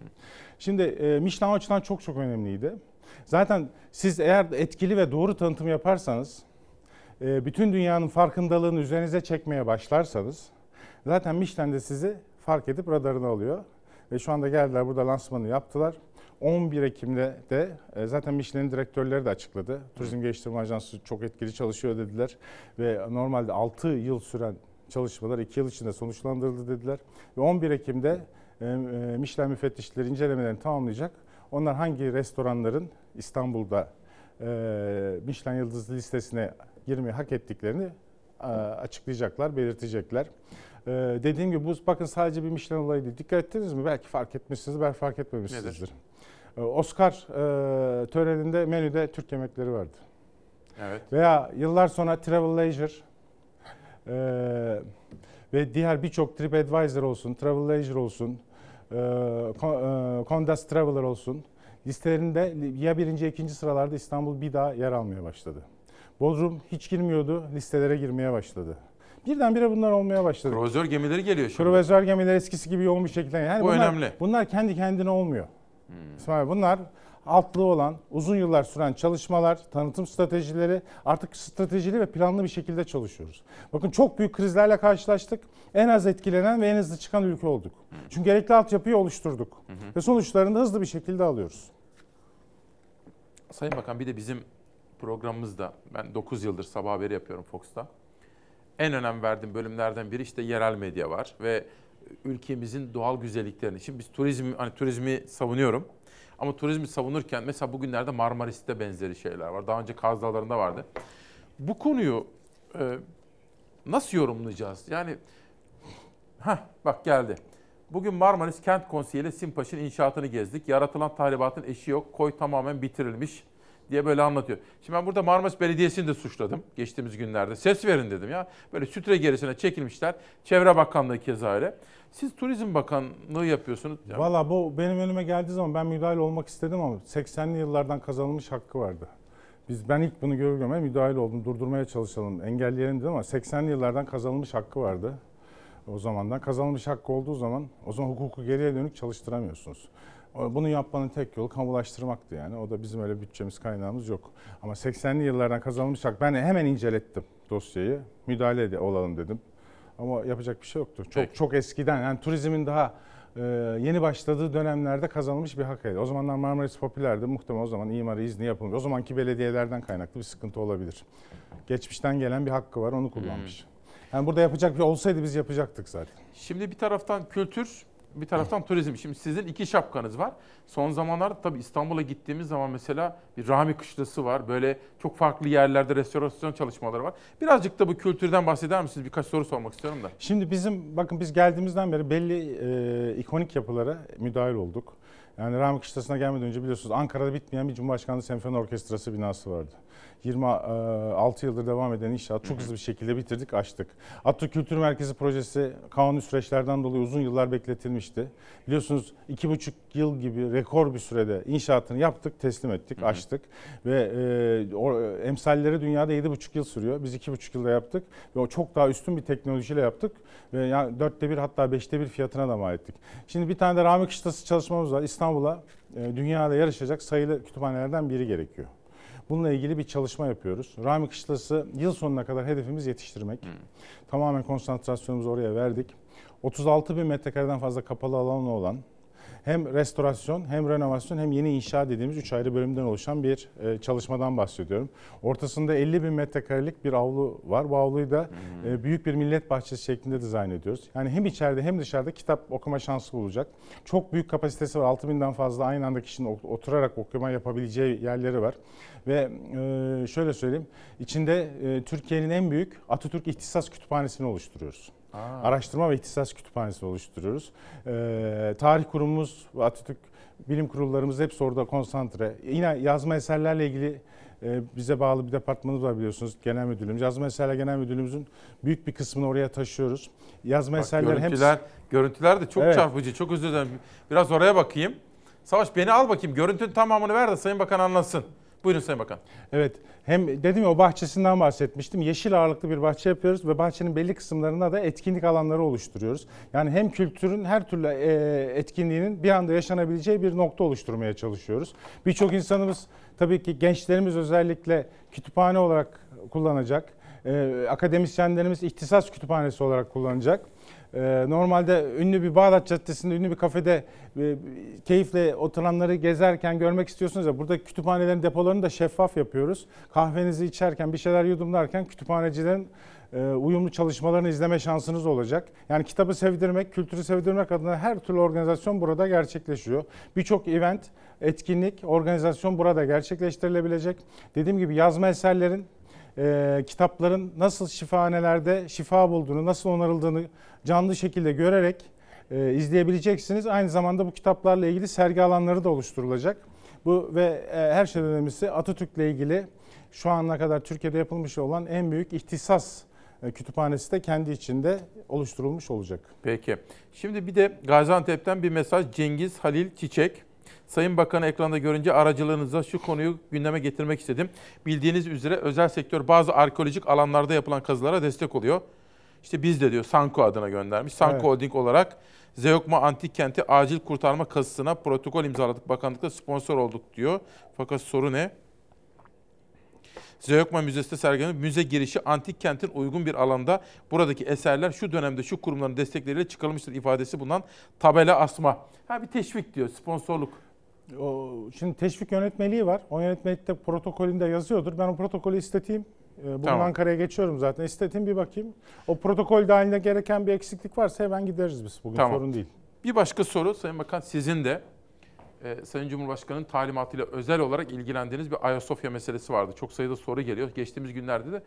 Şimdi e, Michelin o açıdan çok çok önemliydi. Zaten siz eğer etkili ve doğru tanıtım yaparsanız, e, bütün dünyanın farkındalığını üzerinize çekmeye başlarsanız, zaten Michelin de sizi fark edip radarına alıyor. Ve şu anda geldiler burada lansmanı yaptılar. 11 Ekim'de de e, zaten Michelin'in direktörleri de açıkladı. Turizm Geliştirme Ajansı çok etkili çalışıyor dediler. Ve normalde 6 yıl süren çalışmalar 2 yıl içinde sonuçlandırıldı dediler. Ve 11 Ekim'de e, e, Michelin müfettişleri incelemelerini tamamlayacak. Onlar hangi restoranların İstanbul'da Michelin yıldızlı listesine girmeyi hak ettiklerini açıklayacaklar, belirtecekler. E, dediğim gibi bu bakın sadece bir Michelin olayı değil. Dikkat ettiniz mi? Belki fark etmişsiniz, belki fark etmemişsinizdir. E, Oscar e, töreninde menüde Türk yemekleri vardı. Evet. Veya yıllar sonra Travel Leisure e, ve diğer birçok TripAdvisor olsun, Travel Leisure olsun, e, Con- e, Condas Traveler olsun listelerinde ya birinci ya ikinci sıralarda İstanbul bir daha yer almaya başladı. Bodrum hiç girmiyordu, listelere girmeye başladı. Birdenbire bunlar olmaya başladı. Kruvazör gemileri geliyor şimdi. Kruvazör gemileri eskisi gibi yoğun bir şekilde. Yani Bu bunlar, önemli. Bunlar kendi kendine olmuyor. İsmail bunlar altlığı olan uzun yıllar süren çalışmalar, tanıtım stratejileri artık stratejili ve planlı bir şekilde çalışıyoruz. Bakın çok büyük krizlerle karşılaştık. En az etkilenen ve en hızlı çıkan ülke olduk. Çünkü gerekli altyapıyı oluşturduk. Ve sonuçlarını da hızlı bir şekilde alıyoruz. Sayın Bakan bir de bizim programımızda ben 9 yıldır sabah haberi yapıyorum Fox'ta. En önem verdiğim bölümlerden biri işte yerel medya var ve ülkemizin doğal güzelliklerini. Şimdi biz turizm hani turizmi savunuyorum. Ama turizmi savunurken mesela bugünlerde Marmaris'te benzeri şeyler var. Daha önce Kaz Dağları'nda vardı. Bu konuyu e, nasıl yorumlayacağız? Yani ha bak geldi. Bugün Marmaris Kent Konseyi ile Simpaş'ın inşaatını gezdik. Yaratılan tahribatın eşi yok. Koy tamamen bitirilmiş diye böyle anlatıyor. Şimdi ben burada Marmaris Belediyesi'ni de suçladım geçtiğimiz günlerde. Ses verin dedim ya. Böyle sütre gerisine çekilmişler. Çevre Bakanlığı keza öyle. Siz Turizm Bakanlığı yapıyorsunuz. Ya Valla bu benim önüme geldiği zaman ben müdahale olmak istedim ama 80'li yıllardan kazanılmış hakkı vardı. Biz ben ilk bunu görür görmez müdahale oldum. Durdurmaya çalışalım, engelleyelim dedim ama 80'li yıllardan kazanılmış hakkı vardı. O zamandan kazanılmış hakkı olduğu zaman o zaman hukuku geriye dönük çalıştıramıyorsunuz. Bunu yapmanın tek yolu kamulaştırmaktı yani. O da bizim öyle bütçemiz kaynağımız yok. Ama 80'li yıllardan kazanılmış hak. Ben hemen incelettim dosyayı. Müdahale olalım dedim. Ama yapacak bir şey yoktu. Çok Peki. çok eskiden yani turizmin daha e, yeni başladığı dönemlerde kazanılmış bir hakkıydı. O zamanlar Marmaris popülerdi. Muhtemelen o zaman imarı izni yapılmış. O zamanki belediyelerden kaynaklı bir sıkıntı olabilir. Geçmişten gelen bir hakkı var onu kullanmış. Yani burada yapacak bir olsaydı biz yapacaktık zaten. Şimdi bir taraftan kültür, bir taraftan turizm. Şimdi sizin iki şapkanız var. Son zamanlarda tabii İstanbul'a gittiğimiz zaman mesela bir Rami Kışlası var. Böyle çok farklı yerlerde restorasyon çalışmaları var. Birazcık da bu kültürden bahseder misiniz? Birkaç soru sormak istiyorum da. Şimdi bizim bakın biz geldiğimizden beri belli e, ikonik yapılara müdahil olduk. Yani Rami Kışlası'na gelmeden önce biliyorsunuz Ankara'da bitmeyen bir Cumhurbaşkanlığı Senfoni Orkestrası binası vardı. 26 yıldır devam eden inşaat çok hızlı bir şekilde bitirdik, açtık. Atatürk Kültür Merkezi projesi kanuni süreçlerden dolayı uzun yıllar bekletilmişti. Biliyorsunuz iki buçuk yıl gibi rekor bir sürede inşaatını yaptık, teslim ettik, açtık. Ve e, o, emsalleri dünyada yedi buçuk yıl sürüyor. Biz iki buçuk yılda yaptık ve o çok daha üstün bir teknolojiyle yaptık. Ve yani dörtte bir hatta beşte bir fiyatına da mal ettik. Şimdi bir tane de Rami Kışlası çalışmamız var. İstanbul'a e, dünyada yarışacak sayılı kütüphanelerden biri gerekiyor. Bununla ilgili bir çalışma yapıyoruz. Rami Kışlası yıl sonuna kadar hedefimiz yetiştirmek. Tamamen konsantrasyonumuzu oraya verdik. 36 bin metrekareden fazla kapalı alanı olan hem restorasyon hem renovasyon hem yeni inşa dediğimiz üç ayrı bölümden oluşan bir e, çalışmadan bahsediyorum. Ortasında 50 bin metrekarelik bir avlu var. Bu avluyu da e, büyük bir millet bahçesi şeklinde dizayn ediyoruz. Yani hem içeride hem dışarıda kitap okuma şansı olacak. Çok büyük kapasitesi var. 6 binden fazla aynı anda kişinin ot- oturarak okuma yapabileceği yerleri var. Ve e, şöyle söyleyeyim, içinde Türkiye'nin en büyük Atatürk İhtisas Kütüphanesi'ni oluşturuyoruz. Aa. Araştırma ve İhtisas Kütüphanesi oluşturuyoruz. Ee, tarih kurumumuz Atatürk bilim kurullarımız hepsi orada konsantre. Yine yazma eserlerle ilgili e, bize bağlı bir departmanımız var biliyorsunuz genel müdürlüğümüz. Yazma eserler genel müdürlüğümüzün büyük bir kısmını oraya taşıyoruz. Yazma Bak, eserler görüntüler, görüntüler de çok Evet. çarpıcı. Çok özür dilerim. Biraz oraya bakayım. Savaş beni al bakayım. Görüntünün tamamını ver de Sayın Bakan anlatsın. Buyurun Sayın Bakan. Evet. Hem dedim ya o bahçesinden bahsetmiştim. Yeşil ağırlıklı bir bahçe yapıyoruz ve bahçenin belli kısımlarına da etkinlik alanları oluşturuyoruz. Yani hem kültürün her türlü e, etkinliğinin bir anda yaşanabileceği bir nokta oluşturmaya çalışıyoruz. Birçok insanımız tabii ki gençlerimiz özellikle kütüphane olarak kullanacak. E, akademisyenlerimiz ihtisas kütüphanesi olarak kullanacak. E, normalde ünlü bir Bağdat Caddesi'nde ünlü bir kafede e, keyifle oturanları gezerken görmek istiyorsunuz ya burada kütüphanelerin depolarını da şeffaf yapıyoruz. Kahvenizi içerken bir şeyler yudumlarken kütüphanecilerin e, uyumlu çalışmalarını izleme şansınız olacak. Yani kitabı sevdirmek, kültürü sevdirmek adına her türlü organizasyon burada gerçekleşiyor. Birçok event, etkinlik, organizasyon burada gerçekleştirilebilecek. Dediğim gibi yazma eserlerin, e, kitapların nasıl şifahanelerde şifa bulduğunu, nasıl onarıldığını canlı şekilde görerek e, izleyebileceksiniz. Aynı zamanda bu kitaplarla ilgili sergi alanları da oluşturulacak. Bu ve e, her şeyden önemlisi Atatürk'le ilgili şu ana kadar Türkiye'de yapılmış olan en büyük ihtisas e, kütüphanesi de kendi içinde oluşturulmuş olacak. Peki. Şimdi bir de Gaziantep'ten bir mesaj Cengiz Halil Çiçek. Sayın Bakan'ı ekranda görünce aracılığınızla şu konuyu gündeme getirmek istedim. Bildiğiniz üzere özel sektör bazı arkeolojik alanlarda yapılan kazılara destek oluyor. İşte biz de diyor Sanko adına göndermiş. Sanko Evet. Holding olarak Zeokma Antik Kenti acil kurtarma kazısına protokol imzaladık. Bakanlıkta sponsor olduk diyor. Fakat soru ne? Zeokma Müzesi'nde sergilenen müze girişi antik kentin uygun bir alanda buradaki eserler şu dönemde şu kurumların destekleriyle çıkarılmıştır ifadesi bulunan tabela asma. Ha bir teşvik diyor, sponsorluk. O, şimdi teşvik yönetmeliği var. O yönetmelikte protokolünde yazıyordur. Ben o protokolü isteteyim. Ee, Bugün Tamam. Ankara'ya geçiyorum zaten. İsteteyim bir bakayım. O protokol dahilinde gereken bir eksiklik varsa hemen gideriz biz. Bugün Tamam. sorun değil. Bir başka soru Sayın Bakan sizin de e, Sayın Cumhurbaşkanı'nın talimatıyla özel olarak ilgilendiğiniz bir Ayasofya meselesi vardı. Çok sayıda soru geliyor. Geçtiğimiz günlerde de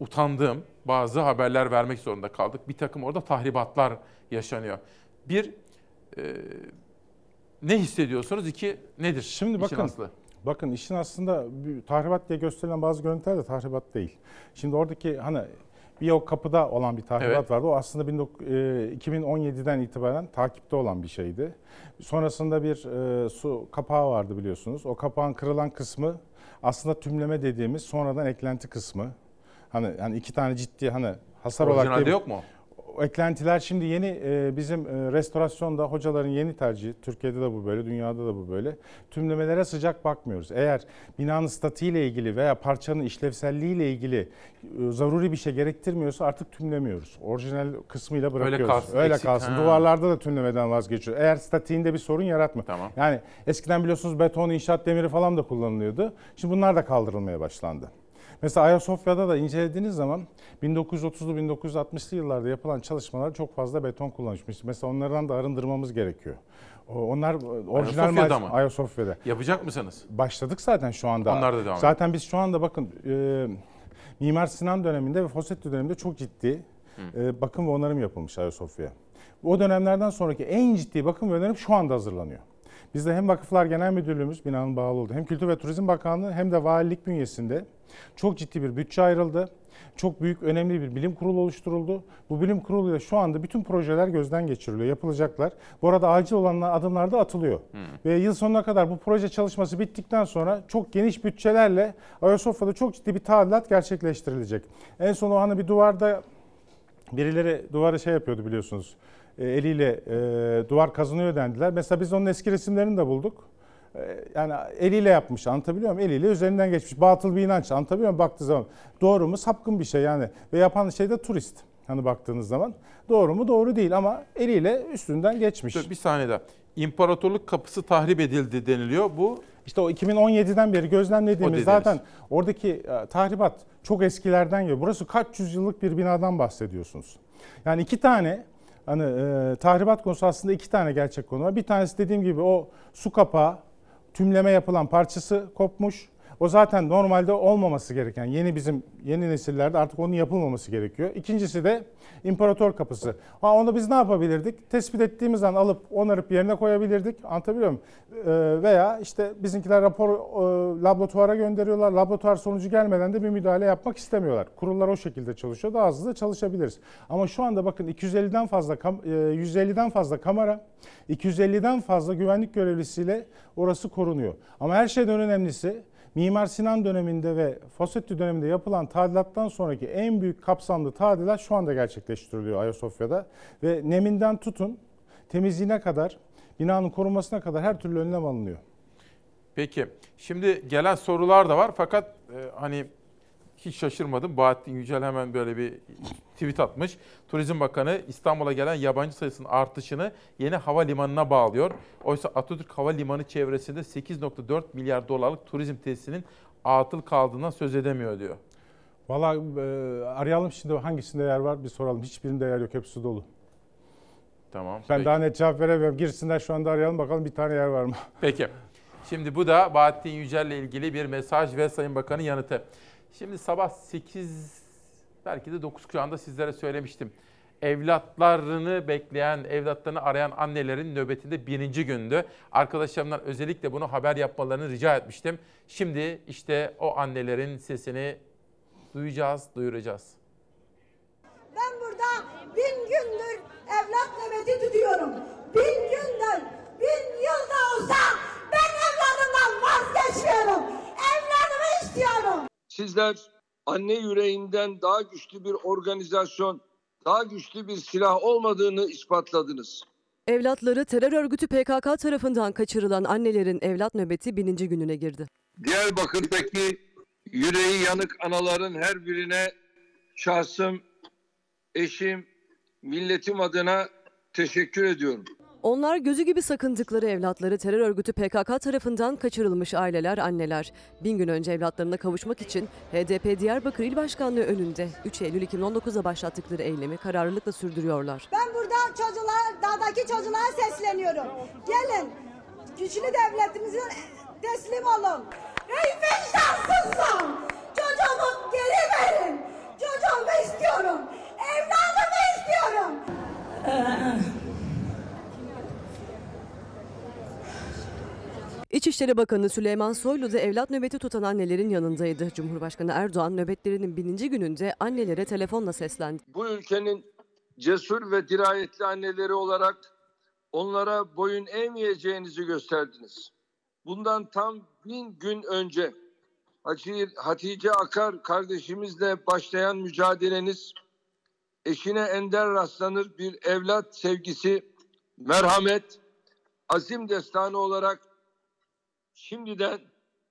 utandığım bazı haberler vermek zorunda kaldık. Bir takım orada tahribatlar yaşanıyor. Bir, e, ne hissediyorsunuz? İki, nedir? Şimdi bakın, aslı? bakın işin aslında bir tahribat diye gösterilen bazı görüntüler de tahribat değil. Şimdi oradaki hani bir o kapıda olan bir tahribat Evet. vardı. O aslında 19 e, 2017'den itibaren takipte olan bir şeydi. Sonrasında bir e, su kapağı vardı biliyorsunuz. O kapağın kırılan kısmı aslında tümleme dediğimiz sonradan eklenti kısmı. Hani hani iki tane ciddi hani hasar olarak Orijinalde değil- yok mu? O eklentiler şimdi yeni e, bizim e, restorasyonda hocaların yeni tercihi, Türkiye'de de bu böyle, dünyada da bu böyle. Tümlemelere sıcak bakmıyoruz. Eğer binanın statiğiyle ilgili veya parçanın işlevselliğiyle ilgili e, zaruri bir şey gerektirmiyorsa artık tümlemiyoruz. Orijinal kısmıyla bırakıyoruz. kalsın, Öyle eksik. kalsın. Ha. Duvarlarda da tümlemeden vazgeçiyor. Eğer statiğinde bir sorun yaratma. Tamam. Yani eskiden biliyorsunuz beton, inşaat demiri falan da kullanılıyordu. Şimdi bunlar da kaldırılmaya başlandı. Mesela Ayasofya'da da incelediğiniz zaman 1930'lu 1960'lı yıllarda yapılan çalışmalar çok fazla beton kullanılmış. Mesela onlardan da arındırmamız gerekiyor. Onlar e, orijinal Ayasofya'da mı? Ayasofya'da. Yapacak mısınız? Başladık zaten şu anda. Onlar da devam Zaten biz şu anda bakın e, Mimar Sinan döneminde ve Fossetti döneminde çok ciddi e, bakım ve onarım yapılmış Ayasofya'ya. O dönemlerden sonraki en ciddi bakım ve onarım şu anda hazırlanıyor. Bizde hem Vakıflar Genel Müdürlüğümüz binanın bağlı olduğu hem Kültür ve Turizm Bakanlığı hem de valilik bünyesinde çok ciddi bir bütçe ayrıldı. Çok büyük, önemli bir bilim kurulu oluşturuldu. Bu bilim kuruluyla şu anda bütün projeler gözden geçiriliyor, yapılacaklar. Bu arada acil olan adımlar da atılıyor. Ve yıl sonuna kadar bu proje çalışması bittikten sonra çok geniş bütçelerle Ayasofya'da çok ciddi bir tadilat gerçekleştirilecek. En son o hani bir duvarda birileri duvarı şey yapıyordu biliyorsunuz. E, eliyle e, duvar kazınıyor dendiler. Mesela biz onun eski resimlerini de bulduk. E, yani eliyle yapmış anlatabiliyor muyum? Eliyle üzerinden geçmiş. Batıl bir inanç anlatabiliyor muyum baktığı zaman? Doğru mu? Sapkın bir şey yani. Ve yapan şey de turist. Hani baktığınız zaman. Doğru mu? Doğru değil ama eliyle üstünden geçmiş. Dur, bir saniye daha. İmparatorluk kapısı tahrip edildi deniliyor. Bu İşte o 2017'den beri gözlemlediğimiz zaten oradaki e, tahribat çok eskilerden geliyor. Burası kaç yüzyıllık bir binadan bahsediyorsunuz. Yani iki tane hani e, tahribat konusu aslında iki tane gerçek konu var. Bir tanesi dediğim gibi o su kapağı tümleme yapılan parçası kopmuş. O zaten normalde olmaması gereken yeni bizim yeni nesillerde artık onun yapılmaması gerekiyor. İkincisi de imparator kapısı. Ha, onu biz ne yapabilirdik? Tespit ettiğimiz an alıp onarıp yerine koyabilirdik. Anlatabiliyor muyum? Ee, veya işte bizimkiler rapor e, laboratuvara gönderiyorlar. Laboratuvar sonucu gelmeden de bir müdahale yapmak istemiyorlar. Kurullar o şekilde çalışıyor. Daha hızlı da çalışabiliriz. Ama şu anda bakın 250'den fazla e, 150'den fazla kamera, 250'den fazla güvenlik görevlisiyle orası korunuyor. Ama her şeyden önemlisi Mimar Sinan döneminde ve Fossetti döneminde yapılan tadilattan sonraki en büyük kapsamlı tadilat şu anda gerçekleştiriliyor Ayasofya'da. Ve neminden tutun temizliğine kadar, binanın korunmasına kadar her türlü önlem alınıyor. Peki. Şimdi gelen sorular da var fakat e, hani hiç şaşırmadım. Bahattin Yücel hemen böyle bir tweet atmış. Turizm Bakanı İstanbul'a gelen yabancı sayısının artışını yeni havalimanına bağlıyor. Oysa Atatürk Havalimanı çevresinde 8.4 milyar dolarlık turizm tesisinin atıl kaldığından söz edemiyor diyor. Valla e, arayalım şimdi hangisinde yer var bir soralım. Hiçbirinde yer yok hepsi dolu. Tamam. Ben peki. daha net cevap veremiyorum. Girsinler şu anda arayalım bakalım bir tane yer var mı? Peki. Şimdi bu da Bahattin Yücel'le ilgili bir mesaj ve Sayın Bakan'ın yanıtı. Şimdi sabah 8 belki de 9 kuşağında sizlere söylemiştim. Evlatlarını bekleyen, evlatlarını arayan annelerin nöbetinde birinci gündü. Arkadaşlarımdan özellikle bunu haber yapmalarını rica etmiştim. Şimdi işte o annelerin sesini duyacağız, duyuracağız. Ben burada bin gündür evlat nöbeti tutuyorum. Bin gündür, bin yıl da olsa ben evladımdan vazgeçmiyorum. Sizler anne yüreğinden daha güçlü bir organizasyon, daha güçlü bir silah olmadığını ispatladınız. Evlatları terör örgütü PKK tarafından kaçırılan annelerin evlat nöbeti bininci gününe girdi. Diyarbakır'daki yüreği yanık anaların her birine şahsım, eşim, milletim adına teşekkür ediyorum. Onlar gözü gibi sakındıkları evlatları terör örgütü PKK tarafından kaçırılmış aileler, anneler. Bin gün önce evlatlarına kavuşmak için HDP Diyarbakır İl Başkanlığı önünde 3 Eylül 2019'da başlattıkları eylemi kararlılıkla sürdürüyorlar. Ben burada çocuklar, dağdaki çocuklara sesleniyorum. Gelin, güçlü devletimize teslim olun. Ey vicdansızlar! Çocuğumu geri verin. Çocuğumu istiyorum. Evladımı istiyorum. İçişleri Bakanı Süleyman Soylu da evlat nöbeti tutan annelerin yanındaydı. Cumhurbaşkanı Erdoğan nöbetlerinin bininci gününde annelere telefonla seslendi. Bu ülkenin cesur ve dirayetli anneleri olarak onlara boyun eğmeyeceğinizi gösterdiniz. Bundan tam bin gün önce Hati- Hatice Akar kardeşimizle başlayan mücadeleniz eşine ender rastlanır bir evlat sevgisi, merhamet, azim destanı olarak şimdiden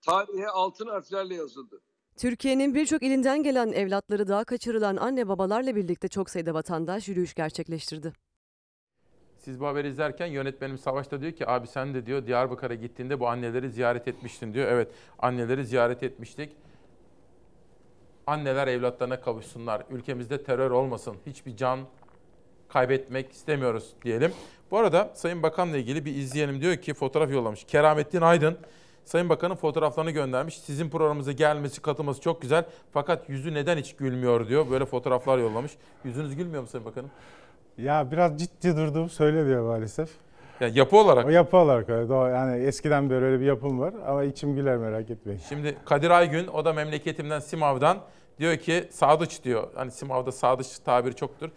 tarihe altın harflerle yazıldı. Türkiye'nin birçok ilinden gelen evlatları daha kaçırılan anne babalarla birlikte çok sayıda vatandaş yürüyüş gerçekleştirdi. Siz bu haberi izlerken yönetmenim Savaş da diyor ki abi sen de diyor Diyarbakır'a gittiğinde bu anneleri ziyaret etmiştin diyor. Evet anneleri ziyaret etmiştik. Anneler evlatlarına kavuşsunlar. Ülkemizde terör olmasın. Hiçbir can kaybetmek istemiyoruz diyelim. Bu arada Sayın Bakan'la ilgili bir izleyenim diyor ki fotoğraf yollamış. Keramettin Aydın Sayın Bakan'ın fotoğraflarını göndermiş. Sizin programımıza gelmesi, katılması çok güzel. Fakat yüzü neden hiç gülmüyor diyor. Böyle fotoğraflar yollamış. Yüzünüz gülmüyor mu Sayın Bakanım? Ya biraz ciddi durduğum söyleniyor maalesef. Yani yapı olarak. O yapı olarak öyle. Doğru. Yani eskiden beri öyle bir yapım var ama içim güler merak etmeyin. Şimdi Kadir Aygün o da memleketimden Simav'dan diyor ki sadıç diyor. Hani Simav'da sadıç tabiri çoktur.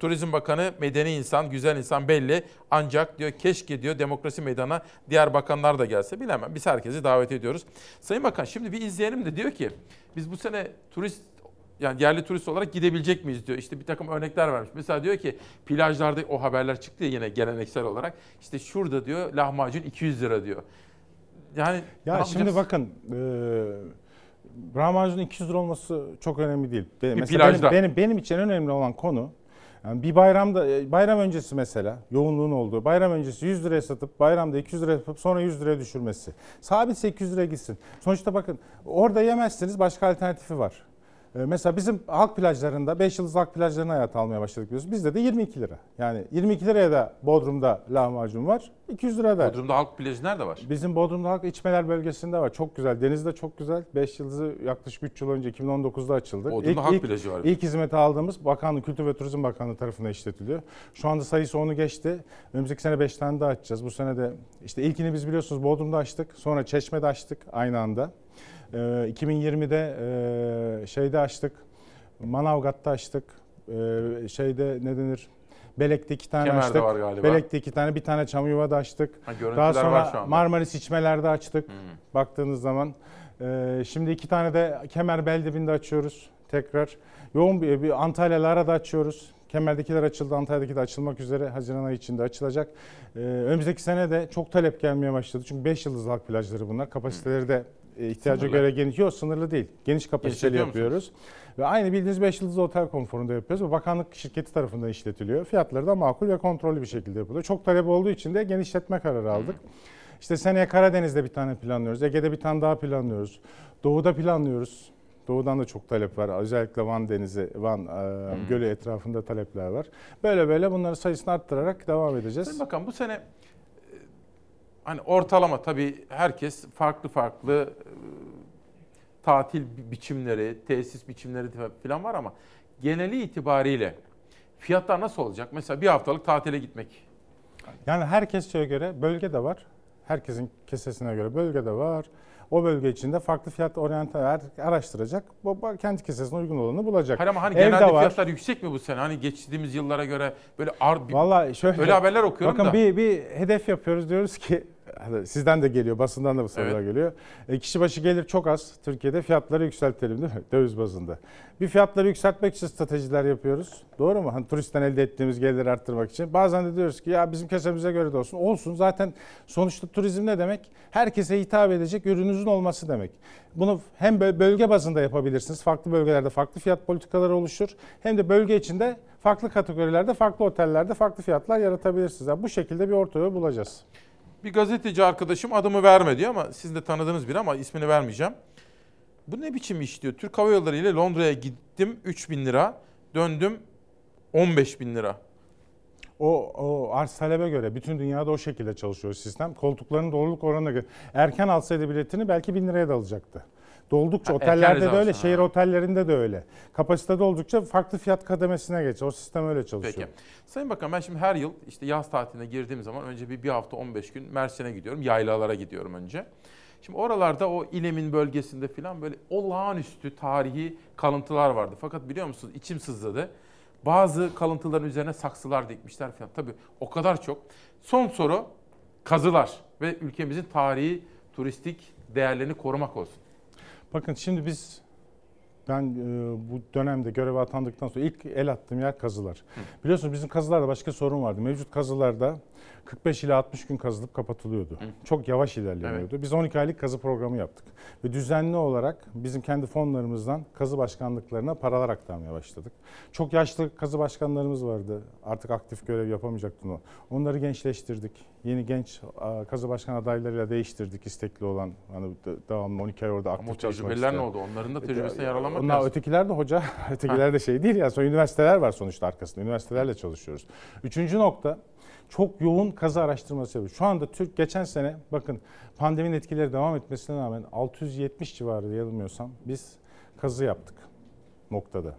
Turizm Bakanı medeni insan, güzel insan belli. Ancak diyor keşke diyor demokrasi meydana diğer bakanlar da gelse. Bilemem. Biz herkesi davet ediyoruz. Sayın Bakan şimdi bir izleyelim de diyor ki biz bu sene turist yani yerli turist olarak gidebilecek miyiz diyor. İşte bir takım örnekler vermiş. Mesela diyor ki plajlarda o haberler çıktı ya yine geleneksel olarak. İşte şurada diyor lahmacun 200 lira diyor. Yani Ya şimdi bakın e, lahmacunun 200 lira olması çok önemli değil. Benim, Bir mesela benim, plajda. benim, benim için en önemli olan konu yani bir bayramda e, bayram öncesi mesela yoğunluğun olduğu bayram öncesi 100 liraya satıp bayramda 200 liraya satıp sonra 100 liraya düşürmesi. Sabit 800 liraya gitsin. Sonuçta bakın orada yemezseniz başka alternatifi var. E, Mesela bizim halk plajlarında 5 yıldız halk plajlarına hayat almaya başladık biliyorsunuz. Bizde de 22 lira. Yani 22 liraya da Bodrum'da lahmacun var. 200 lira da. Bodrum'da halk plajı nerede var? Bizim Bodrum'da halk içmeler bölgesinde var. Çok güzel. Deniz de çok güzel. 5 yıldızı yaklaşık 3 yıl önce 2019'da açıldı. Bodrum'da halk plajı var. İlk hizmeti aldığımız Bakanlık Kültür ve Turizm Bakanlığı tarafından işletiliyor. Şu anda sayısı onu geçti. Önümüzdeki sene 5 tane daha açacağız. Bu sene de işte ilkini biz biliyorsunuz Bodrum'da açtık. Sonra Çeşme'de açtık aynı anda. Ee, 2020'de e, şeyde açtık. Manavgat'ta açtık. Ee, şeyde ne denir? Belek'te iki tane Kemer'de açtık. var galiba. Belek'te iki tane, bir tane Çamyuva'da açtık. Ha, görüntüler Daha sonra var şu anda. Marmaris içmelerde açtık. Baktığınız zaman. Ee, şimdi iki tane de Kemer Beldibinde açıyoruz tekrar. Yoğun bir, bir Antalya Lara'da açıyoruz. Kemer'dekiler açıldı, Antalya'daki de açılmak üzere Haziran ayı içinde açılacak. Ee, önümüzdeki sene de çok talep gelmeye başladı. Çünkü 5 yıldız halk plajları bunlar. Kapasiteleri de ihtiyaca Sınırlı. göre geniş, yok sınırlı değil. Geniş kapasiteli yapıyoruz. Ve aynı bildiğiniz 5 yıldızlı otel konforunda yapıyoruz ve bakanlık şirketi tarafından işletiliyor. Fiyatları da makul ve kontrollü bir şekilde yapılıyor. Çok talep olduğu için de genişletme kararı aldık. İşte seneye Karadeniz'de bir tane planlıyoruz. Ege'de bir tane daha planlıyoruz. Doğu'da planlıyoruz. Doğudan da çok talep var. Özellikle Van Denizi, Van e, Gölü etrafında talepler var. Böyle böyle bunların sayısını arttırarak devam edeceğiz. Sayın Bakan bu sene e, hani ortalama tabii herkes farklı farklı e, tatil bi- biçimleri, tesis biçimleri falan var ama geneli itibariyle fiyatlar nasıl olacak? Mesela bir haftalık tatile gitmek. Yani herkese göre bölge de var. Herkesin kesesine göre bölge de var. O bölge içinde farklı fiyat oryantal araştıracak. Kendi kesesine uygun olanı bulacak. Hayır ama hani Evde genelde var. fiyatlar yüksek mi bu sene? Hani geçtiğimiz yıllara göre böyle ar Vallahi şöyle. öyle haberler okuyorum bakın da. bir bir hedef yapıyoruz diyoruz ki sizden de geliyor, basından da bu sorular Evet. geliyor. E, kişi başı gelir çok az. Türkiye'de fiyatları yükseltelim değil mi? Döviz bazında. Bir fiyatları yükseltmek için stratejiler yapıyoruz. Doğru mu? Hani turistten elde ettiğimiz geliri arttırmak için. Bazen de diyoruz ki ya bizim kesemize göre de olsun. Olsun. Zaten sonuçta turizm ne demek? Herkese hitap edecek ürününüzün olması demek. Bunu hem bö- bölge bazında yapabilirsiniz. Farklı bölgelerde farklı fiyat politikaları oluşur. Hem de bölge içinde farklı kategorilerde, farklı otellerde farklı fiyatlar yaratabilirsiniz. Yani bu şekilde bir orta yol bulacağız. Bir gazeteci arkadaşım adımı verme diyor ama siz de tanıdığınız biri ama ismini vermeyeceğim. Bu ne biçim iş diyor. Türk Hava Yolları ile Londra'ya gittim 3 bin lira. Döndüm 15 bin lira. O, o arz talebe göre bütün dünyada o şekilde çalışıyor sistem. Koltukların doluluk oranına göre. Erken alsaydı biletini belki bin liraya da alacaktı. Doldukça Ha, otellerde de öyle, şehir ha. otellerinde de öyle. Kapasitede oldukça farklı fiyat kademesine geçiyor. O sistem öyle çalışıyor. Peki. Sayın Bakan ben şimdi her yıl işte yaz tatiline girdiğim zaman önce bir, bir hafta 15 gün Mersin'e gidiyorum. Yaylalara gidiyorum önce. Şimdi oralarda o İlem'in bölgesinde falan böyle olağanüstü tarihi kalıntılar vardı. Fakat biliyor musunuz içim sızladı. Bazı kalıntıların üzerine saksılar dikmişler falan. Tabii o kadar çok. Son soru kazılar ve ülkemizin tarihi turistik değerlerini korumak olsun. Bakın şimdi biz ben e, bu dönemde göreve atandıktan sonra ilk el attığım yer kazılar. Biliyorsunuz bizim kazılarda başka sorun vardı. Mevcut kazılarda 45 ile 60 gün kazılıp kapatılıyordu. Çok yavaş ilerleniyordu. Biz 12 aylık kazı programı yaptık. Ve düzenli olarak bizim kendi fonlarımızdan kazı başkanlıklarına paralar aktarmaya başladık. Çok yaşlı kazı başkanlarımız vardı. Artık aktif görev yapamayacaktı onu. Onları gençleştirdik. Yeni genç kazı başkan adaylarıyla değiştirdik istekli olan. Hani de- devamlı 12 ay orada aktif Ama isteyen. ne oldu? Onların da tecrübesine yararlanmak Onlar lazım. ötekiler de hoca, ötekiler de şey değil ya. Sonra üniversiteler var sonuçta arkasında. Üniversitelerle çalışıyoruz. Üçüncü nokta çok yoğun kazı araştırması yapıyoruz. Şu anda Türk geçen sene bakın pandeminin etkileri devam etmesine rağmen 670 civarı yanılmıyorsam biz kazı yaptık noktada.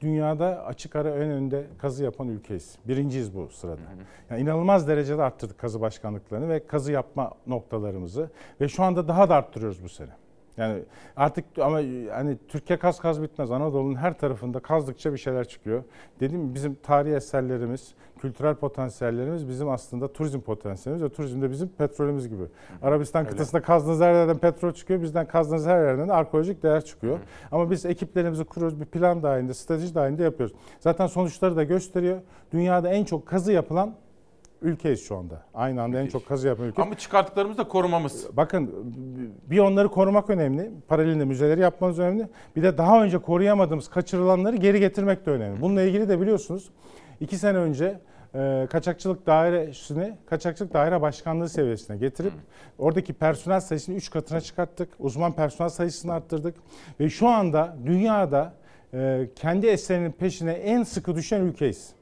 Dünyada açık ara en önde kazı yapan ülkeyiz. Birinciyiz bu sırada. Yani inanılmaz derecede arttırdık kazı başkanlıklarını ve kazı yapma noktalarımızı ve şu anda daha da arttırıyoruz bu sene. Yani artık ama hani Türkiye kaz kaz bitmez. Anadolu'nun her tarafında kazdıkça bir şeyler çıkıyor. Dediğim gibi bizim tarihi eserlerimiz, kültürel potansiyellerimiz bizim aslında turizm potansiyelimiz ve turizm de bizim petrolümüz gibi. Arabistan Öyle. kıtasında kazdığınız her yerden petrol çıkıyor. Bizden kazdığınız her yerden de arkeolojik değer çıkıyor. Ama biz ekiplerimizi kuruyoruz. Bir plan dahilinde, strateji dahilinde yapıyoruz. Zaten sonuçları da gösteriyor. Dünyada en çok kazı yapılan ülkeyiz şu anda. Aynı anda en çok kazı yapan ülke. Ama çıkarttıklarımızı da korumamız. Bakın bir onları korumak önemli. Paralelinde müzeleri yapmanız önemli. Bir de daha önce koruyamadığımız kaçırılanları geri getirmek de önemli. Bununla ilgili de biliyorsunuz iki sene önce e, kaçakçılık dairesini kaçakçılık daire başkanlığı seviyesine getirip oradaki personel sayısını 3 katına çıkarttık. Uzman personel sayısını arttırdık. Ve şu anda dünyada e, kendi eserinin peşine en sıkı düşen ülkeyiz.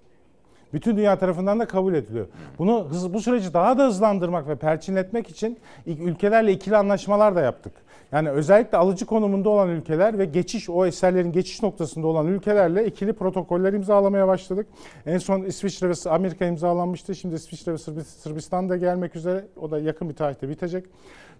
Bütün dünya tarafından da kabul ediliyor. Bunu hız, bu süreci daha da hızlandırmak ve perçinletmek için ülkelerle ikili anlaşmalar da yaptık. Yani özellikle alıcı konumunda olan ülkeler ve geçiş o eserlerin geçiş noktasında olan ülkelerle ikili protokoller imzalamaya başladık. En son İsviçre ve Amerika imzalanmıştı. Şimdi İsviçre ve Sırbi- Sırbistan da gelmek üzere. O da yakın bir tarihte bitecek.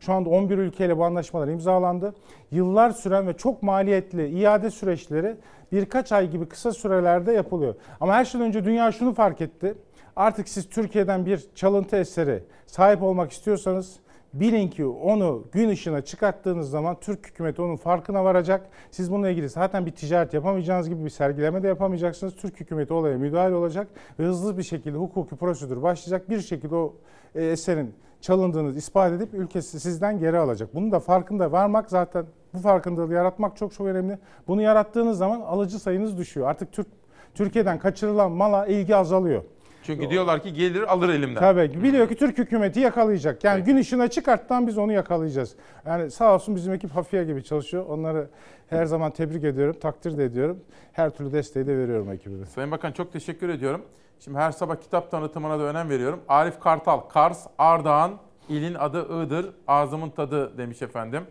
Şu anda 11 ülkeyle bu anlaşmalar imzalandı. Yıllar süren ve çok maliyetli iade süreçleri birkaç ay gibi kısa sürelerde yapılıyor. Ama her şeyden önce dünya şunu fark etti. Artık siz Türkiye'den bir çalıntı eseri sahip olmak istiyorsanız Bilin ki onu gün ışığına çıkarttığınız zaman Türk hükümeti onun farkına varacak. Siz bununla ilgili zaten bir ticaret yapamayacağınız gibi bir sergileme de yapamayacaksınız. Türk hükümeti olaya müdahale olacak ve hızlı bir şekilde hukuki prosedür başlayacak. Bir şekilde o e, eserin çalındığını ispat edip ülkesi sizden geri alacak. Bunun da farkında varmak zaten bu farkındalığı yaratmak çok çok önemli. Bunu yarattığınız zaman alıcı sayınız düşüyor. Artık Türk Türkiye'den kaçırılan mala ilgi azalıyor. Çünkü diyorlar ki gelir alır elimden. Tabii biliyor ki Türk hükümeti yakalayacak. Yani gün ışığına çıkarttan biz onu yakalayacağız. Yani sağ olsun bizim ekip hafiye gibi çalışıyor. Onları her zaman tebrik ediyorum, takdir de ediyorum. Her türlü desteği de veriyorum ekibime. Sayın Bakan çok teşekkür ediyorum. Şimdi her sabah kitap tanıtımına da önem veriyorum. Arif Kartal, Kars, Ardahan, ilin adı Iğdır, ağzımın tadı demiş efendim.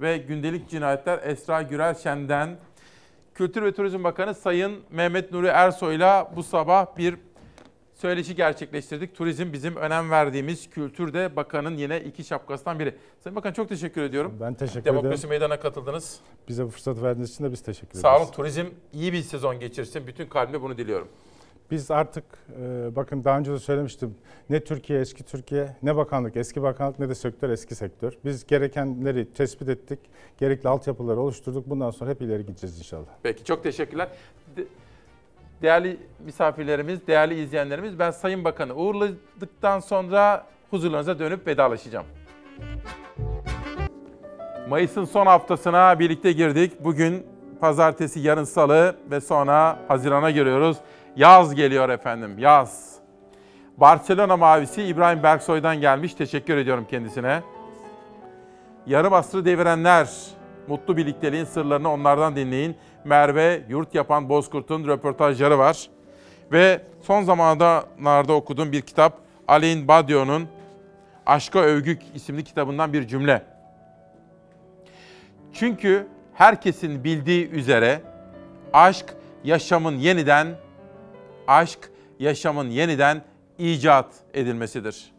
Ve gündelik cinayetler Esra Gürel Şen'den. Kültür ve Turizm Bakanı Sayın Mehmet Nuri Ersoy'la bu sabah bir söyleşi gerçekleştirdik. Turizm bizim önem verdiğimiz kültürde bakanın yine iki şapkasından biri. Sayın Bakan çok teşekkür ediyorum. Ben teşekkür Demokrasi ederim. Meydanı'na katıldınız. Bize bu fırsat verdiğiniz için de biz teşekkür ederiz. Sağ olun. Turizm iyi bir sezon geçirsin. Bütün kalbimle bunu diliyorum. Biz artık e, bakın daha önce de söylemiştim. Ne Türkiye eski Türkiye, ne bakanlık eski bakanlık ne de sektör eski sektör. Biz gerekenleri tespit ettik. Gerekli altyapıları oluşturduk. Bundan sonra hep ileri gideceğiz inşallah. Peki çok teşekkürler. De- Değerli misafirlerimiz, değerli izleyenlerimiz ben Sayın Bakan'ı uğurladıktan sonra huzurlarınıza dönüp vedalaşacağım. Mayıs'ın son haftasına birlikte girdik. Bugün pazartesi, yarın salı ve sonra Haziran'a giriyoruz. Yaz geliyor efendim, yaz. Barcelona mavisi İbrahim Berksoy'dan gelmiş. Teşekkür ediyorum kendisine. Yarım asrı devirenler, mutlu birlikteliğin sırlarını onlardan dinleyin. Merve Yurt Yapan Bozkurt'un röportajları var. Ve son zamanlarda okuduğum bir kitap Alain Badiou'nun Aşka Övgü isimli kitabından bir cümle. Çünkü herkesin bildiği üzere aşk yaşamın yeniden aşk yaşamın yeniden icat edilmesidir.